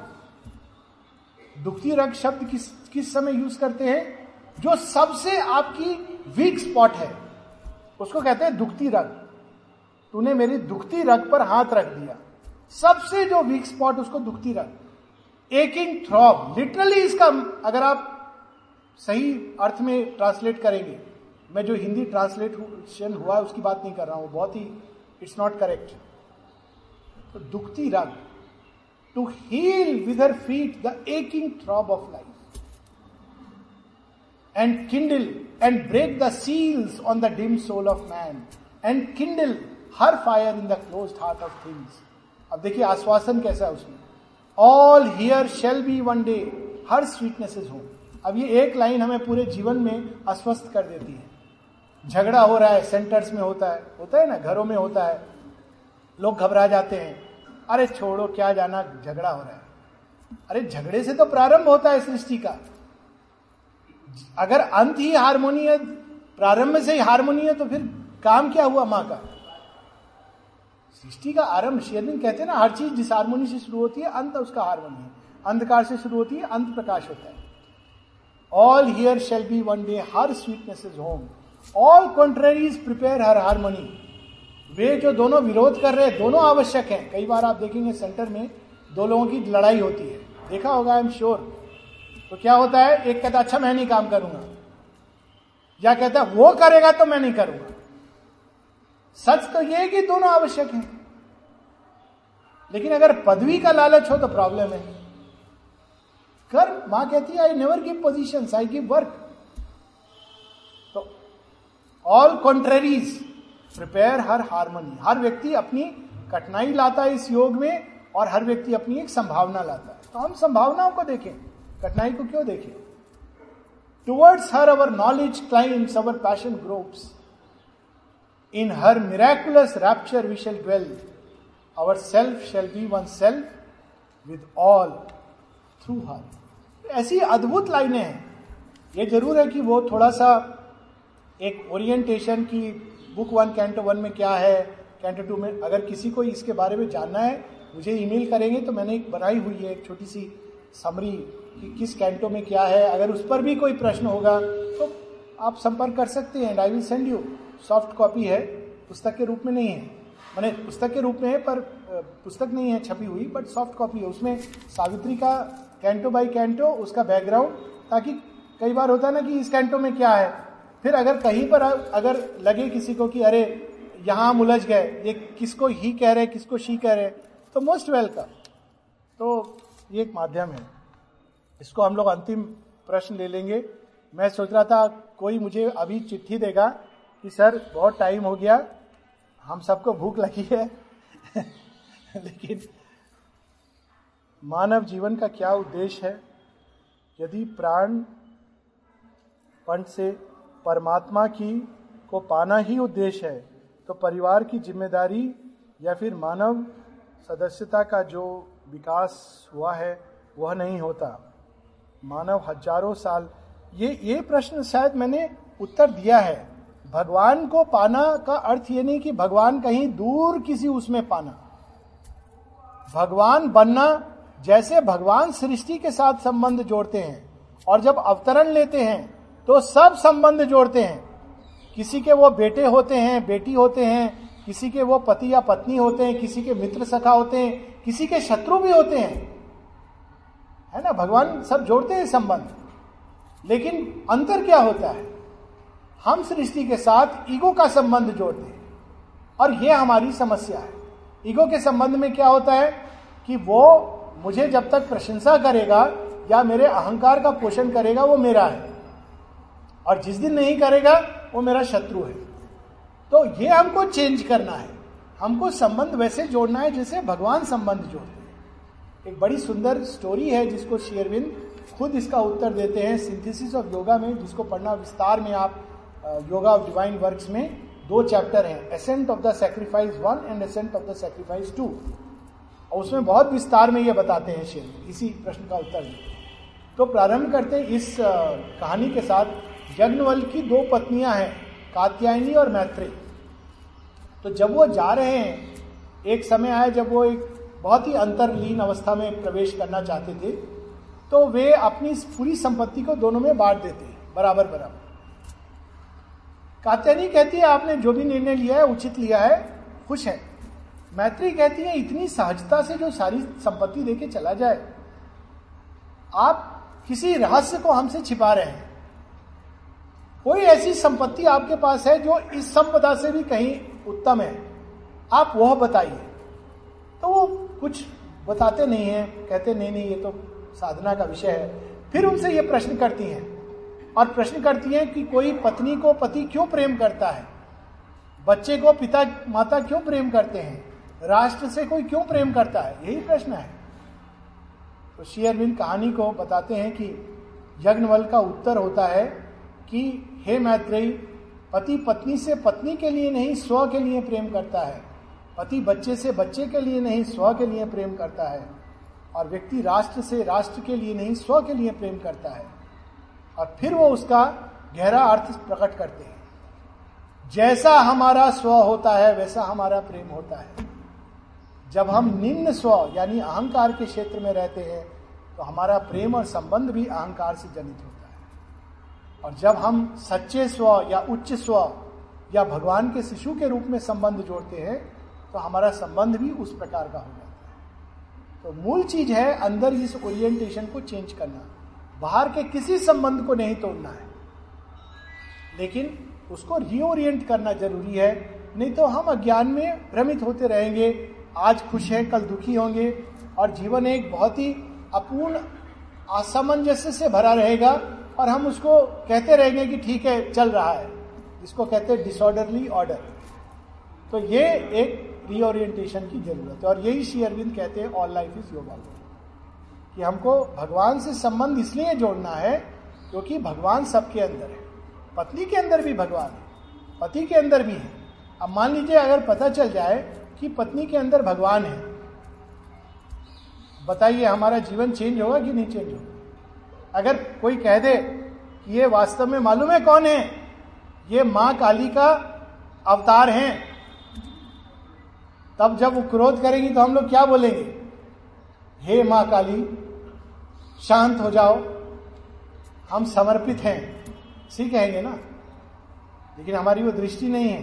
दुखती रग शब्द किस किस समय यूज़ करते हैं? जो सबसे आपकी वीक स्पॉट है, उसको कहते हैं दुखती रग। तूने मेरी दुखती रग पर हाथ रख दिया। सबसे जो वीक स्पॉट उसको दुखती रग। एकिंग थ्रॉब लिटरली इसका अगर आप सही अर्थ में ट्रांसलेट करेंगे, मैं जो हिंदी ट्रांसलेशन हुआ है, उसकी बात नहीं कर रहा हूँ, बहुत ही इट्स नॉट करेक्ट दुखती रग to heal with her feet the aching throb of life and kindle and break the seals on the dim soul of man and kindle her fire in the closed heart of things. अब देखिए, आश्वासन कैसा है उसमें? All here shall be one day her sweetness is home अब ये एक line हमें पूरे जीवन में अस्वस्थ कर देती है। झगड़ा हो रहा है सेंटर्स में होता है होता है ना, घरों में होता है। लोग घबरा जाते हैं। अरे छोड़ो, क्या जाना, झगड़ा हो रहा है। अरे झगड़े से तो प्रारंभ होता है सृष्टि का। अगर अंत ही हारमोनी है, प्रारंभ से ही हारमोनी है तो फिर काम क्या हुआ माँ का? सृष्टि का आरंभ शेरविन कहते हैं ना, हर चीज़ जिस हारमोनी से शुरू होती है, अंत उसका हारमोनी है। अंधकार से शुरू होती है, अंत प्रकाश होता है। All here shall be one day her sweetness is home all contraries prepare her harmony वे जो दोनों विरोध कर रहे हैं, दोनों आवश्यक हैं। कई बार आप देखेंगे सेंटर में दो लोगों की लड़ाई होती है। देखा होगा आई एम श्योर तो क्या होता है? एक कहता अच्छा मैं नहीं काम करूँगा। या कहता है, वो करेगा तो मैं नहीं करूँगा। सच तो यह है कि दोनों आवश्यक हैं। लेकिन अगर पदवी का लालच हो तो प्रॉब्लम है। कर, माँ कहती है I never give position I give work तो all contraries prepare her harmony हर व्यक्ति अपनी कठिनाई लाता है इस योग में और हर व्यक्ति अपनी एक संभावना लाता है। तो हम संभावनाओं को देखें। कठिनाई को क्यों देखे towards her our knowledge climbs our passion gropes in her miraculous rapture we shall dwell our self shall be one self with all through her ऐसी अद्भुत लाइनें हैं। ये ज़रूर है कि वो थोड़ा सा एक ओरिएंटेशन की बुक वन कैंटो वन में क्या है कैंटो टू में अगर किसी को इसके बारे में जानना है, मुझे ईमेल करेंगे तो मैंने एक बनाई हुई है, एक छोटी सी समरी कि किस कैंटो में क्या है, अगर उस पर भी कोई प्रश्न होगा तो आप संपर्क कर सकते हैं I will send you soft copy है, पुस्तक के रूप में नहीं है। मैंने पुस्तक के रूप में है, पर पुस्तक नहीं है छपी हुई बट सॉफ्ट कॉपी है। उसमें सावित्री का कैंटो बाई कैंटो, उसका बैकग्राउंड ताकि कई बार होता है ना कि इस कैंटो में क्या है। फिर अगर कहीं पर, अगर लगे किसी को कि, अरे, यहाँ उलझ गए, ये किसको ही कह रहे, किसको शी कह रहे तो मोस्ट वेलकम तो ये एक माध्यम है। इसको हम लोग अंतिम प्रश्न ले लेंगे। मैं सोच रहा था, कोई मुझे अभी चिट्ठी देगा कि, सर, बहुत टाइम हो गया, हम सबको भूख लगी है। लेकिन मानव जीवन का क्या उद्देश्य है? यदि प्राण पंच से परमात्मा की को पाना ही उद्देश्य है तो परिवार की ज़िम्मेदारी या फिर मानव सदस्यता का जो विकास हुआ है, वह नहीं होता। मानव हज़ारों साल। ये ये प्रश्न शायद मैंने उत्तर दिया है। भगवान को पाना का अर्थ ये नहीं कि भगवान कहीं दूर किसी उसमें पाना। भगवान बनना जैसे भगवान सृष्टि के साथ संबंध जोड़ते हैं और जब अवतरण लेते हैं तो सब संबंध जोड़ते हैं। किसी के वो बेटे होते हैं, बेटी होते हैं, किसी के वो पति या पत्नी होते हैं, किसी के मित्र सखा होते हैं, किसी के शत्रु भी होते हैं। है ना? भगवान सब जोड़ते हैं संबंध। लेकिन अंतर क्या होता है? हम सृष्टि के साथ ईगो का संबंध जोड़ते हैं। और यह हमारी समस्या है। ईगो के संबंध में क्या होता है कि वो मुझे जब तक प्रशंसा करेगा या मेरे अहंकार का पोषण करेगा, वो मेरा है। और जिस दिन नहीं करेगा, वो मेरा शत्रु है। तो ये हमको चेंज करना है। हमको संबंध वैसे जोड़ना है जैसे भगवान संबंध जोड़ते एक बड़ी सुंदर स्टोरी है जिसको शेयरविंद खुद इसका उत्तर देते हैं सिंथेसिस ऑफ़ योगा में, जिसको पढ़ना विस्तार में आप योगा ऑफ़ डिवाइन वर्क्स में दो चैप्टर हैं ascent of the sacrifice one and ascent of the sacrifice two और उसमें बहुत विस्तार में ये बताते हैं शेर इसी प्रश्न का उत्तर देते हैं। तो प्रारंभ करते हैं इस कहानी के साथ। यज्ञवल की दो पत्नियाँ हैं, कात्यायनी और मैत्री तो जब वो जा रहे हैं, एक समय आया जब वो एक बहुत ही अंतरलीन अवस्था में प्रवेश करना चाहते थे तो वे अपनी पूरी संपत्ति को दोनों में बांट देते हैं, बराबर बराबर। कात्यायनी कहती है, आपने जो भी निर्णय लिया है, उचित लिया है, खुश है। मैत्री कहती है, इतनी सहजता से जो सारी संपत्ति देके चला जाए, आप किसी रहस्य को हमसे छिपा रहे हैं। कोई ऐसी संपत्ति आपके पास है जो इस संपदा से भी कहीं उत्तम है, आप वह बताइए। तो वो कुछ बताते नहीं है, कहते, नहीं नहीं, ये तो साधना का विषय है। फिर उनसे ये प्रश्न करती हैं, और प्रश्न करती हैं कि कोई पत्नी को पति क्यों प्रेम करता है? बच्चे को पिता, माता क्यों प्रेम करते हैं? राष्ट्र से कोई क्यों प्रेम करता है? यही प्रश्न है। तो शेयरविंद कहानी को बताते हैं कि यज्ञवल का उत्तर होता है कि, हे मैत्रेयी, पति पत्नी से पत्नी के लिए नहीं, स्व के लिए प्रेम करता है। पति बच्चे से बच्चे के लिए नहीं, स्व के लिए प्रेम करता है। और व्यक्ति राष्ट्र से राष्ट्र के लिए नहीं, स्व के लिए प्रेम करता है। और फिर वो उसका गहरा अर्थ प्रकट करते हैं। जैसा हमारा स्व होता है, वैसा हमारा प्रेम होता है। जब हम निम्न स्व, यानी अहंकार के क्षेत्र में रहते हैं तो हमारा प्रेम और संबंध भी अहंकार से जनित होता है। और जब हम सच्चे स्व या उच्च स्व या भगवान के शिशु के रूप में संबंध जोड़ते हैं तो हमारा संबंध भी उस प्रकार का हो जाता है तो मूल चीज़ है अंदर इस ओरिएंटेशन को चेंज करना। बाहर के किसी संबंध को नहीं तोड़ना है। लेकिन उसको रीओरिएंट करना ज़रूरी है, नहीं तो हम अज्ञान में भ्रमित होते रहेंगे। आज खुश हैं, कल दुखी होंगे और जीवन एक बहुत ही अपूर्ण असामंजस्य से भरा रहेगा और हम उसको कहते रहेंगे कि ठीक है, चल रहा है। जिसको कहते हैं डिसऑर्डरली ऑर्डर तो ये एक रीओरिएंटेशन की ज़रूरत है। और यही श्री अरविंद कहते हैं ऑल लाइफ इज़ योगा कि हमको भगवान से संबंध इसलिए जोड़ना है क्योंकि भगवान सबके अंदर है। पत्नी के अंदर भी भगवान है, पति के अंदर भी है। अब मान लीजिए, अगर पता चल जाए कि पत्नी के अंदर भगवान है, बताइए हमारा जीवन चेंज होगा कि नहीं चेंज होगा? अगर कोई कह दे कि ये वास्तव में मालूम है कौन है, ये माँ काली का अवतार हैं तब जब वो क्रोध करेंगी तो हम लोग क्या बोलेंगे? हे माँ काली, शांत हो जाओ। हम समर्पित हैं। सी कहेंगे ना? लेकिन हमारी वो दृष्टि नहीं है।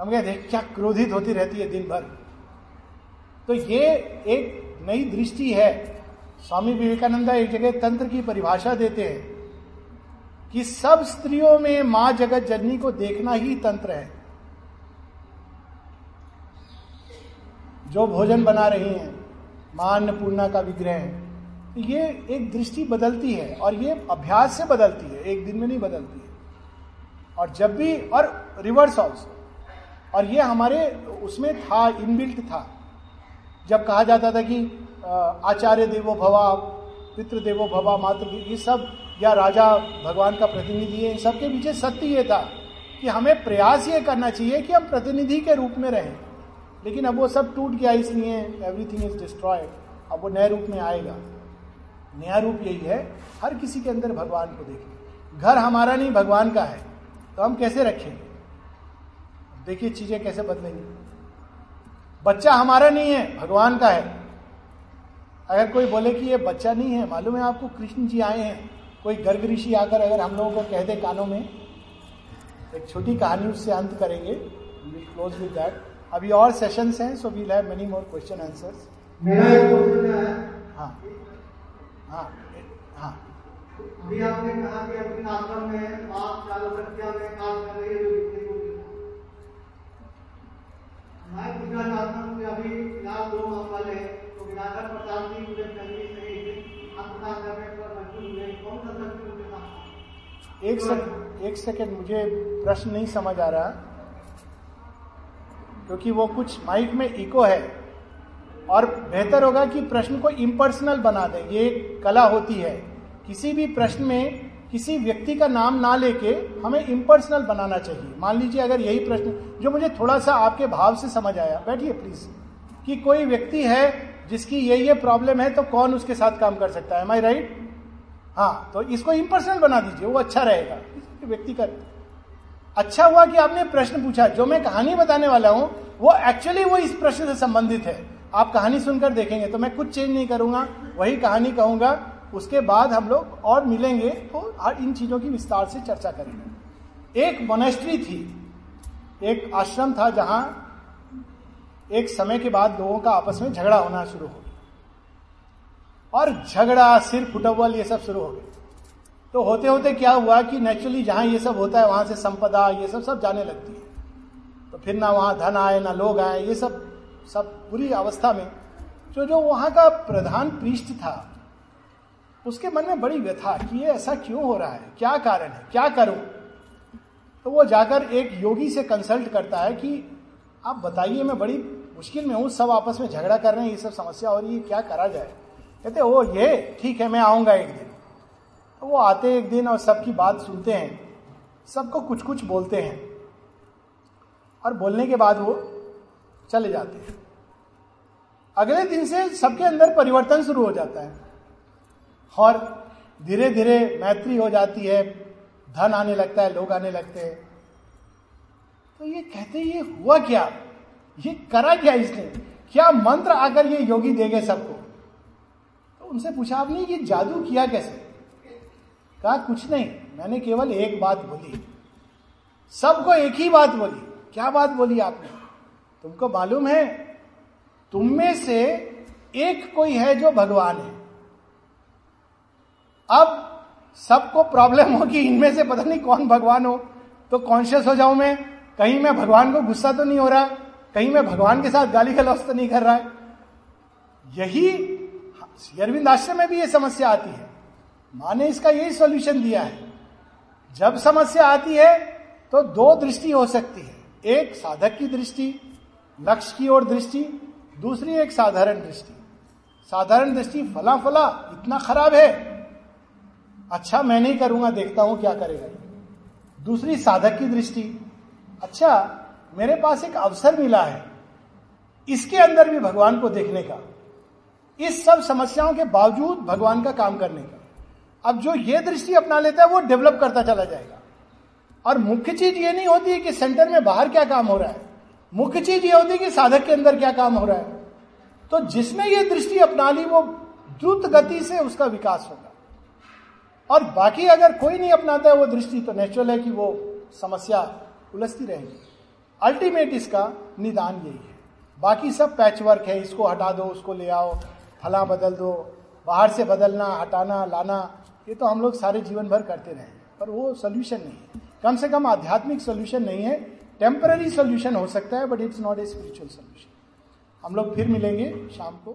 हम कहते क्या क्रोधित होती रहती है दिन भर तो ये एक नई दृष्टि है। स्वामी विवेकानंदा एक जगह तंत्र की परिभाषा देते हैं कि सब स्त्रियों में माँ जगत जननी को देखना ही तंत्र है। जो भोजन बना रही हैं माँ अन्नपूर्णा का विग्रह, ये एक दृष्टि बदलती है और ये अभ्यास से बदलती है, एक दिन में नहीं बदलती है। और जब भी, और रिवर्स ऑल्सो और ये हमारे, उसमें था इनबिल्ट था। जब कहा जाता था कि आचार्य देवो भवा पितृ देवो भवा, मातृ ये सब, या राजा भगवान का प्रतिनिधि है, इन सबके पीछे सत्य ये था कि हमें प्रयास ये करना चाहिए कि हम प्रतिनिधि के रूप में रहें। लेकिन अब वो सब टूट गया, इसलिए एवरीथिंग इज़ डिस्ट्रॉयड अब वो नए रूप में आएगा। नया रूप यही है, हर किसी के अंदर भगवान को देखें। घर हमारा नहीं, भगवान का है। तो हम कैसे रखेंगे? देखिए चीज़ें कैसे बदलेंगी। बच्चा हमारा नहीं है, भगवान का है। अगर कोई बोले कि ये बच्चा नहीं है, मालूम है आपको कृष्ण जी आए हैं। कोई गर्ग ऋषि आकर अगर हम लोगों को कह दे कानों में, एक छोटी कहानी उससे अंत करेंगे। क्लोज विद दैट अभी और सेशन हैं so we'll have many more question answers मेरा एक क्वेश्चन है। हाँ। हाँ हाँ। अभी आपने कहा कि अपने आश्रम में आप चालू में काम कर रही है जो लिखने को मैं पूछना चाहता हूँ कि अभी फ़िलहाल दो तो प्रसाद जी मुझे से ही करने पर मजबूर हुए। कौन सा मुझे एक सेकंड एक सेकंड मुझे प्रश्न नहीं समझ आ रहा। क्योंकि वो कुछ माइक में इको है। और बेहतर होगा कि प्रश्न को इम्पर्सनल बना दें। ये एक कला होती है। किसी भी प्रश्न में किसी व्यक्ति का नाम ना लेके हमें इम्पर्सनल बनाना चाहिए। मान लीजिए अगर यही प्रश्न, जो मुझे थोड़ा सा आपके भाव से समझ आया, बैठिए प्लीज़ कि कोई व्यक्ति है जिसकी ये ये प्रॉब्लम है तो कौन उसके साथ काम कर सकता है? माई राइट हाँ तो इसको इम्पर्सनल बना दीजिए, वो अच्छा रहेगा। व्यक्ति का अच्छा हुआ कि आपने प्रश्न पूछा। जो मैं कहानी बताने वाला हूँ, वो एक्चुअली वो इस प्रश्न से संबंधित है। आप कहानी सुनकर देखेंगे तो मैं कुछ चेंज नहीं करूँगा, वही कहानी कहूँगा। उसके बाद हम लोग और मिलेंगे तो इन चीज़ों की विस्तार से चर्चा करेंगे। एक मोनेस्ट्री थी। एक आश्रम था जहाँ एक समय के बाद लोगों का आपस में झगड़ा होना शुरू हो गया। और झगड़ा सिर फुटबल ये सब शुरू हो गया। तो होते होते क्या हुआ कि नेचुरली जहाँ ये सब होता है, वहाँ से संपदा, ये सब सब जाने लगती है। तो फिर ना वहाँ धन आए, ना लोग आए, ये सब सब बुरी अवस्था में, जो जो वहाँ का प्रधान पृष्ठ था, उसके मन में बड़ी व्यथा कि ये ऐसा क्यों हो रहा है? क्या कारण है? क्या करूँ? तो वो जाकर एक योगी से कंसल्ट करता है कि, आप बताइए, मैं बड़ी मुश्किल में हूँ, सब आपस में झगड़ा कर रहे हैं, ये सब समस्या हो रही है, क्या करा जाए? कहते ओ ये, ठीक है, मैं आऊँगा एक दिन। तो वो आते एक दिन और सबकी बात सुनते हैं, सबको कुछ कुछ बोलते हैं। और बोलने के बाद वो चले जाते हैं। अगले दिन से सबके अंदर परिवर्तन शुरू हो जाता है। और धीरे धीरे मैत्री हो जाती है, धन आने लगता है, लोग आने लगते हैं। तो ये कहते ये हुआ क्या? ये करा क्या इसने? क्या मंत्र आकर ये योगी दे गए सबको? तो उनसे पूछा, आपने ये जादू किया कैसे? कहा, कुछ नहीं, मैंने केवल एक बात बोली। सबको एक ही बात बोली। क्या बात बोली आपने? तुमको मालूम है? तुम में से एक कोई है जो भगवान है। अब सबको प्रॉब्लम हो कि इनमें से पता नहीं कौन भगवान हो। तो कॉन्शियस हो जाऊँ मैं। कहीं मैं भगवान को गुस्सा तो नहीं हो रहा, कहीं मैं भगवान के साथ गाली गलौज तो नहीं कर रहा है। यही, अरविंद आश्रम में भी ये समस्या आती है। माँ ने इसका यही सॉल्यूशन दिया है। जब समस्या आती है तो दो दृष्टि हो सकती है। एक साधक की दृष्टि, लक्ष्य की ओर दृष्टि, दूसरी एक साधारण दृष्टि। साधारण दृष्टि फला फला इतना खराब है। अच्छा मैं नहीं करूँगा, देखता हूँ क्या करेगा। दूसरी साधक की दृष्टि अच्छा मेरे पास एक अवसर मिला है, इसके अंदर भी भगवान को देखने का। इस सब समस्याओं के बावजूद भगवान का काम करने का। अब जो ये दृष्टि अपना लेता है, वो डेवलप करता चला जाएगा। और मुख्य चीज़ ये नहीं होती है कि सेंटर में बाहर क्या काम हो रहा है। मुख्य चीज़ ये होती है कि साधक के अंदर क्या काम हो रहा है। तो जिसने ये दृष्टि अपना ली, वो द्रुत गति से उसका विकास होगा। और बाकी अगर कोई नहीं अपनाता है, वो दृष्टि तो नेचुरल है कि वो समस्या उलझती रहेगी। अल्टीमेट इसका निदान यही है। बाकी सब पैच वर्क है, इसको हटा दो, उसको ले आओ, फला बदल दो, बाहर से बदलना, हटाना, लाना। ये तो हम लोग सारे जीवन भर करते रहे, पर वो सोल्यूशन नहीं कम से कम आध्यात्मिक सोल्यूशन नहीं है। टेम्पररी सोल्यूशन हो सकता है but it's not a spiritual solution हम लोग फिर मिलेंगे शाम को।